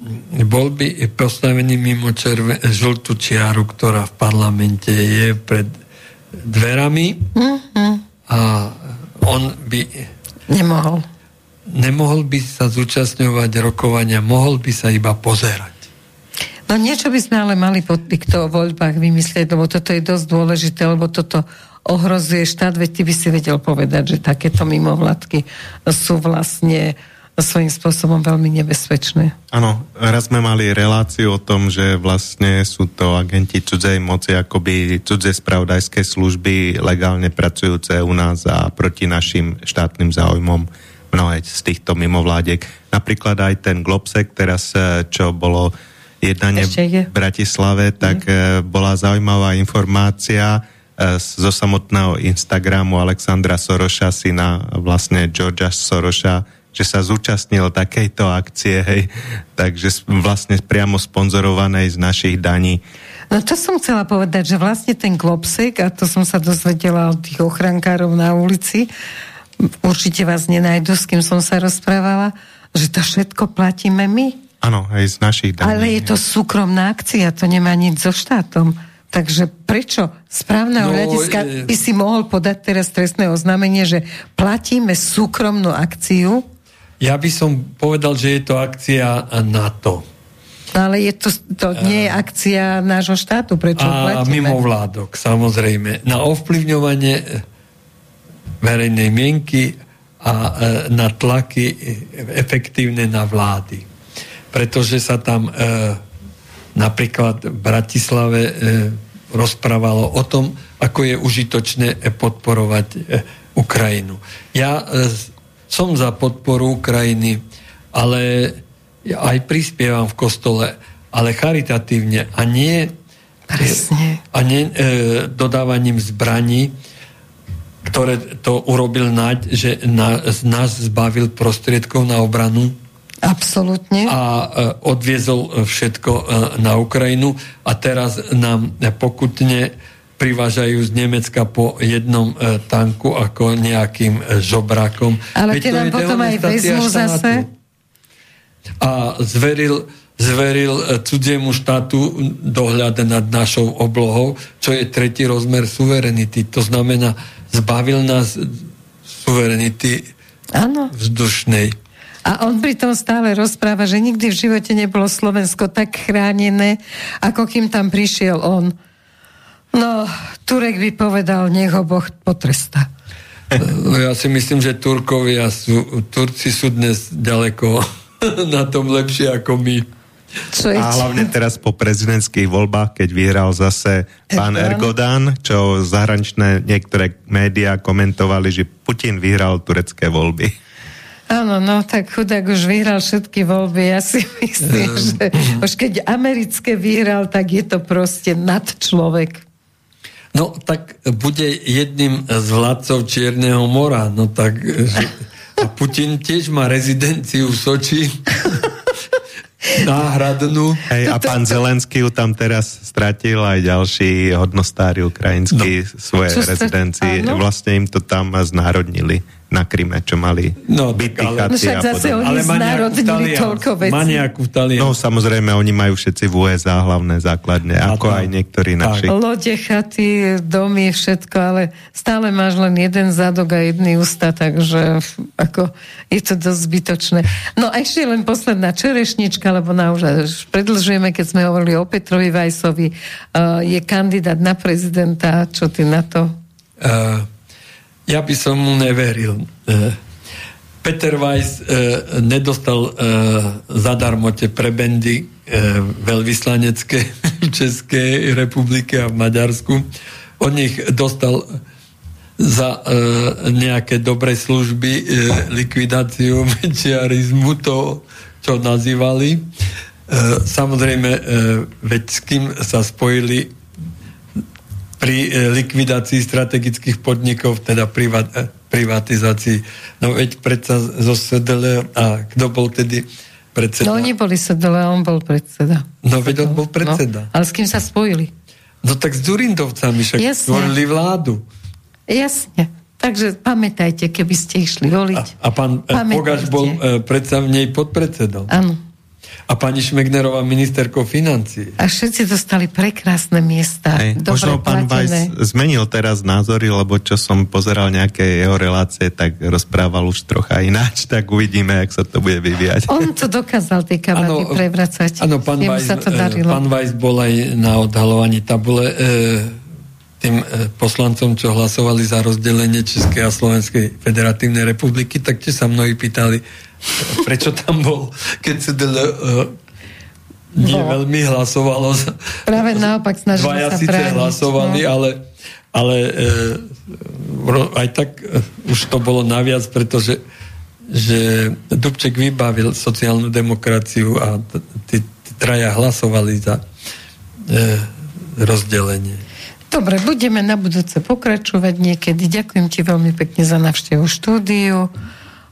Bol by postavený mimo červe, žltú čiaru, ktorá v parlamente je pred dverami uh-huh. a on by... Nemohol. Nemohol by sa zúčastňovať rokovania, mohol by sa iba pozerať. No niečo by sme ale mali po týchto voľbách vymyslieť, lebo toto je dosť dôležité, lebo toto ohrozuje štát, veď ty by si vedel povedať, že takéto mimovládky sú vlastne svojím spôsobom veľmi nebezpečné. Áno, raz sme mali reláciu o tom, že vlastne sú to agenti cudzej moci, akoby cudzie spravodajské služby legálne pracujúce u nás a proti našim štátnym záujmom mnohé z týchto mimovládiek. Napríklad aj ten Globsek, teraz eh, čo bolo jednanie v Bratislave, tak je. Eh, bola zaujímavá informácia, E, zo samotného Instagramu Alexandra Soroša, syna vlastne Georgia Soroša, že sa zúčastnil takejto akcie, hej, takže vlastne priamo sponzorovanej z našich daní. No to som chcela povedať, že vlastne ten klopsek, a to som sa dozvedela od tých ochrankárov na ulici, určite vás nenajdu, s kým som sa rozprávala, že to všetko platíme my. Áno, aj z našich daní. Ale je to súkromná akcia, to nemá nič so štátom. Takže prečo správneho no, hľadiska by si mohol podať teraz trestné oznámenie, že platíme súkromnú akciu? Ja by som povedal, že je to akcia NATO. No, ale je to, to nie je akcia nášho štátu, prečo a platíme? mimo vládok, samozrejme. Na ovplyvňovanie verejnej mienky a e, na tlaky efektívne na vlády. Pretože sa tam e, napríklad v Bratislave e, rozprávalo o tom, ako je užitočné podporovať e, Ukrajinu. Ja e, som za podporu Ukrajiny, ale aj prispievam v kostole, ale charitatívne a nie, Presne. a nie e, dodávaním zbraní, ktoré to urobil Naď, že na, nás zbavil prostriedkov na obranu Absolutne. A e, odviezol e, všetko e, na Ukrajinu a teraz nám pokutne privážajú z Nemecka po jednom tanku ako nejakým žobrákom. Ale tie nám potom aj vezmú zase. A zveril, zveril cudziemu štátu dohľad nad našou oblohou, čo je tretí rozmer suverenity. To znamená, zbavil nás suverenity ano. vzdušnej. A on pritom stále rozpráva, že nikdy v živote nebolo Slovensko tak chránené, ako kým tam prišiel on. No, Turek by povedal, nech ho Boh potresta. No, ja si myslím, že Turkovia sú, Turci sú dnes ďaleko na tom lepšie ako my. Čo je a hlavne teraz po prezidentských voľbách, keď vyhral zase pán Erdogan, čo zahraničné niektoré médiá komentovali, že Putin vyhral turecké voľby. Áno, no tak chudák už vyhral všetky voľby. Ja si myslím, um. že už keď americké vyhral, tak je to proste nad človek. No tak bude jedným z vládcov Čierneho mora. No tak že, a Putin tiež má rezidenciu v Soči. náhradnú. Hej, a pán Zelenský ju tam teraz stratil aj ďalší hodnostári ukrajinskí no. svoje rezidencie. Vlastne im to tam znárodnili na Kryme, čo mali no, byty, ale, chaty no však zase oni znárodnili toľko vecí. Má nejakú No samozrejme, oni majú všetci v USA hlavné základne, a ako to, aj niektorí naši. Lode, chaty, domy, všetko, ale stále máš len jeden zadok a jedný ústa, takže ako je to dosť zbytočné. No a ešte len posledná čerešnička, lebo na už predlžujeme, keď sme hovorili o Petrovi Vajsovi, uh, je kandidát na prezidenta, čo ty na to? Uh, ja by som mu neveril. E, Peter Weiss e, nedostal e, zadarmo tie prebendy veľvyslanecké v Českej republike a v Maďarsku. Od nich dostal za nejaké dobré služby likvidáciu mečiarizmu, to, čo nazývali. Samozrejme, veď s kým sa spojili pri e, likvidácii strategických podnikov, teda privat, e, privatizácii. No veď predsa zo SDL, a kto bol tedy predseda? No oni boli SDL, on bol predseda. No veď on bol predseda. No, ale s kým sa spojili? No tak s Durindovcami však Jasne. stvorili vládu. Jasne. Takže pamätajte, keby ste išli voliť. A, a pán e, Pogač bol e, predsa v nej podpredsedom. Áno. A pani Šmegnerová ministerkou financí. A všetci dostali prekrásne miesta. Hej, možno pán Vajs zmenil teraz názory, lebo čo som pozeral nejaké jeho relácie, tak rozprával už trocha ináč, tak uvidíme, jak sa to bude vyvíjať. On to dokázal, tie kabaty prevracať. Áno, pán Vajs, sa to darilo. pán Vajs bol aj na odhalovaní tabule e, tým e, poslancom, čo hlasovali za rozdelenie Českej a Slovenskej federatívnej republiky, tak tie sa mnohí pýtali, prečo tam bol, keď sa uh, nie no. veľmi hlasovalo. Práve naopak snažili Dvaja sa síce hlasovali, no. ale, ale uh, aj tak uh, už to bolo naviac, pretože že Dubček vybavil sociálnu demokraciu a tí traja hlasovali za uh, rozdelenie. Dobre, budeme na budúce pokračovať niekedy. Ďakujem ti veľmi pekne za navštevu štúdiu.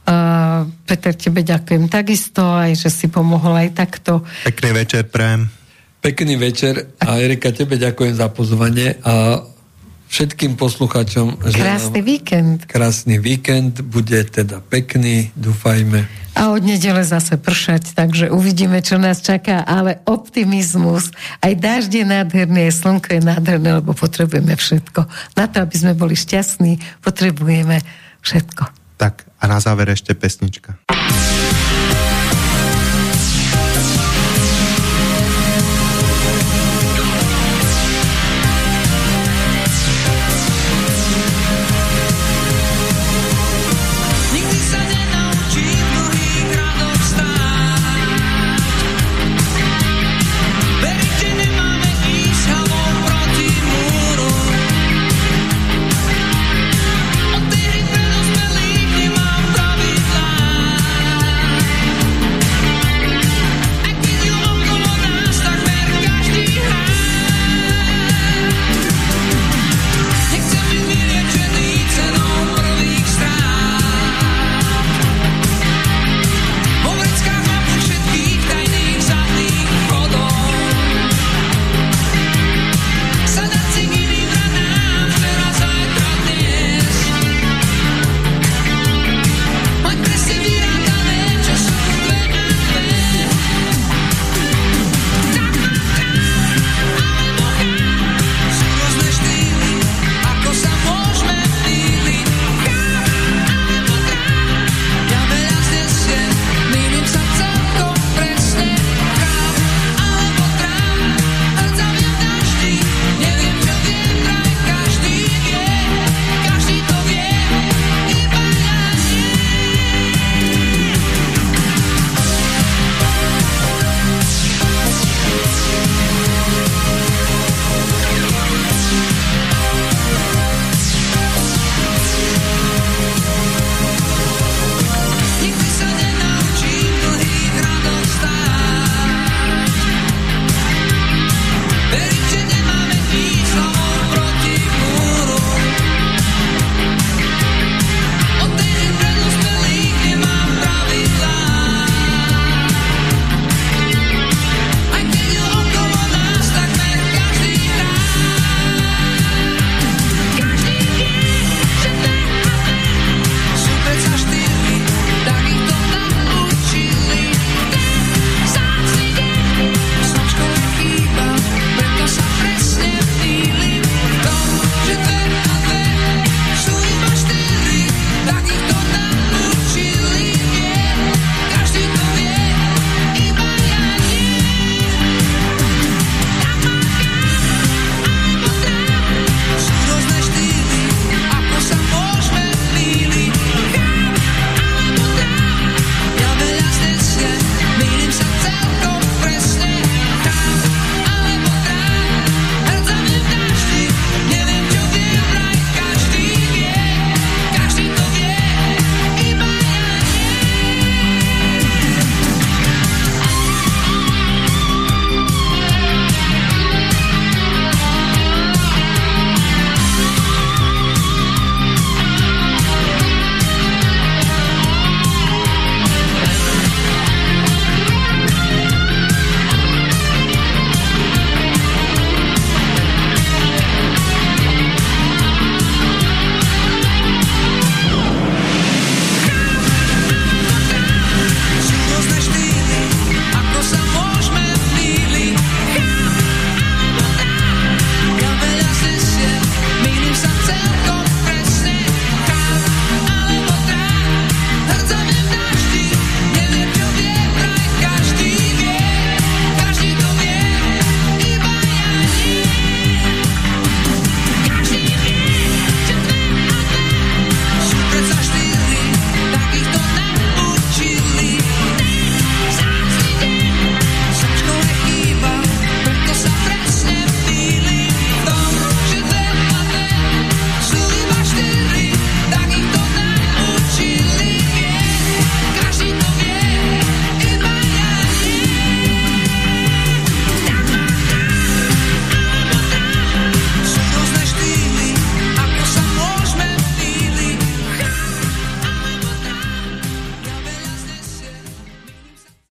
Uh, Peter, tebe ďakujem takisto, aj že si pomohol aj takto. Pekný večer, prajem. Pekný večer a Erika, tebe ďakujem za pozvanie a všetkým posluchačom. Krásny víkend. Krásny víkend, bude teda pekný, dúfajme. A od nedele zase pršať, takže uvidíme, čo nás čaká, ale optimizmus, aj dážď je nádherný, aj slnko je nádherné, lebo potrebujeme všetko. Na to, aby sme boli šťastní, potrebujeme všetko. Tak a na záver ešte pesnička.